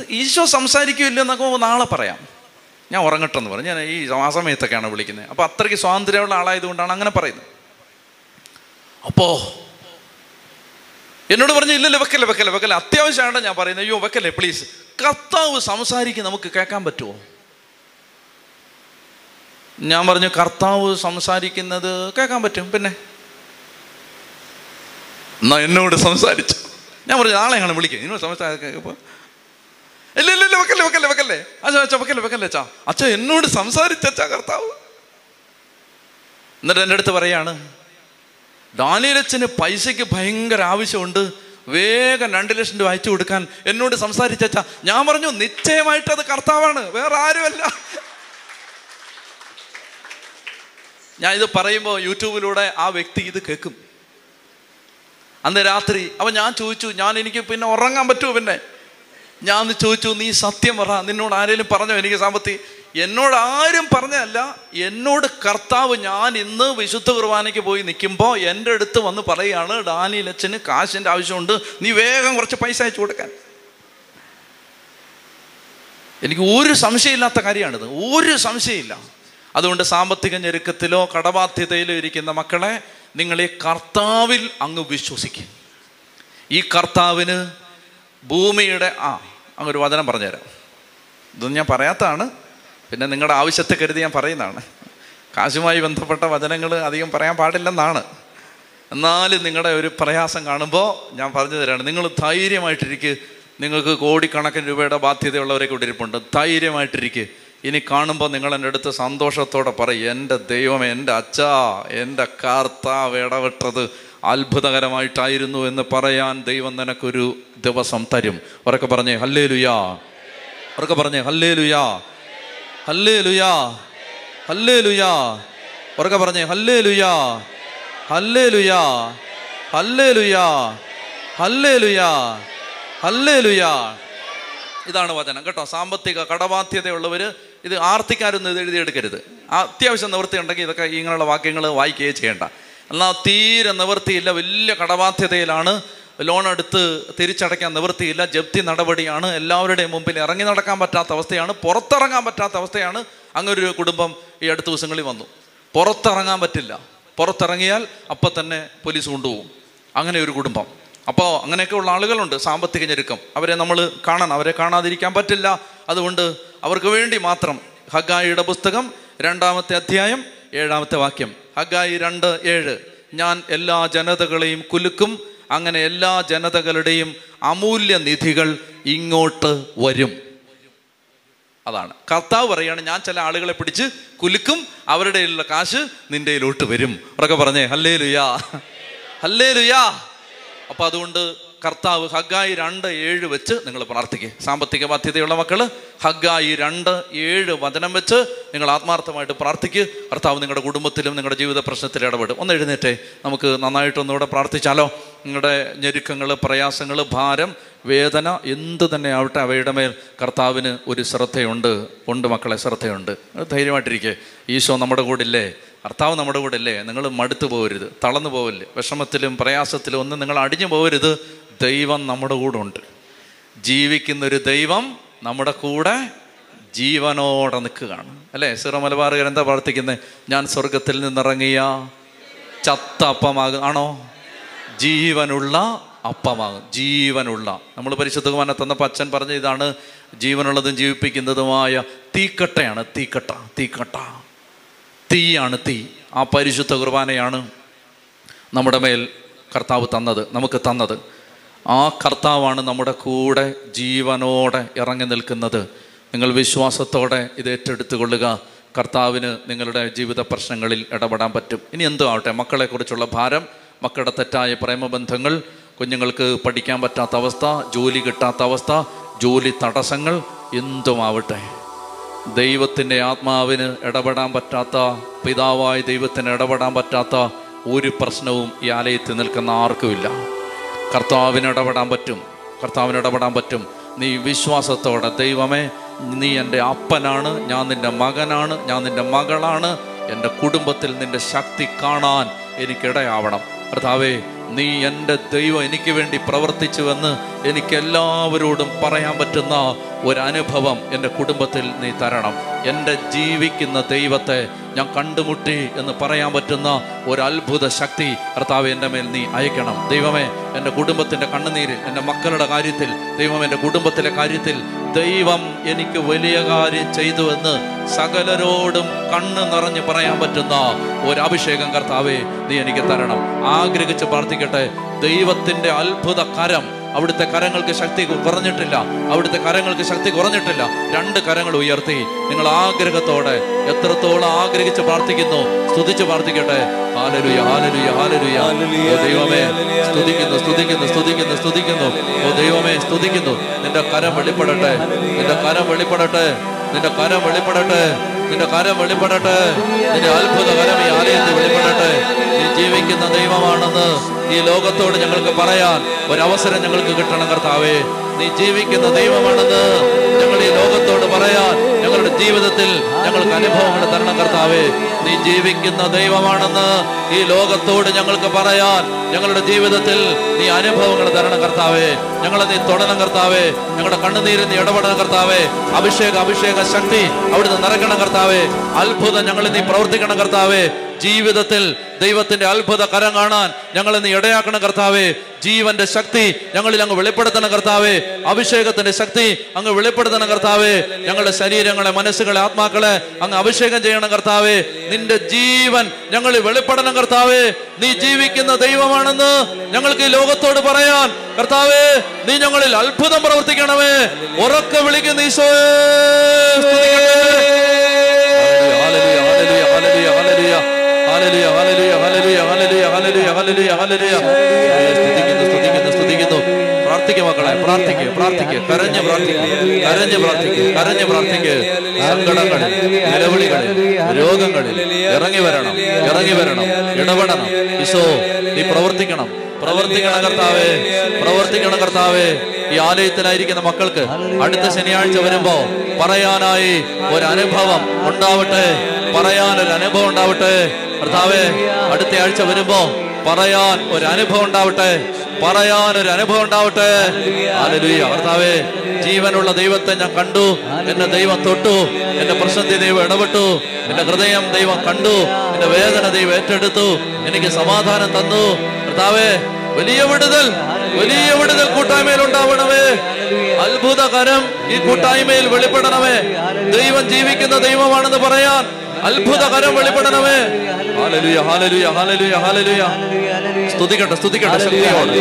Speaker 1: ഈശോ സംസാരിക്കില്ല എന്നൊക്കെ നാളെ പറയാം. ഞാൻ ഉറങ്ങട്ടെന്ന് പറഞ്ഞു. ഞാൻ ഈ ആ സമയത്തൊക്കെയാണ് വിളിക്കുന്നത് അപ്പോൾ അത്രയ്ക്ക് സ്വാതന്ത്ര്യമുള്ള ആളായതുകൊണ്ടാണ് അങ്ങനെ പറയുന്നത് അപ്പോ എന്നോട് പറഞ്ഞു ഇല്ല വെക്കല്ല വെക്കല്ല വെക്കല്ല. അത്യാവശ്യമാണ് ഞാൻ പറയുന്നത് അയ്യോ വെക്കല്ലേ പ്ലീസ് കർത്താവ് സംസാരിക്കും. നമുക്ക് കേൾക്കാൻ പറ്റുമോ ഞാൻ പറഞ്ഞു കർത്താവ് സംസാരിക്കുന്നത് കേൾക്കാൻ പറ്റും. പിന്നെ? എന്നാ എന്നോട് സംസാരിച്ചു? ഞാൻ പറഞ്ഞു നാളെ ഞങ്ങൾ വിളിക്കും? എന്നോട് സംസാരിക്കുമ്പോൾ ഇല്ല ഇല്ല ഇല്ല വെക്കല്ലേ വെക്കല്ലേ വെക്കല്ലേ? അച്ഛാ അച്ഛാ വെക്കല്ലേ വെക്കല്ലേ അച്ഛാ? എന്നോട് സംസാരിച്ചച്ചാ കർത്താവ്. എന്നിട്ട് എന്റെ അടുത്ത് പറയാണ് ദാനിയലച്ചന് പൈസയ്ക്ക് ഭയങ്കര ആവശ്യമുണ്ട്. വേഗം രണ്ട് ലക്ഷം രൂപ അയച്ചു കൊടുക്കാൻ എന്നോട് സംസാരിച്ചാ ഞാൻ പറഞ്ഞു നിശ്ചയമായിട്ട് അത് കർത്താവാണ്. വേറെ ആരുമല്ല. ഞാൻ ഇത് പറയുമ്പോൾ യൂട്യൂബിലൂടെ ആ വ്യക്തി ഇത് കേൾക്കും. അന്ന് രാത്രി അപ്പം ഞാൻ ചോദിച്ചു ഞാൻ എനിക്ക് പിന്നെ ഉറങ്ങാൻ പറ്റുമോ പിന്നെ? ഞാൻ ചോദിച്ചു നീ സത്യം പറ. നിന്നോട് ആരെങ്കിലും പറഞ്ഞോ? എനിക്ക് സാമ്പത്തി എന്നോട് ആരും പറഞ്ഞതല്ല. എന്നോട് കർത്താവ് ഞാൻ ഇന്ന് വിശുദ്ധ കുർബാനയ്ക്ക് പോയി നിൽക്കുമ്പോൾ എന്റെ അടുത്ത് വന്ന് പറയുകയാണ് ഡാനിയലച്ചന് കാശിന്റെ ആവശ്യമുണ്ട്. നീ വേഗം കുറച്ച് പൈസ അയച്ചു കൊടുക്കാൻ. എനിക്ക് ഒരു സംശയമില്ലാത്ത കാര്യമാണിത്. ഒരു സംശയമില്ല. അതുകൊണ്ട് സാമ്പത്തിക ഞെരുക്കത്തിലോ കടബാധ്യതയിലോ ഇരിക്കുന്ന മക്കളെ നിങ്ങൾ ഈ കർത്താവിൽ അങ്ങ് വിശ്വസിക്കും. ഈ കർത്താവിന് ഭൂമിയുടെ ആ അങ്ങൊരു വചനം പറഞ്ഞുതരാം. ഇതൊന്നും ഞാൻ പറയാത്തതാണ് പിന്നെ നിങ്ങളുടെ ആവശ്യത്തെ കരുതി ഞാൻ പറയുന്നതാണ്. കാശുമായി ബന്ധപ്പെട്ട വചനങ്ങൾ അധികം പറയാൻ പാടില്ലെന്നാണ്. എന്നാലും നിങ്ങളുടെ ഒരു പ്രയാസം കാണുമ്പോൾ ഞാൻ പറഞ്ഞു തരാണ്. നിങ്ങൾ ധൈര്യമായിട്ടിരിക്കുക നിങ്ങൾക്ക് കോടിക്കണക്കിന് രൂപയുടെ ബാധ്യതയുള്ളവരെ ഇരിപ്പുണ്ട് ധൈര്യമായിട്ടിരിക്കുക ഇനി കാണുമ്പോൾ നിങ്ങൾ എന്റെ അടുത്ത് സന്തോഷത്തോടെ പറയും. എന്റെ ദൈവം എന്റെ അച്ഛാ എന്റെ കർത്താവ് ഇടപെട്ടത് അത്ഭുതകരമായിട്ടായിരുന്നു എന്ന് പറയാൻ ദൈവം നിനക്കൊരു ദിവസം തരും. ഉറക്കെ പറഞ്ഞേ ഹല്ലേ ലുയാ ഉറക്കെ പറഞ്ഞേ ഹല്ലേ ലുയാ ഹല്ലേ ലുയാ ഹല്ലേ ലുയാ ഉറക്കെ പറഞ്ഞേ ഹല്ലേ ലുയാ ഹല്ലേ ലുയാ ഹല്ലേ ലുയാ ഹല്ലേ ലുയാ ഹല്ലേ ലുയാ ഇതാണ് വചനം. കേട്ടോ സാമ്പത്തിക കടബാധ്യതയുള്ളവർ ഇത് ആർത്തിക്കാരൊന്നും ഇത് എഴുതിയെടുക്കരുത്. അത്യാവശ്യം നിവൃത്തി ഉണ്ടെങ്കിൽ ഇതൊക്കെ ഇങ്ങനെയുള്ള വാക്യങ്ങൾ വായിക്കുകയേ ചെയ്യേണ്ട. എന്നാൽ തീരെ നിവൃത്തിയില്ല. വലിയ കടബാധ്യതയിലാണ്. ലോൺ എടുത്ത് തിരിച്ചടയ്ക്കാൻ നിവൃത്തിയില്ല. ജപ്തി നടപടിയാണ്. എല്ലാവരുടെയും മുമ്പിൽ ഇറങ്ങി നടക്കാൻ പറ്റാത്ത അവസ്ഥയാണ്. പുറത്തിറങ്ങാൻ പറ്റാത്ത അവസ്ഥയാണ്. അങ്ങനൊരു കുടുംബം ഈ അടുത്ത ദിവസങ്ങളിൽ വന്നു. പുറത്തിറങ്ങാൻ പറ്റില്ല. പുറത്തിറങ്ങിയാൽ അപ്പം തന്നെ പോലീസ് കൊണ്ടുപോകും. അങ്ങനെ ഒരു കുടുംബം. അപ്പോൾ അങ്ങനെയൊക്കെ ഉള്ള ആളുകളുണ്ട്. സാമ്പത്തിക ഞെരുക്കം. അവരെ നമ്മൾ കാണണം. അവരെ കാണാതിരിക്കാൻ പറ്റില്ല. അതുകൊണ്ട് അവർക്ക് വേണ്ടി മാത്രം ഹഗായിയുടെ പുസ്തകം രണ്ടാമത്തെ അധ്യായം ഏഴാമത്തെ വാക്യം. ഹഗായി രണ്ട് ഏഴ്. ഞാൻ എല്ലാ ജനതകളെയും കുലുക്കും അങ്ങനെ എല്ലാ ജനതകളുടെയും അമൂല്യ നിധികൾ ഇങ്ങോട്ട് വരും. അതാണ്. കർത്താവ് പറയാണ് ഞാൻ ചില ആളുകളെ പിടിച്ച് കുലുക്കും അവരുടെ ഉള്ള കാശ് നിന്റെ കയ്യിലോട്ട് വരും. ഉറക്കെ പറഞ്ഞേ ഹല്ലേ ലുയാ ഹല്ലേ ലുയാ അപ്പൊ അതുകൊണ്ട് കർത്താവ് ഹഗായി രണ്ട് ഏഴ് വെച്ച് നിങ്ങൾ പ്രാർത്ഥിക്കുക സാമ്പത്തിക ബാധ്യതയുള്ള മക്കൾ ഹഗായി രണ്ട് ഏഴ് വചനം വെച്ച് നിങ്ങൾ ആത്മാർത്ഥമായിട്ട് പ്രാർത്ഥിക്കുക കർത്താവ് നിങ്ങളുടെ കുടുംബത്തിലും നിങ്ങളുടെ ജീവിത പ്രശ്നത്തിൽ ഇടപെടും. ഒന്ന് എഴുന്നേറ്റേ. നമുക്ക് നന്നായിട്ടൊന്നുകൂടെ പ്രാർത്ഥിച്ചാലോ? നിങ്ങളുടെ ഞെരുക്കങ്ങൾ പ്രയാസങ്ങൾ ഭാരം വേദന എന്ത് തന്നെ ആവട്ടെ അവയുടെ മേൽ കർത്താവിന് ഒരു ശ്രദ്ധയുണ്ട്. ഉണ്ട് മക്കളെ ശ്രദ്ധയുണ്ട്. ധൈര്യമായിട്ടിരിക്കുക ധൈര്യമായിട്ടിരിക്കെ. ഈശോ നമ്മുടെ കൂടെ ഇല്ലേ കർത്താവ് നമ്മുടെ കൂടെ ഇല്ലേ നിങ്ങൾ മടുത്തു പോകരുത് തളർന്നു പോകല്ലേ വിഷമത്തിലും പ്രയാസത്തിലും ഒന്നും നിങ്ങൾ അടിഞ്ഞു പോകരുത് ദൈവം നമ്മുടെ കൂടെ ഉണ്ട്. ജീവിക്കുന്നൊരു ദൈവം നമ്മുടെ കൂടെ ജീവനോടെ നിൽക്കുകയാണ്. അല്ലേ? സീറോ മലബാറുകാർ എന്താ പ്രാർത്ഥിക്കുന്നത് ഞാൻ സ്വർഗത്തിൽ നിന്നിറങ്ങിയ ചത്ത അപ്പമാകും ആണോ? ജീവനുള്ള അപ്പമാകും ജീവനുള്ള. നമ്മൾ പരിശുദ്ധ കുമാരനെ തന്നപ്പോൾ അച്ഛൻ പറഞ്ഞ ഇതാണ് ജീവനുള്ളതും ജീവിപ്പിക്കുന്നതുമായ തീക്കട്ടയാണ് തീക്കട്ട തീക്കട്ട. തീയാണ് തീ. ആ പരിശുദ്ധ കുർബാനയാണ് നമ്മുടെ മേൽ കർത്താവ് തന്നത് നമുക്ക് തന്നത്. ആ കർത്താവാണ് നമ്മുടെ കൂടെ ജീവനോടെ ഇറങ്ങി നിൽക്കുന്നത്. നിങ്ങൾ വിശ്വാസത്തോടെ ഇത് ഏറ്റെടുത്തുകൊള്ളുക. കർത്താവിന് നിങ്ങളുടെ ജീവിത പ്രശ്നങ്ങളിൽ ഇടപെടാൻ പറ്റും. ഇനി എന്തോ ആവട്ടെ? മക്കളെക്കുറിച്ചുള്ള ഭാരം മക്കളുടെ തെറ്റായ പ്രേമബന്ധങ്ങൾ കുഞ്ഞുങ്ങൾക്ക് പഠിക്കാൻ പറ്റാത്ത അവസ്ഥ ജോലി കിട്ടാത്ത അവസ്ഥ ജോലി തടസ്സങ്ങൾ എന്തുമാവട്ടെ ദൈവത്തിന്റെ ആത്മാവിന് ഇടപെടാൻ പറ്റാത്ത പിതാവായ ദൈവത്തിന് ഇടപെടാൻ പറ്റാത്ത ഒരു പ്രശ്നവും ഈ ആലയത്തിൽ നിൽക്കുന്ന ആർക്കുമില്ല. കർത്താവിന് ഇടപെടാൻ പറ്റും. കർത്താവിന് ഇടപെടാൻ പറ്റും. നീ വിശ്വാസത്തോടെ ദൈവമേ നീ എന്റെ അപ്പനാണ് ഞാൻ നിന്റെ മകനാണ് ഞാൻ നിന്റെ മകളാണ്. എന്റെ കുടുംബത്തിൽ നിന്റെ ശക്തി കാണാൻ എനിക്കിടയാവണം കർത്താവേ നീ എന്റെ ദൈവം എനിക്ക് വേണ്ടി പ്രവർത്തിച്ചുവെന്ന് എനിക്ക് എല്ലാവരോടും പറയാൻ പറ്റുന്ന ഒരനുഭവം എന്റെ കുടുംബത്തിൽ നീ തരണം. എന്റെ ജീവിക്കുന്ന ദൈവത്തെ ഞാൻ കണ്ടുമുട്ടി എന്ന് പറയാൻ പറ്റുന്ന ഒരു അത്ഭുത ശക്തി കർത്താവ് എന്റെ മേൽ നീ അയക്കണം. ദൈവമേ എന്റെ കുടുംബത്തിന്റെ കണ്ണുനീരിൽ എന്റെ മക്കളുടെ കാര്യത്തിൽ ദൈവം എന്റെ കുടുംബത്തിലെ കാര്യത്തിൽ ദൈവം എനിക്ക് വലിയ കാര്യം ചെയ്തു എന്ന് സകലരോടും കണ്ണ് നിറഞ്ഞ് പറയാൻ പറ്റുന്ന ഒരു അഭിഷേകം കർത്താവേ നീ എനിക്ക് തരണം. ആഗ്രഹിച്ച് പ്രാർത്ഥിക്കട്ടെ. ദൈവത്തിന്റെ അത്ഭുത കരം അവിടുത്തെ കരങ്ങൾക്ക് ശക്തി കുറഞ്ഞിട്ടില്ല. അവിടുത്തെ കരങ്ങൾക്ക് ശക്തി കുറഞ്ഞിട്ടില്ല. രണ്ട് കരങ്ങൾ ഉയർത്തി. നിങ്ങൾ ആഗ്രഹത്തോടെ എത്രത്തോളം ആഗ്രഹിച്ച് പ്രാർത്ഥിക്കുന്നു സ്തുതിച്ച് പ്രാർത്ഥിക്കട്ടെ. ഹാലലുയ ഹാലലുയ ഹാലലുയ. ദൈവമേ സ്തുതിക്കുന്നു സ്തുതിക്കുന്നു സ്തുതിക്കുന്നു സ്തുതിക്കുന്നു. ഓ ദൈവമേ സ്തുതിക്കുന്നു. നിന്റെ കരം വെളിപ്പെടട്ടെ. നിന്റെ കരം വെളിപ്പെടട്ടെ. നിന്റെ കരം വെളിപ്പെടട്ടെ. നിന്റെ കരം വെളിപ്പെടട്ടെ. നിന്റെ അത്ഭുത കരം ഈ ആലയത്തിൽ വെളിപ്പെടട്ടെ. ജീവിക്കുന്ന ദൈവമാണെന്ന് ഈ ലോകത്തോട് ഞങ്ങൾക്ക് പറയാൻ ഒരവസരം ഞങ്ങൾക്ക് കിട്ടണം കർത്താവേ. നീ ജീവിക്കുന്ന ദൈവമാണെന്ന് ഞങ്ങൾ ഈ ലോകത്തോട് പറയാൻ ഞങ്ങളുടെ ജീവിതത്തിൽ ഞങ്ങൾക്ക് അനുഭവങ്ങൾ തരണം കർത്താവേ. നീ ജീവിക്കുന്ന ദൈവമാണെന്ന് ഈ ലോകത്തോട് ഞങ്ങൾക്ക് പറയാൻ ഞങ്ങളുടെ ജീവിതത്തിൽ നീ അനുഭവങ്ങൾ തരണം കർത്താവേ. ഞങ്ങളെ നീ തൊടണം കർത്താവേ. ഞങ്ങളുടെ കണ്ണുനീരിൽ നീ ഇടപെടണം കർത്താവേ. അഭിഷേക അഭിഷേക ശക്തി അവിടുന്ന് നിറക്കണം കർത്താവേ. അത്ഭുതം ഞങ്ങളിൽ നീ പ്രവർത്തിക്കണം കർത്താവേ. ജീവിതത്തിൽ ദൈവത്തിന്റെ അത്ഭുത കരം കാണാൻ ഞങ്ങൾ ഇന്ന് ഇടയാക്കണം കർത്താവേ. ജീവന്റെ ശക്തി ഞങ്ങളിൽ അങ്ങ് വെളിപ്പെടുത്തണം കർത്താവേ. അഭിഷേകത്തിന്റെ ശക്തി അങ്ങ് വെളിപ്പെടുത്തണം കർത്താവേ. ഞങ്ങളുടെ ശരീരങ്ങളെ മനസ്സുകളെ ആത്മാക്കളെ അങ്ങ് അഭിഷേകം ചെയ്യണം കർത്താവേ. നിന്റെ ജീവൻ ഞങ്ങളിൽ വെളിപ്പെടണം കർത്താവേ. നീ ജീവിക്കുന്ന ദൈവമാണെന്ന് ഞങ്ങൾക്ക് ഈ ലോകത്തോട് പറയാൻ. കർത്താവേ നീ ഞങ്ങളിൽ അത്ഭുതം പ്രവർത്തിക്കണമേ. ഉറക്കെ വിളിക്കുന്ന ഈശോയെ hallelujah, hallelujah, hallelujah, hallelujah, hallelujah, hallelujah, hallelujah. സ്തുതിക്കുന്നു സ്തുതിക്കുന്നു സ്തുതിക്കുന്നു. പ്രാർത്ഥിക്കുക മക്കളെ പ്രാർത്ഥിക്കുക പ്രാർത്ഥിക്കുക കരഞ്ഞ് പ്രാർത്ഥിക്കുക കരഞ്ഞ് പ്രാർത്ഥിക്കുക കരഞ്ഞ് പ്രാർത്ഥിക്കുക സങ്കടങ്ങളിൽ നിലവിളികളിൽ രോഗങ്ങളിൽ ഇറങ്ങി വരണം ഇറങ്ങി വരണം ഇടപെടണം. ഈശോ നീ പ്രവർത്തിക്കണം പ്രവർത്തിക്കണം കർത്താവേ പ്രവർത്തിക്കണം കർത്താവേ. ഈ ആലയത്തിലായിരിക്കുന്ന മക്കൾക്ക് അടുത്ത ശനിയാഴ്ച വരുമ്പോ പറയാനായി ഒരു അനുഭവം ഉണ്ടാവട്ടെ പറയാനൊരു അനുഭവം ഉണ്ടാവട്ടെ. കർത്താവേ അടുത്ത ആഴ്ച വരുമ്പോ പറയാൻ ഒരു അനുഭവം ഉണ്ടാവട്ടെ. പറയാൻ ഒരു അനുഭവം ഉണ്ടാവട്ടെ. കർത്താവേ ജീവനുള്ള ദൈവത്തെ ഞാൻ കണ്ടു. എന്നെ ദൈവം തൊട്ടു. എന്റെ പ്രശ്നത്തിൽ ദൈവം ഇടപെട്ടു. എന്റെ ഹൃദയം ദൈവം കണ്ടു. എന്റെ വേദന ദൈവം ഏറ്റെടുത്തു. എനിക്ക് സമാധാനം തന്നു. കർത്താവേ വലിയ വിടുതൽ വലിയ വിടുതൽ കൂട്ടായ്മയിൽ ഉണ്ടാവണമേ. അത്ഭുതകരം ഈ കൂട്ടായ്മയിൽ വെളിപ്പെടണമേ. ദൈവം ജീവിക്കുന്ന ദൈവമാണെന്ന് പറയാൻ അത്ഭുതകരം വെളിപ്പെടണമേ ഹാലലുയ ഹാലലുയ ഹാലലുയ ഹാലലുയ സ്തുതിക്കട്ടെ സ്തുതിക്കട്ടെ ശക്തിയോടെ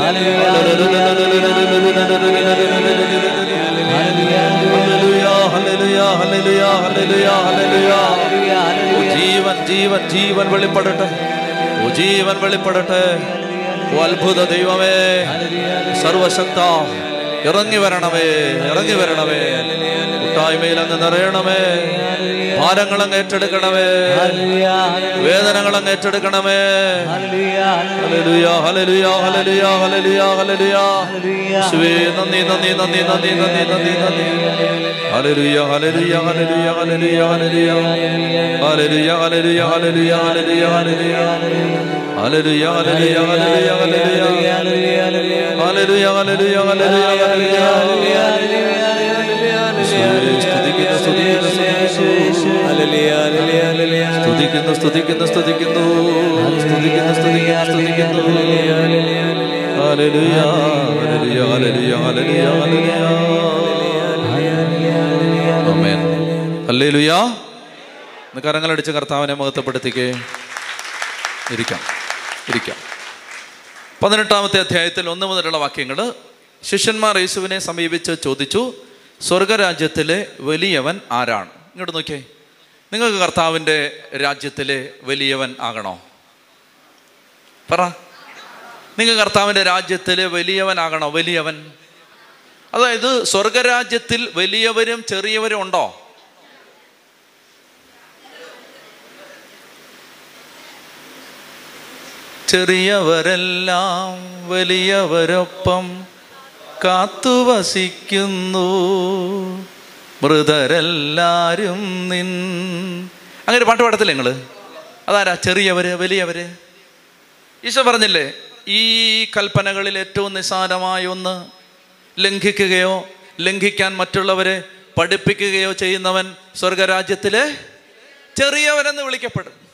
Speaker 1: ഹല്ലേലൂയ, ജീവൻ ജീവൻ വെളിപ്പെടട്ടെ. ഓ ജീവൻ വെളിപ്പെടട്ടെ. ഓ അത്ഭുത ദൈവമേ. സർവശക്ത. ഇറങ്ങി വരണമേ ഇറങ്ങി വരണമേ കൂട്ടായ്മയിൽ അങ്ങ് നിറയണമേ ഭാരങ്ങൾ അങ്ങ് ഏറ്റെടുക്കണമേ വേദനകൾ അങ്ങ് ഏറ്റെടുക്കണമേ നന്ദി നന്ദി നന്ദി നന്ദി നന്ദി നന്ദി നന്ദി hallelujah hallelujah hallelujah hallelujah hallelujah hallelujah hallelujah hallelujah സ്തുതിക്കുന്നു സ്തുതിക്കുന്നു സ്തുതിക്കുന്നു സ്തുതിക്കുന്നു സ്തുതിക്കുന്നു സ്തുതിക്കുന്നു സ്തുതിക്കുന്നു സ്തുതിക്കുന്നു ആമേൻ ഹല്ലേലൂയ ഇന്ന് കരങ്ങളടിച്ച് കർത്താവിനെ മഹത്വപ്പെടുത്തിക്കേ ഇരിക്കാം ഇരിക്കാം പതിനെട്ടാമത്തെ അധ്യായത്തിൽ ഒന്ന് മുതലുള്ള വാക്യങ്ങൾ ശിഷ്യന്മാർ യേശുവിനെ സമീപിച്ച് ചോദിച്ചു സ്വർഗരാജ്യത്തിലെ വലിയവൻ ആരാണ്? ഇങ്ങോട്ട് നോക്കിയേ. നിങ്ങൾക്ക് കർത്താവിന്റെ രാജ്യത്തിലെ വലിയവൻ ആകണോ? പറ. നിങ്ങൾ കർത്താവിന്റെ രാജ്യത്തിലെ വലിയവനാകണോ വലിയവൻ. അതായത് സ്വർഗരാജ്യത്തിൽ വലിയവരും ചെറിയവരും ഉണ്ടോ? ചെറിയവരെല്ലാം വലിയവരൊപ്പം കാത്തുവസിക്കുന്നു മൃതരെല്ലാരും നിൻ. അങ്ങനെ പാട്ട് പാടത്തില്ലേ നിങ്ങൾ? അതാരാ? ചെറിയവര് വലിയവര്? ഈശോ പറഞ്ഞില്ലേ ഈ കൽപ്പനകളിൽ ഏറ്റവും നിസ്സാരമായ ഒന്ന് ലംഘിക്കുകയോ ലംഘിക്കാൻ മറ്റുള്ളവരെ പഠിപ്പിക്കുകയോ ചെയ്യുന്നവൻ സ്വർഗരാജ്യത്തിലെ ചെറിയവരെന്ന് വിളിക്കപ്പെടും.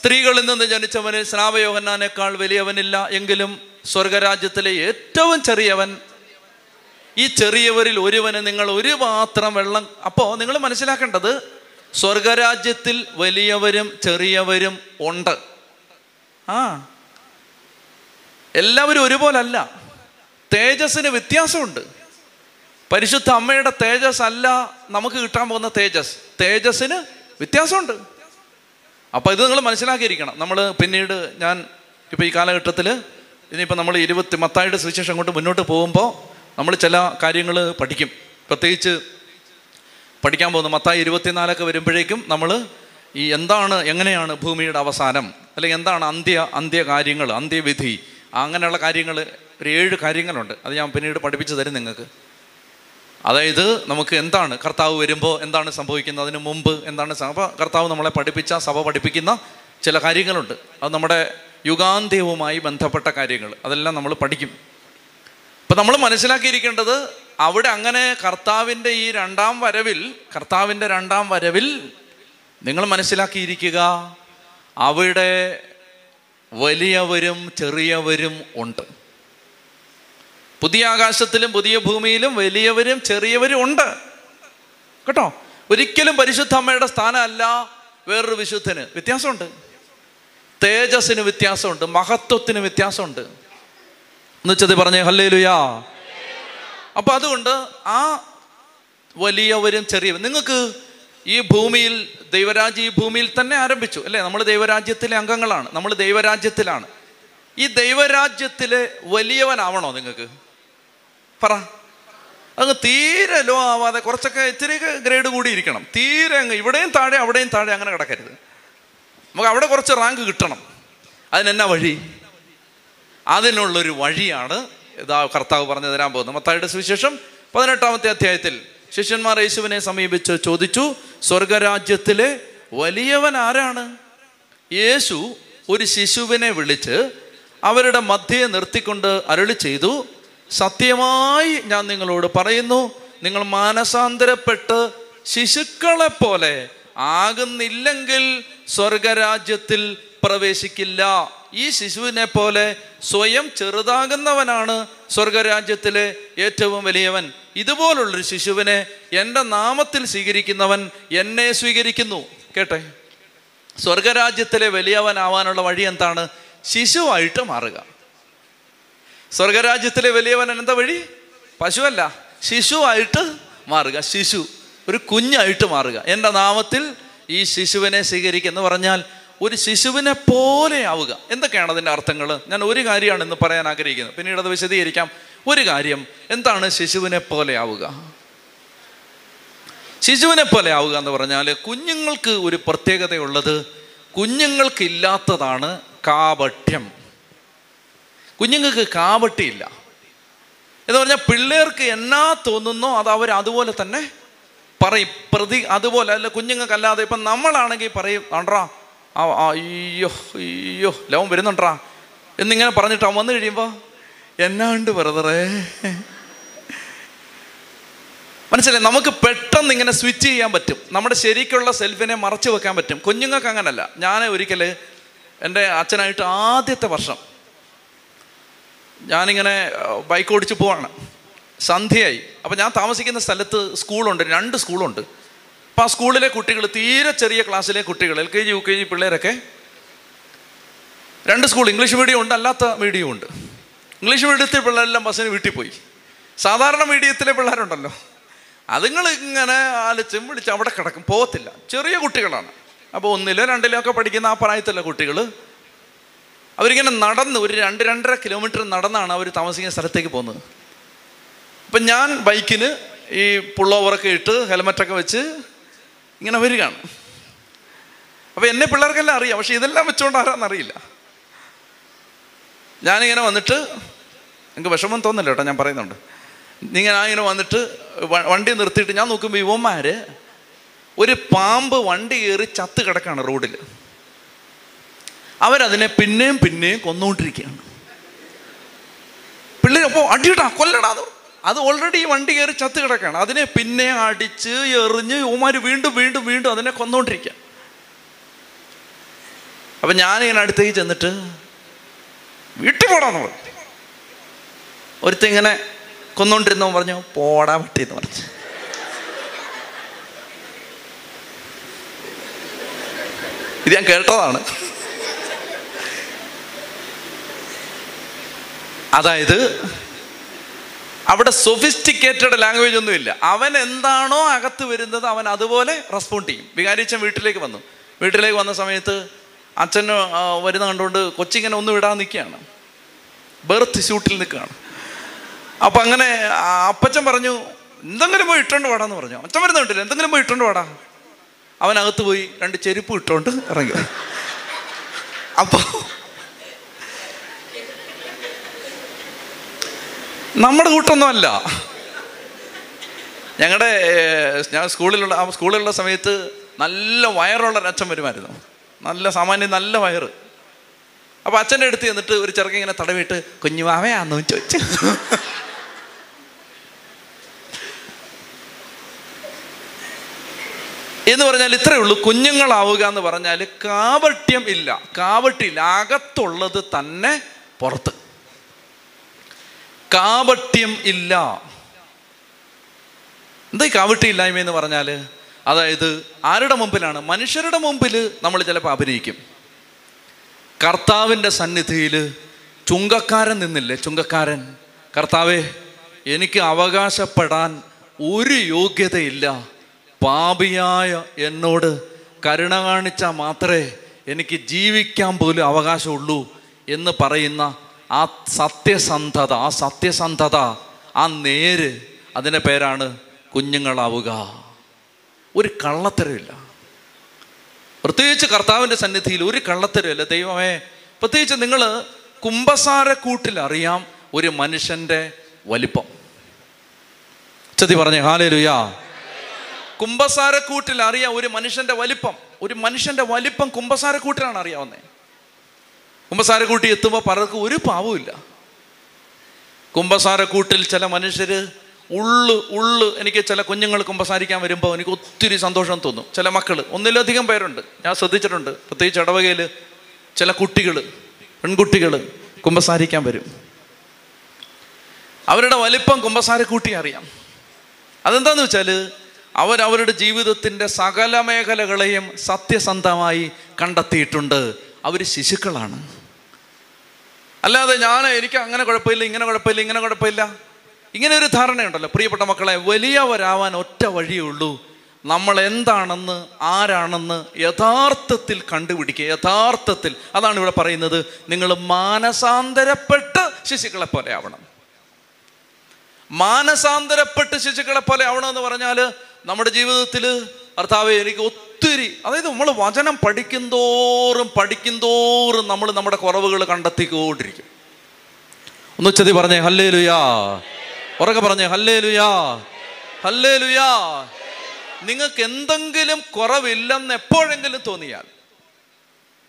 Speaker 1: സ്ത്രീകളിൽ നിന്ന് ജനിച്ചവന് സ്നാവയോഹന്നാനേക്കാൾ വലിയവനില്ല. എങ്കിലും സ്വർഗരാജ്യത്തിലെ ഏറ്റവും ചെറിയവൻ ഈ ചെറിയവരിൽ ഒരുവന് നിങ്ങൾ ഒരു പാത്രം വെള്ളം. അപ്പോൾ നിങ്ങൾ മനസ്സിലാക്കേണ്ടത് സ്വർഗരാജ്യത്തിൽ വലിയവരും ചെറിയവരും ഉണ്ട്. ആ എല്ലാവരും ഒരുപോലല്ല. തേജസ്സിന് വ്യത്യാസമുണ്ട്. പരിശുദ്ധ അമ്മയുടെ തേജസ് അല്ല നമുക്ക് കിട്ടാൻ പോകുന്ന തേജസ് തേജസ്സിന് വ്യത്യാസമുണ്ട്. അപ്പോൾ ഇത് നിങ്ങൾ മനസ്സിലാക്കിയിരിക്കണം. നമ്മൾ പിന്നീട് ഞാൻ ഇപ്പോൾ ഈ കാലഘട്ടത്തിൽ ഇനിയിപ്പോൾ നമ്മൾ ഇരുപത്തി മത്തായിട്ട് സുവിശേഷം കൊണ്ട് മുന്നോട്ട് പോകുമ്പോൾ നമ്മൾ ചില കാര്യങ്ങൾ പഠിക്കും. പ്രത്യേകിച്ച് പഠിക്കാൻ പോകുന്നു മത്തായി ഇരുപത്തിനാലൊക്കെ വരുമ്പോഴേക്കും നമ്മൾ ഈ എന്താണ് എങ്ങനെയാണ് ഭൂമിയുടെ അവസാനം? അല്ലെങ്കിൽ എന്താണ് അന്ത്യ അന്ത്യ കാര്യങ്ങൾ അന്ത്യവിധി? അങ്ങനെയുള്ള കാര്യങ്ങൾ ഒരു ഏഴ് കാര്യങ്ങളുണ്ട്. അത് ഞാൻ പിന്നീട് പഠിപ്പിച്ചു തരും നിങ്ങൾക്ക്. അതായത് നമുക്ക് എന്താണ് കർത്താവ് വരുമ്പോൾ എന്താണ് സംഭവിക്കുന്നത്? അതിന് മുമ്പ് എന്താണ് സഭ കർത്താവ് നമ്മളെ പഠിപ്പിച്ച സഭ പഠിപ്പിക്കുന്ന ചില കാര്യങ്ങളുണ്ട്. അത് നമ്മുടെ യുഗാന്ത്യവുമായി ബന്ധപ്പെട്ട കാര്യങ്ങൾ. അതെല്ലാം നമ്മൾ പഠിക്കും. അപ്പം നമ്മൾ മനസ്സിലാക്കിയിരിക്കേണ്ടത് അവിടെ അങ്ങനെ കർത്താവിന്റെ ഈ രണ്ടാം വരവിൽ കർത്താവിന്റെ രണ്ടാം വരവിൽ നിങ്ങൾ മനസ്സിലാക്കിയിരിക്കുക അവിടെ വലിയവരും ചെറിയവരും ഉണ്ട്. പുതിയ ആകാശത്തിലും പുതിയ ഭൂമിയിലും വലിയവരും ചെറിയവരും ഉണ്ട്. കേട്ടോ? ഒരിക്കലും പരിശുദ്ധ അമ്മയുടെ സ്ഥാനമല്ല വേറൊരു വിശുദ്ധന്. വ്യത്യാസമുണ്ട്. തേജസ്സിന് വ്യത്യാസമുണ്ട്. മഹത്വത്തിന് വ്യത്യാസമുണ്ട്. എന്ന് വെച്ചത് പറഞ്ഞേ ഹല്ലേ ലുയാ അപ്പൊ അതുകൊണ്ട് ആ വലിയവരും ചെറിയവരും. നിങ്ങൾക്ക് ഈ ഭൂമിയിൽ ദൈവരാജ്യം ഈ ഭൂമിയിൽ തന്നെ ആരംഭിച്ചു. അല്ലേ? നമ്മൾ ദൈവരാജ്യത്തിലെ അംഗങ്ങളാണ്. നമ്മൾ ദൈവരാജ്യത്തിലാണ്. ഈ ദൈവരാജ്യത്തിലെ വലിയവനാവണോ നിങ്ങൾക്ക്? പറ. അങ്ങ് തീരെ ലോ ആവാതെ കുറച്ചൊക്കെ ഇത്തിരി ഗ്രേഡ് കൂടി ഇരിക്കണം തീരെ അങ്ങ് ഇവിടെയും താഴെ അവിടെയും താഴെ അങ്ങനെ കിടക്കരുത്. നമുക്ക് അവിടെ കുറച്ച് റാങ്ക് കിട്ടണം. അതിനെന്നാ വഴി? അതിനുള്ളൊരു വഴിയാണ് ഇതാ കർത്താവ് പറഞ്ഞു തരാൻ പോകുന്നത്. മത്തായുടെ സുവിശേഷം പതിനെട്ടാമത്തെ അധ്യായത്തിൽ ശിഷ്യന്മാർ യേശുവിനെ സമീപിച്ച് ചോദിച്ചു സ്വർഗരാജ്യത്തിലെ വലിയവൻ ആരാണ്? യേശു ഒരു ശിശുവിനെ വിളിച്ച് അവരുടെ മധ്യയെ നിർത്തിക്കൊണ്ട് അരുളി ചെയ്തു സത്യമായി ഞാൻ നിങ്ങളോട് പറയുന്നു നിങ്ങൾ മാനസാന്തരപ്പെട്ട് ശിശുക്കളെ പോലെ ആകുന്നില്ലെങ്കിൽ സ്വർഗരാജ്യത്തിൽ പ്രവേശിക്കില്ല. ഈ ശിശുവിനെ പോലെ സ്വയം ചെറുതാകുന്നവനാണ് സ്വർഗരാജ്യത്തിലെ ഏറ്റവും വലിയവൻ. ഇതുപോലുള്ളൊരു ശിശുവിനെ എന്റെ നാമത്തിൽ സ്വീകരിക്കുന്നവൻ എന്നെ സ്വീകരിക്കുന്നു. കേട്ടെ? സ്വർഗരാജ്യത്തിലെ വലിയവനാവാനുള്ള വഴി എന്താണ്? ശിശുവായിട്ട് മാറുക. സ്വർഗരാജ്യത്തിലെ വലിയവൻ എന്താ വഴി? പശുവല്ല ശിശുവായിട്ട് മാറുക. ശിശു ഒരു കുഞ്ഞായിട്ട് മാറുക. എന്റെ നാമത്തിൽ ഈ ശിശുവിനെ സ്വീകരിക്കുക എന്ന് പറഞ്ഞാൽ ഒരു ശിശുവിനെ പോലെ ആവുക. എന്തൊക്കെയാണ് അതിന്റെ അർത്ഥങ്ങൾ? ഞാൻ ഒരു കാര്യമാണ് ഇന്ന് പറയാൻ ആഗ്രഹിക്കുന്നത്. പിന്നീട് അത് വിശദീകരിക്കാം. ഒരു കാര്യം എന്താണ് ശിശുവിനെ പോലെ ആവുക? ശിശുവിനെ പോലെ ആവുക എന്ന് പറഞ്ഞാൽ കുഞ്ഞുങ്ങൾക്ക് ഒരു പ്രത്യേകതയുള്ളത് കുഞ്ഞുങ്ങൾക്കില്ലാത്തതാണ് കാപട്യം കുഞ്ഞുങ്ങൾക്ക് കാവട്ടിയില്ല. എന്ന് പറഞ്ഞാൽ പിള്ളേർക്ക് എന്നാ തോന്നുന്നോ അത് അവർ അതുപോലെ തന്നെ പറയും. പ്രതി അതുപോലെ അല്ല കുഞ്ഞുങ്ങൾക്കല്ലാതെ ഇപ്പം നമ്മളാണെങ്കിൽ പറയും ആണ്ട്രാ ആ അയ്യോ അയ്യോ ലവൻ വരുന്നുണ്ടാ എന്നിങ്ങനെ പറഞ്ഞിട്ട് അവൻ വന്നു കഴിയുമ്പോൾ എന്നാണ്ട് ബ്രദറേ? മനസ്സിലായി? നമുക്ക് പെട്ടെന്ന് ഇങ്ങനെ സ്വിച്ച് ചെയ്യാൻ പറ്റും. നമ്മുടെ ശരിക്കുള്ള സെൽഫിനെ മറച്ചു വെക്കാൻ പറ്റും. കുഞ്ഞുങ്ങൾക്ക് അങ്ങനല്ല ഞാൻ ഒരിക്കൽ എന്റെ അച്ഛനായിട്ട് ആദ്യത്തെ വർഷം ഞാനിങ്ങനെ ബൈക്ക് ഓടിച്ച് പോവാണ്. സന്ധ്യയായി. അപ്പോൾ ഞാൻ താമസിക്കുന്ന സ്ഥലത്ത് സ്കൂളുണ്ട്. രണ്ട് സ്കൂളുണ്ട്. അപ്പം ആ സ്കൂളിലെ കുട്ടികൾ തീരെ ചെറിയ ക്ലാസ്സിലെ കുട്ടികൾ L K G U K G പിള്ളേരൊക്കെ രണ്ട് സ്കൂൾ ഇംഗ്ലീഷ് മീഡിയം ഉണ്ട് അല്ലാത്ത മീഡിയം ഉണ്ട്. ഇംഗ്ലീഷ് മീഡിയത്തിൽ പിള്ളേരെല്ലാം ബസ്സിന് വീട്ടിൽ പോയി. സാധാരണ മീഡിയത്തിലെ പിള്ളേരുണ്ടല്ലോ. അതുങ്ങൾ ഇങ്ങനെ ആലച്ചും വിളിച്ച് അവിടെ കിടക്കും. പോകത്തില്ല. ചെറിയ കുട്ടികളാണ്. അപ്പോൾ ഒന്നിലോ രണ്ടിലോ ഒക്കെ പഠിക്കുന്ന ആ പ്രായത്തിലുള്ള കുട്ടികൾ അവരിങ്ങനെ നടന്ന് ഒരു രണ്ട് രണ്ടര കിലോമീറ്റർ നടന്നാണ് അവർ താമസിക്കുന്ന സ്ഥലത്തേക്ക് പോകുന്നത്. അപ്പം ഞാൻ ബൈക്കിന് ഈ പുള്ളോവറൊക്കെ ഇട്ട് ഹെൽമെറ്റൊക്കെ വെച്ച് ഇങ്ങനെ വരികയാണ്. അപ്പോൾ എന്നെ പിള്ളേർക്കെല്ലാം അറിയാം പക്ഷേ ഇതെല്ലാം വെച്ചുകൊണ്ട് ആരാന്നറിയില്ല. ഞാനിങ്ങനെ വന്നിട്ട് എനിക്ക് വിഷമം തോന്നില്ല കേട്ടോ ഞാൻ പറയുന്നുണ്ട്. ഞാൻ ഇങ്ങനെ വന്നിട്ട് വണ്ടി നിർത്തിയിട്ട് ഞാൻ നോക്കുമ്പോൾ യുവന്മാർ ഒരു പാമ്പ് വണ്ടി കയറി ചത്ത് കിടക്കാണ് റോഡിൽ അവരതിനെ പിന്നെയും പിന്നെയും കൊന്നുകൊണ്ടിരിക്കുകയാണ് പിള്ളേർ അപ്പോൾ അടിയിടാ കൊല്ലടാ അത് അത് ഓൾറെഡി ഈ വണ്ടി കയറി ചത്ത് കിടക്കുകയാണ്. അതിനെ പിന്നെ അടിച്ച് എറിഞ്ഞ് യുവമാര് വീണ്ടും വീണ്ടും വീണ്ടും അതിനെ കൊന്നുകൊണ്ടിരിക്കുക അപ്പം ഞാനിങ്ങനെ അടുത്തേക്ക് ചെന്നിട്ട് വീട്ടിൽ പോടാന്ന് പറഞ്ഞു. ഒരുത്തിങ്ങനെ കൊന്നുകൊണ്ടിരുന്നവൻ പറഞ്ഞു പോടാ പട്ടി എന്ന് പറഞ്ഞു. ഇത് ഞാൻ കേട്ടതാണ്. അതായത് അവിടെ സൊഫിസ്റ്റിക്കേറ്റഡ് ലാംഗ്വേജ് ഒന്നുമില്ല അവൻ എന്താണോ അകത്ത് വരുന്നത് അവൻ അതുപോലെ റെസ്പോണ്ട് ചെയ്യും. വികാരിച്ചൻ വീട്ടിലേക്ക് വന്നു. വീട്ടിലേക്ക് വന്ന സമയത്ത് അച്ഛൻ വരുന്ന കണ്ടുകൊണ്ട് കൊച്ചിങ്ങനെ ഒന്നും ഇടാൻ നിൽക്കുകയാണ്. ബെർത്ത് ഷൂട്ടിൽ നിൽക്കുകയാണ്. അപ്പം അങ്ങനെ അപ്പച്ചൻ പറഞ്ഞു എന്തെങ്കിലും പോയി ഇട്ടോണ്ട് വാടാന്ന് പറഞ്ഞു. അച്ഛൻ വരുന്ന കണ്ടില്ല? എന്തെങ്കിലും പോയി ഇട്ടോണ്ട് വാടാ. അവനകത്ത് പോയി രണ്ട് ചെരുപ്പ് ഇട്ടോണ്ട് ഇറങ്ങി. അപ്പോൾ നമ്മുടെ കൂട്ടൊന്നുമല്ല. ഞങ്ങളുടെ ഞാൻ സ്കൂളിലുള്ള ആ സ്കൂളിലുള്ള സമയത്ത് നല്ല വയറുള്ള അച്ഛൻ വരുമായിരുന്നു. നല്ല സാമാന്യം നല്ല വയറ്. അപ്പൊ അച്ഛന്റെ അടുത്ത് ചെന്നിട്ട് ഒരു ചെറുക്കൻ ഇങ്ങനെ തടവിട്ട് കുഞ്ഞുമാവയാന്നോ ചോദിച്ചു. എന്ന് പറഞ്ഞാൽ ഇത്രയേ ഉള്ളൂ. കുഞ്ഞുങ്ങളാവുക എന്ന് പറഞ്ഞാൽ കാവട്യം ഇല്ല. കാവട്ടില്ല അകത്തുള്ളത് തന്നെ പുറത്ത്. കാവട്യം ഇല്ല. എന്താ ഈ കാവട്ടിയില്ലായ്മ എന്ന് പറഞ്ഞാൽ അതായത് ആരുടെ മുമ്പിലാണ്? മനുഷ്യരുടെ മുമ്പിൽ നമ്മൾ ചിലപ്പോൾ അഭിനയിക്കും. കർത്താവിന്റെ സന്നിധിയിൽ ചുങ്കക്കാരൻ നിന്നില്ലേ? ചുങ്കക്കാരൻ. കർത്താവേ എനിക്ക് അവകാശപ്പെടാൻ ഒരു യോഗ്യതയില്ല. പാപിയായ എന്നോട് കരുണ കാണിച്ചാൽ മാത്രമേ എനിക്ക് ജീവിക്കാൻ പോലും അവകാശമുള്ളൂ എന്ന് പറയുന്ന ആ സത്യസന്ധത ആ സത്യസന്ധത ആ നേര് അതിന്റെ പേരാണ് കുഞ്ഞുങ്ങളാവുക. ഒരു കള്ളത്തരമില്ല. പ്രത്യേകിച്ച് കർത്താവിന്റെ സന്നിധിയിൽ ഒരു കള്ളത്തരമില്ല. ദൈവമേ പ്രത്യേകിച്ച് നിങ്ങൾ കുംഭസാരക്കൂട്ടിൽ അറിയാം ഒരു മനുഷ്യന്റെ വലിപ്പം. ചതി പറഞ്ഞേ ഹാലേലുയാ. കുംഭസാരക്കൂട്ടിൽ അറിയാം ഒരു മനുഷ്യന്റെ വലിപ്പം. ഒരു മനുഷ്യന്റെ വലിപ്പം കുംഭസാരക്കൂട്ടിലാണ് അറിയാവുന്നത് കുംഭസാരക്കൂട്ടി എത്തുമ്പോൾ പലർക്കും ഒരു പാവമില്ല കുമ്പസാരക്കൂട്ടിൽ ചില മനുഷ്യർ ഉള്ളു ഉള്ളു എനിക്ക് ചില കുഞ്ഞുങ്ങൾ കുമ്പസാരിക്കാൻ വരുമ്പോൾ എനിക്ക് ഒത്തിരി സന്തോഷം തോന്നും. ചില മക്കൾ ഒന്നിലധികം പേരുണ്ട്. ഞാൻ ശ്രദ്ധിച്ചിട്ടുണ്ട്. പ്രത്യേകിച്ച് ഇടവകയിൽ ചില കുട്ടികൾ പെൺകുട്ടികൾ കുമ്പസാരിക്കാൻ വരും. അവരുടെ വലിപ്പം കുമ്പസാരക്കൂട്ടി അറിയാം. അതെന്താന്ന് വെച്ചാൽ അവരവരുടെ ജീവിതത്തിന്റെ സകല മേഖലകളെയും സത്യസന്ധമായി കണ്ടെത്തിയിട്ടുണ്ട്. അവർ ശിശുക്കളാണ്. അല്ലാതെ ഞാൻ എനിക്ക് അങ്ങനെ കുഴപ്പമില്ല ഇങ്ങനെ കുഴപ്പമില്ല ഇങ്ങനെ കുഴപ്പമില്ല. ഇങ്ങനെ ഒരു ധാരണയുണ്ടല്ലോ പ്രിയപ്പെട്ട മക്കളെ വലിയവരാവാൻ ഒറ്റ വഴിയേ ഉള്ളൂ. നമ്മൾ എന്താണെന്ന് ആരാണെന്ന് യഥാർത്ഥത്തിൽ കണ്ടുപിടിക്കുക യഥാർത്ഥത്തിൽ. അതാണ് ഇവിടെ പറയുന്നത് നിങ്ങൾ മാനസാന്തരപ്പെട്ട് ശിശുക്കളെ പോലെ ആവണം. മാനസാന്തരപ്പെട്ട് ശിശുക്കളെ പോലെ ആവണമെന്ന് പറഞ്ഞാൽ നമ്മുടെ ജീവിതത്തിൽ ഭർത്താവെ എനിക്ക് ഒത്തിരി അതായത് നമ്മൾ വചനം പഠിക്കുന്തോറും പഠിക്കുന്തോറും നമ്മൾ നമ്മുടെ കുറവുകൾ കണ്ടെത്തിക്കൊണ്ടിരിക്കും. ഒന്ന് ഉച്ചതി പറഞ്ഞേ ഹല്ലേ ലുയാ ഉറക്കെ പറഞ്ഞേ ഹല്ലേ ലുയാ ഹല്ലേ ലുയാ നിങ്ങൾക്ക് എന്തെങ്കിലും കുറവില്ലെന്ന് എപ്പോഴെങ്കിലും തോന്നിയാൽ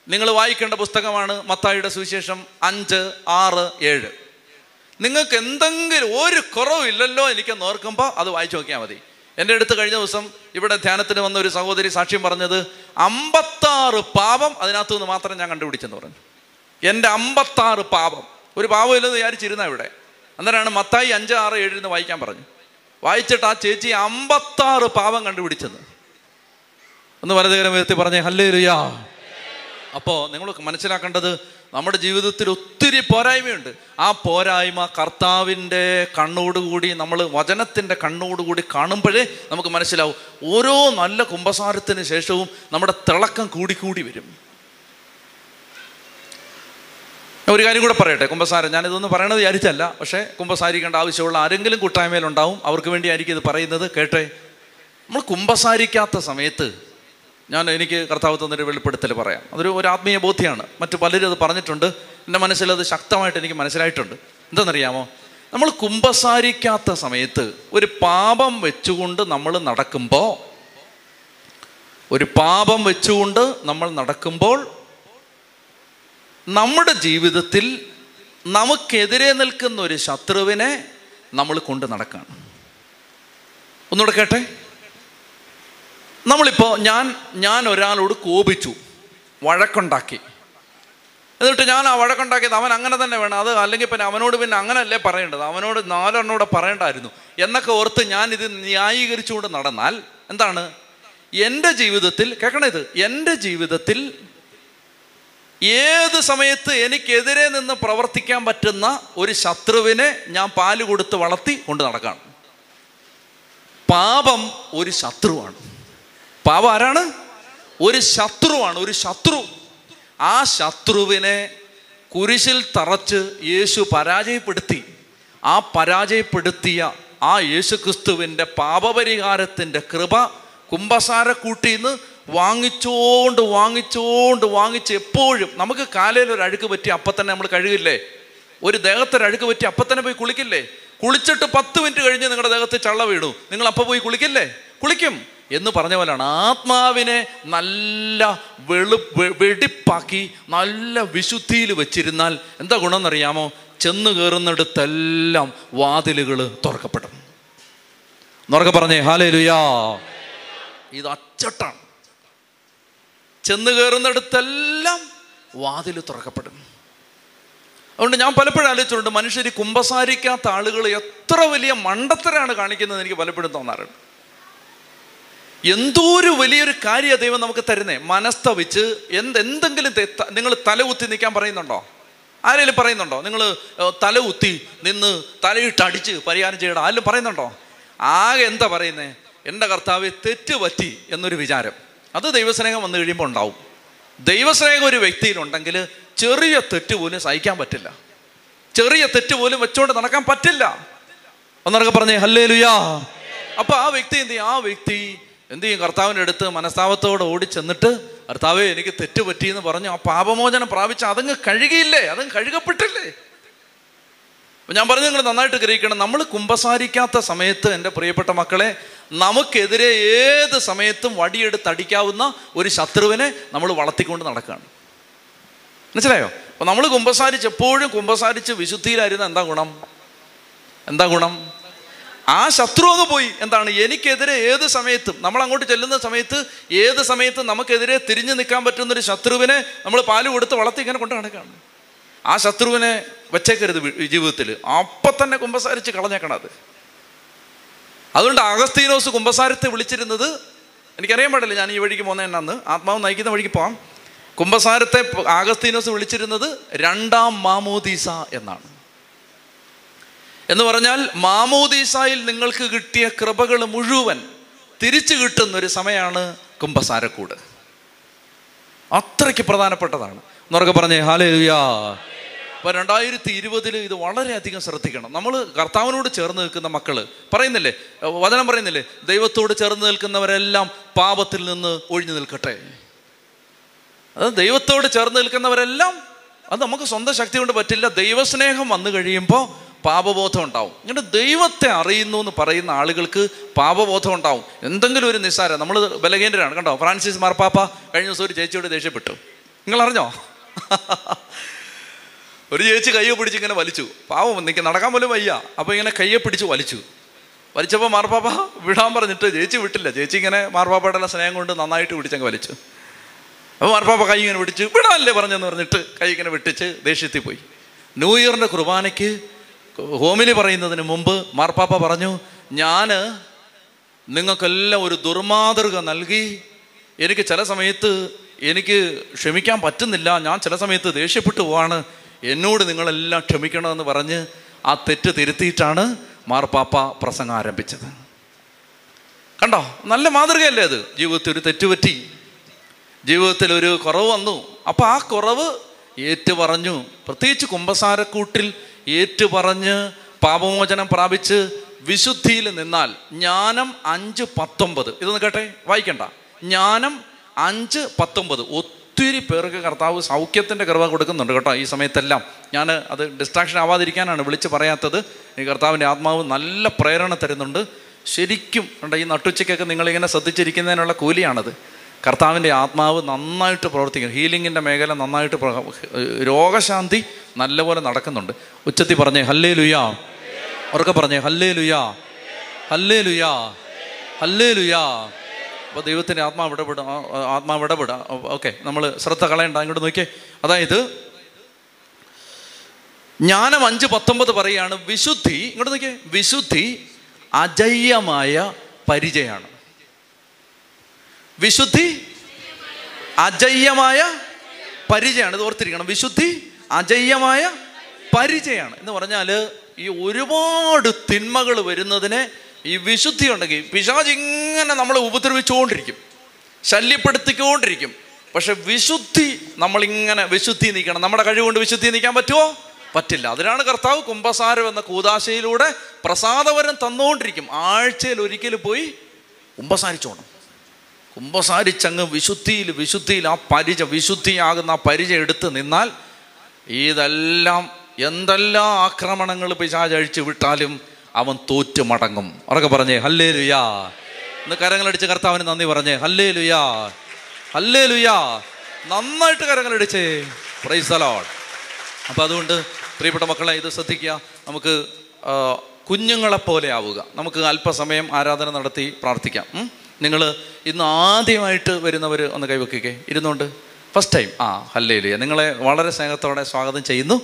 Speaker 1: നിങ്ങൾ വായിക്കേണ്ട പുസ്തകമാണ് മത്തായിയുടെ സുവിശേഷം അഞ്ച് ആറ് ഏഴ്. നിങ്ങൾക്ക് എന്തെങ്കിലും ഒരു കുറവില്ലല്ലോ എനിക്ക് ഓർക്കുമ്പോൾ അത് വായിച്ചു നോക്കിയാൽ മതി. എന്റെ അടുത്ത് കഴിഞ്ഞ ദിവസം ഇവിടെ ധ്യാനത്തിന് വന്ന ഒരു സഹോദരി സാക്ഷ്യം പറഞ്ഞത് അമ്പത്താറ് പാപം അതിനകത്തു നിന്ന് മാത്രം ഞാൻ കണ്ടുപിടിച്ചെന്ന് പറഞ്ഞു. എന്റെ അമ്പത്താറ് പാപം. ഒരു പാപം ഇല്ലെന്ന് വിചാരിച്ചിരുന്ന ഇവിടെ. അന്നേരമാണ് മത്തായി അഞ്ച് ആറ് ഏഴിൽ നിന്ന് വായിക്കാൻ പറഞ്ഞു. വായിച്ചിട്ട് ആ ചേച്ചി അമ്പത്താറ് പാപം കണ്ടുപിടിച്ചത് ഒന്ന് വലതുകരം ഉയർത്തി പറഞ്ഞേ ഹല്ലേ ലുയാ അപ്പോൾ നിങ്ങൾ മനസ്സിലാക്കേണ്ടത് നമ്മുടെ ജീവിതത്തിൽ ഒത്തിരി പോരായ്മയുണ്ട്. ആ പോരായ്മ കർത്താവിന്റെ കണ്ണോടുകൂടി നമ്മൾ വചനത്തിന്റെ കണ്ണോടുകൂടി കാണുമ്പോഴേ നമുക്ക് മനസ്സിലാവും. ഓരോ നല്ല കുംഭസാരത്തിന് ശേഷവും നമ്മുടെ തിളക്കം കൂടിക്കൂടി വരും. ഒരു കാര്യം കൂടെ പറയട്ടെ കുംഭസാരം ഞാനിതൊന്നും പറയണത് വിചാരിച്ചല്ല പക്ഷേ കുംഭസാരിക്കേണ്ട ആവശ്യമുള്ള ആരെങ്കിലും കൂട്ടായ്മയിലുണ്ടാവും അവർക്ക് വേണ്ടിയായിരിക്കും ഇത് പറയുന്നത്. കേട്ടെ നമ്മൾ കുംഭസാരിക്കാത്ത സമയത്ത് ഞാൻ എനിക്ക് കർത്താവ് തന്നൊരു വെളിപ്പെടുത്തൽ പറയാം. അതൊരു ഒരു ആത്മീയ ബോധ്യമാണ് മറ്റു പലരും അത് പറഞ്ഞിട്ടുണ്ട്. എന്റെ മനസ്സിൽ അത് ശക്തമായിട്ട് എനിക്ക് മനസ്സിലായിട്ടുണ്ട്. എന്താണെന്നറിയാമോ? നമ്മൾ കുമ്പസാരിക്കാത്ത സമയത്ത് ഒരു പാപം വെച്ചുകൊണ്ട് നമ്മൾ നടക്കുമ്പോൾ ഒരു പാപം വെച്ചുകൊണ്ട് നമ്മൾ നടക്കുമ്പോൾ നമ്മുടെ ജീവിതത്തിൽ നമുക്കെതിരെ നിൽക്കുന്ന ഒരു ശത്രുവിനെ നമ്മൾ കൊണ്ട് നടക്കുകയാണ് ഒന്നുകൂടെ കേട്ടെ? നമ്മളിപ്പോൾ ഞാൻ ഞാൻ ഒരാളോട് കോപിച്ചു വഴക്കുണ്ടാക്കി. എന്നിട്ട് ഞാൻ ആ വഴക്കുണ്ടാക്കിയത് അവൻ അങ്ങനെ തന്നെ വേണം. അത് അല്ലെങ്കിൽ പിന്നെ അവനോട് പിന്നെ അങ്ങനെയല്ലേ പറയേണ്ടത്. അവനോട് നാലെണ്ണോടെ പറയേണ്ടായിരുന്നു. എന്നൊക്കെ ഓർത്ത് ഞാൻ ഇത് ന്യായീകരിച്ചുകൊണ്ട് നടന്നാൽ എന്താണ്? എന്റെ ജീവിതത്തിൽ കേൾക്കണേ ഇത്? എന്റെ ജീവിതത്തിൽ ഏത് സമയത്ത് എനിക്കെതിരെ നിന്ന് പ്രവർത്തിക്കാൻ പറ്റുന്ന ഒരു ശത്രുവിനെ ഞാൻ പാൽ കൊടുത്ത് വളർത്തി കൊണ്ട് നടക്കാണ്. പാപം ഒരു ശത്രുവാണ്. പാപം ആരാണ്? ഒരു ശത്രുവാണ് ഒരു ശത്രു. ആ ശത്രുവിനെ കുരിശിൽ തറച്ച് യേശു പരാജയപ്പെടുത്തി. ആ പരാജയപ്പെടുത്തിയ ആ യേശുക്രിസ്തുവിന്റെ പാപപരിഹാരത്തിന്റെ കൃപ കുംഭസാരക്കൂട്ടിന്ന് വാങ്ങിച്ചോണ്ട് വാങ്ങിച്ചോണ്ട് വാങ്ങിച്ച് എപ്പോഴും നമുക്ക് കാലയിൽ ഒരു അഴുക്ക് പറ്റി അപ്പം തന്നെ നമ്മൾ കഴുകില്ലേ? ഒരു ദേഹത്തൊരു അഴുക്ക് പറ്റി അപ്പം തന്നെ പോയി കുളിക്കില്ലേ? കുളിച്ചിട്ട് പത്ത് മിനിറ്റ് കഴിഞ്ഞ് നിങ്ങളുടെ ദേഹത്ത് ചള്ള വീണു. നിങ്ങൾ അപ്പം പോയി കുളിക്കില്ലേ? കുളിക്കും. എന്ന് പറഞ്ഞ പോലെയാണ്. ആത്മാവിനെ നല്ല വെളു വെടിപ്പാക്കി നല്ല വിശുദ്ധിയിൽ വെച്ചിരുന്നാൽ എന്താ ഗുണമെന്നറിയാമോ? ചെന്ന് കയറുന്നിടത്തെല്ലാം വാതിലുകൾ തുറക്കപ്പെടും. എന്നുറക്കെ പറഞ്ഞേ ഹാലേ ലുയാ ഇത് അച്ചട്ടാണ്. ചെന്ന് കയറുന്നിടത്തെല്ലാം വാതിൽ തുറക്കപ്പെടും. അതുകൊണ്ട് ഞാൻ പലപ്പോഴും ആലോചിച്ചിട്ടുണ്ട് മനുഷ്യർ കുമ്പസാരിക്കാത്ത ആളുകൾ എത്ര വലിയ മണ്ടത്തരാണ് കാണിക്കുന്നത് എനിക്ക് പലപ്പോഴും തോന്നാറുണ്ട്. എന്തോ ഒരു വലിയൊരു കാര്യ ദൈവം നമുക്ക് തരുന്നേ? മനസ്തവിച്ച് എന്ത് എന്തെങ്കിലും നിങ്ങൾ തല കുത്തി നിൽക്കാൻ പറയുന്നുണ്ടോ? ആരെങ്കിലും പറയുന്നുണ്ടോ? നിങ്ങൾ തല കുത്തി നിന്ന് തലയിട്ട് അടിച്ച് പരിഹാരം ചെയ്യണം. ആരും പറയുന്നുണ്ടോ? ആകെ എന്താ പറയുന്നേ? എന്റെ കർത്താവ് തെറ്റ് പറ്റി എന്നൊരു വിചാരം. അത് ദൈവസ്നേഹം വന്നു കഴിയുമ്പോൾ ഉണ്ടാവും. ദൈവസ്നേഹം ഒരു വ്യക്തിയിലുണ്ടെങ്കിൽ ചെറിയ തെറ്റ് പോലും സഹിക്കാൻ പറ്റില്ല. ചെറിയ തെറ്റ് പോലും വെച്ചുകൊണ്ട് നടക്കാൻ പറ്റില്ല. ഒന്നിറക്കെ പറഞ്ഞേ ഹല്ലേ ലുയാ അപ്പൊ ആ വ്യക്തി എന്ത് ആ വ്യക്തി എന്ത് ചെയ്യും? കർത്താവിന്റെ അടുത്ത് മനസ്താപത്തോടെ ഓടി ചെന്നിട്ട് കർത്താവേ എനിക്ക് തെറ്റ് പറ്റിയെന്ന് പറഞ്ഞു. ആ പാപമോചനം പ്രാപിച്ച അതങ്ങ് കഴുകിയില്ലേ? അതങ്ങ് കഴുകപ്പെട്ടില്ലേ? അപ്പം ഞാൻ പറഞ്ഞു നിങ്ങൾ നന്നായിട്ട് ഗ്രഹിക്കണം. നമ്മൾ കുമ്പസാരിക്കാത്ത സമയത്ത് എന്റെ പ്രിയപ്പെട്ട മക്കളെ നമുക്കെതിരെ ഏത് സമയത്തും വടിയെടുത്ത് അടിക്കാവുന്ന ഒരു ശത്രുവിനെ നമ്മൾ വളർത്തിക്കൊണ്ട് നടക്കുകയാണ്. മനസ്സിലായോ? അപ്പൊ നമ്മൾ കുമ്പസാരിച്ച് എപ്പോഴും കുമ്പസാരിച്ച് വിശുദ്ധിയിലായിരുന്ന എന്താ ഗുണം? എന്താ ഗുണം? ആ ശത്രു അങ്ങ് പോയി. എന്താണ്? എനിക്കെതിരെ ഏത് സമയത്തും നമ്മൾ അങ്ങോട്ട് ചെല്ലുന്ന സമയത്ത് ഏത് സമയത്തും നമുക്കെതിരെ തിരിഞ്ഞു നിൽക്കാൻ പറ്റുന്ന ഒരു ശത്രുവിനെ നമ്മൾ പാൽ കൊടുത്ത് വളർത്തി ഇങ്ങനെ കൊണ്ട് നടക്കുകയാണ്. ആ ശത്രുവിനെ വെച്ചേക്കരുത് ജീവിതത്തിൽ അപ്പം തന്നെ കുമ്പസാരിച്ച് കളഞ്ഞേക്കണം അത്. അതുകൊണ്ട് അഗസ്തീനോസ് കുമ്പസാരത്തെ വിളിച്ചിരുന്നത് എനിക്കറിയാൻ പാടില്ല ഞാൻ ഈ വഴിക്ക് പോകുന്ന എന്നാന്ന്. ആത്മാവ് നയിക്കുന്ന വഴിക്ക് പോകാം കുമ്പസാരത്തെ ആഗസ്തീനോസ് വിളിച്ചിരുന്നത് രണ്ടാം മാമോദീസ എന്നാണ്. എന്ന് പറഞ്ഞാൽ മാമോദീസായിൽ നിങ്ങൾക്ക് കിട്ടിയ കൃപകൾ മുഴുവൻ തിരിച്ചു കിട്ടുന്ന ഒരു സമയമാണ് കുംഭസാരക്കൂട്. അത്രയ്ക്ക് പ്രധാനപ്പെട്ടതാണ്. എന്നൊക്കെ പറഞ്ഞേ ഹാലേലുയാ. ഇപ്പൊ രണ്ടായിരത്തി ഇരുപതിൽ ഇത് വളരെയധികം ശ്രദ്ധിക്കണം. നമ്മൾ കർത്താവിനോട് ചേർന്ന് നിൽക്കുന്ന മക്കൾ പറയുന്നില്ലേ? വചനം പറയുന്നില്ലേ? ദൈവത്തോട് ചേർന്ന് നിൽക്കുന്നവരെല്ലാം പാപത്തിൽ നിന്ന് ഒഴിഞ്ഞു നിൽക്കട്ടെ. അത് ദൈവത്തോട് ചേർന്ന് നിൽക്കുന്നവരെല്ലാം അത് നമുക്ക് സ്വന്തം ശക്തി കൊണ്ട് പറ്റില്ല. ദൈവസ്നേഹം വന്നു കഴിയുമ്പോൾ പാപബോധം ഉണ്ടാവും. ഇങ്ങനെ ദൈവത്തെ അറിയുന്നു എന്ന് പറയുന്ന ആളുകൾക്ക് പാപബോധം ഉണ്ടാവും. എന്തെങ്കിലും ഒരു നിസ്സാരം നമ്മൾ ബലകേന്ദ്രനാണ് കണ്ടോ? ഫ്രാൻസിസ് മാർപ്പാപ്പ കഴിഞ്ഞ ദിവസം ഒരു ചേച്ചിയോട് ദേഷ്യപ്പെട്ടു. നിങ്ങൾ അറിഞ്ഞോ *laughs* ഒരു ചേച്ചി കയ്യെ പിടിച്ച് ഇങ്ങനെ വലിച്ചു. പാവം നിൽക്ക് നടക്കാൻ പോലും വയ്യ. അപ്പോൾ ഇങ്ങനെ കയ്യെ പിടിച്ച് വലിച്ചു. വലിച്ചപ്പോൾ മാർപ്പാപ്പ വിടാൻ പറഞ്ഞിട്ട് ചേച്ചി വിട്ടില്ല. ചേച്ചി ഇങ്ങനെ മാർപ്പാപ്പയുടെ സ്നേഹം കൊണ്ട് നന്നായിട്ട് പിടിച്ചങ്ങ് വലിച്ചു. അപ്പോൾ മാർപ്പാപ്പ കൈ ഇങ്ങനെ പിടിച്ച് വിടാനല്ലേ പറഞ്ഞെന്ന് പറഞ്ഞിട്ട് കൈ ഇങ്ങനെ വിട്ടിച്ച് ദേഷ്യത്തിൽ പോയി ന്യൂ ഇയറിന്റെ കുർബാനയ്ക്ക് ഹോമിലി പറയുന്നതിന് മുമ്പ് മാർപ്പാപ്പ പറഞ്ഞു ഞാൻ നിങ്ങൾക്കെല്ലാം ഒരു ദുർമാതൃക നൽകി. എനിക്ക് ചില സമയത്ത് എനിക്ക് ക്ഷമിക്കാൻ പറ്റുന്നില്ല. ഞാൻ ചില സമയത്ത് ദേഷ്യപ്പെട്ടു പോവാണ്. എന്നോട് നിങ്ങളെല്ലാം ക്ഷമിക്കണമെന്ന് പറഞ്ഞ് ആ തെറ്റ് തിരുത്തിയിട്ടാണ് മാർപ്പാപ്പ പ്രസംഗം ആരംഭിച്ചത്. കണ്ടോ? നല്ല മാതൃകയല്ലേ അത്. ജീവിതത്തിൽ ഒരു തെറ്റുപറ്റി. ജീവിതത്തിൽ ഒരു കുറവ് വന്നു. അപ്പോൾ ആ കുറവ് ഏറ്റു പറഞ്ഞു പ്രത്യേകിച്ച് കുംഭസാരക്കൂട്ടിൽ ഏറ്റു പറഞ്ഞ് പാപമോചനം പ്രാപിച്ച് വിശുദ്ധിയിൽ നിന്നാൽ ജ്ഞാനം അഞ്ച് പത്തൊമ്പത്. ഇതൊന്ന് കേട്ടെ? വായിക്കണ്ട. ജ്ഞാനം അഞ്ച് പത്തൊമ്പത്. ഒത്തിരി പേർക്ക് കർത്താവ് സൗഖ്യത്തിന്റെ കൃപ കൊടുക്കുന്നുണ്ട് കേട്ടോ ഈ സമയത്തെല്ലാം. ഞാൻ അത് ഡിസ്ട്രാക്ഷൻ ആവാതിരിക്കാനാണ് വിളിച്ച് പറയാത്തത്. ഈ കർത്താവിന്റെ ആത്മാവ് നല്ല പ്രേരണ തരുന്നുണ്ട്. ശരിക്കും ഈ നട്ടുച്ചയ്ക്കൊക്കെ നിങ്ങളിങ്ങനെ ശ്രദ്ധിച്ചിരിക്കുന്നതിനുള്ള കൂലിയാണത്. കർത്താവിന്റെ ആത്മാവ് നന്നായിട്ട് പ്രവർത്തിക്കുന്നു. ഹീലിങ്ങിന്റെ മേഖല നന്നായിട്ട് രോഗശാന്തി നല്ലപോലെ നടക്കുന്നുണ്ട്. ഉച്ചത്തി പറഞ്ഞേ ഹല്ലേ ലുയാ ഉറക്കെ പറഞ്ഞേ ഹല്ലേ ലുയാ ഹല്ലേ ലുയാ ഹല്ലേ ലുയാ അപ്പോൾ ദൈവത്തിന്റെ ആത്മാവ് ഇടപെടും ആ, ആ, ആത്മാവ് ഇടപെടുക ഓക്കെ നമ്മൾ ശ്രദ്ധ കളയണ്ട അങ്ങോട്ട് നോക്കിയേ. അതായത് ജ്ഞാനം അഞ്ച് പത്തൊമ്പത് പറയുകയാണ് വിശുദ്ധി ഇങ്ങോട്ട് നോക്കിയേ വിശുദ്ധി അജയ്യമായ പരിചയമാണ്. വിശുദ്ധി അജയ്യമായ പരിചയമാണ്. ഇത് ഓർത്തിരിക്കണം. വിശുദ്ധി അജയ്യമായ പരിചയമാണ്. എന്ന് പറഞ്ഞാൽ ഈ ഒരുപാട് തിന്മകൾ വരുന്നതിനെ ഈ വിശുദ്ധി ഉണ്ടെങ്കിൽ പിശാജ് ഇങ്ങനെ നമ്മളെ ഉപദ്രവിച്ചുകൊണ്ടിരിക്കും. ശല്യപ്പെടുത്തിക്കൊണ്ടിരിക്കും. പക്ഷെ വിശുദ്ധി നമ്മളിങ്ങനെ വിശുദ്ധി നീക്കണം. നമ്മുടെ കഴിവുകൊണ്ട് വിശുദ്ധി നീക്കാൻ പറ്റുമോ? പറ്റില്ല. അതിനാണ് കർത്താവ് കുംഭസാരം എന്ന കൂതാശയിലൂടെ പ്രസാദവരം തന്നുകൊണ്ടിരിക്കും. ആഴ്ചയിൽ ഒരിക്കൽ പോയി കുംഭസാരിച്ചോണം. കുംഭസാരിച്ചങ്ങ് വിശുദ്ധിയിൽ വിശുദ്ധിയിൽ ആ പരിച വിശുദ്ധിയാകുന്ന ആ പരിച എടുത്ത് നിന്നാൽ ഇതെല്ലാം എന്തെല്ലാം ആക്രമണങ്ങൾ പിശാചഴിച്ചു വിട്ടാലും അവൻ തോറ്റു മടങ്ങും ഉറക്കെ പറഞ്ഞേ? ഹല്ലേ ലുയാ ഇന്ന് കരങ്ങളടിച്ച് കർത്താവിന് നന്ദി പറഞ്ഞേ. ഹല്ലേ ലുയാ ഹല്ലേ ലുയാ നന്നായിട്ട് കരങ്ങളടിച്ചേ. പ്രൈസ് അലോട്ട് അപ്പോൾ അതുകൊണ്ട് പ്രിയപ്പെട്ട മക്കളെ ഇത് ശ്രദ്ധിക്കുക. നമുക്ക് കുഞ്ഞുങ്ങളെപ്പോലെ ആവുക. നമുക്ക് അല്പസമയം ആരാധന നടത്തി പ്രാർത്ഥിക്കാം. നിങ്ങൾ ഇന്ന് ആദ്യമായിട്ട് വരുന്നവർ ഒന്ന് കൈവെക്കിക്കേ. ഇരുന്നുകൊണ്ട് ഫസ്റ്റ് ടൈം ആ ഹല്ലേലിയ. നിങ്ങളെ വളരെ സ്നേഹത്തോടെ സ്വാഗതം ചെയ്യുന്നു.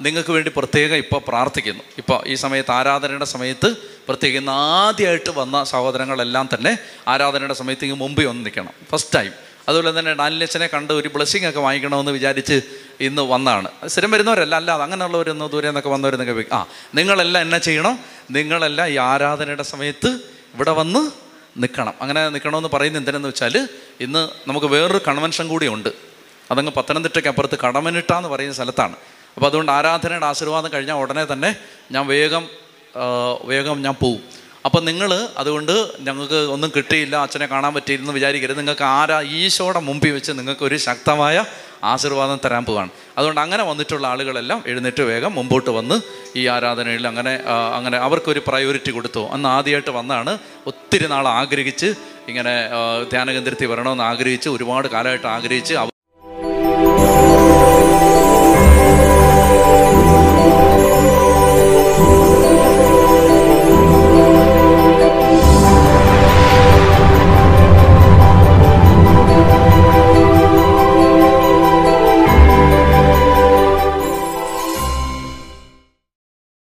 Speaker 1: നിങ്ങൾക്ക് വേണ്ടി പ്രത്യേകം ഇപ്പോൾ പ്രാർത്ഥിക്കുന്നു. ഇപ്പോൾ ഈ സമയത്ത് ആരാധനയുടെ സമയത്ത് പ്രത്യേകം ആദ്യമായിട്ട് വന്ന സഹോദരങ്ങളെല്ലാം തന്നെ ആരാധനയുടെ സമയത്ത് ഇങ്ങ് മുമ്പിൽ ഒന്ന് നിൽക്കണം. ഫസ്റ്റ് ടൈം അതുപോലെ തന്നെ ഡാനിലച്ചനെ കണ്ട് ഒരു ബ്ലെസ്സിങ് ഒക്കെ വാങ്ങിക്കണമെന്ന് വിചാരിച്ച് ഇന്ന് വന്നാണ്. സ്ഥിരം വരുന്നവരല്ല അല്ലാതെ അങ്ങനെയുള്ളവരൊന്നും ദൂരെ നിന്നൊക്കെ വന്നവരെന്നൊക്കെ ആ നിങ്ങളെല്ലാം എന്നാ ചെയ്യണം? നിങ്ങളെല്ലാം ഈ ആരാധനയുടെ സമയത്ത് ഇവിടെ വന്ന് നിൽക്കണം. അങ്ങനെ നിൽക്കണമെന്ന് പറയുന്നത് എന്തിനെന്ന് വെച്ചാൽ ഇന്ന് നമുക്ക് വേറൊരു കൺവെൻഷൻ കൂടിയുണ്ട്. അതങ്ങ് പത്തനംതിട്ടയ്ക്ക് അപ്പുറത്ത് കടമനിട്ട എന്ന് പറയുന്ന സ്ഥലത്താണ്. അപ്പോൾ അതുകൊണ്ട് ആരാധനയുടെ ആശീർവാദം കഴിഞ്ഞാൽ ഉടനെ തന്നെ ഞാൻ വേഗം വേഗം ഞാൻ പോവും. അപ്പം നിങ്ങൾ അതുകൊണ്ട് ഞങ്ങൾക്ക് ഒന്നും കിട്ടിയില്ല അച്ഛനെ കാണാൻ പറ്റിയില്ലെന്ന് വിചാരിക്കരുത്. നിങ്ങൾക്ക് ആരാ ഈശോയുടെ മുമ്പിൽ വെച്ച് നിങ്ങൾക്ക് ഒരു ശക്തമായ ആശീർവാദം തരാൻ പോവാണ്. അതുകൊണ്ട് അങ്ങനെ വന്നിട്ടുള്ള ആളുകളെല്ലാം എഴുന്നേറ്റ് വേഗം മുമ്പോട്ട് വന്ന് ഈ ആരാധനയിൽ അങ്ങനെ അങ്ങനെ അവർക്കൊരു പ്രയോറിറ്റി കൊടുത്തു. അന്ന് ആദ്യമായിട്ട് വന്നാണ് ഒത്തിരി നാൾ ആഗ്രഹിച്ച് ഇങ്ങനെ ധ്യാനകേന്ദ്രത്തിൽ വരണമെന്ന് ആഗ്രഹിച്ച് ഒരുപാട് കാലമായിട്ട് ആഗ്രഹിച്ച്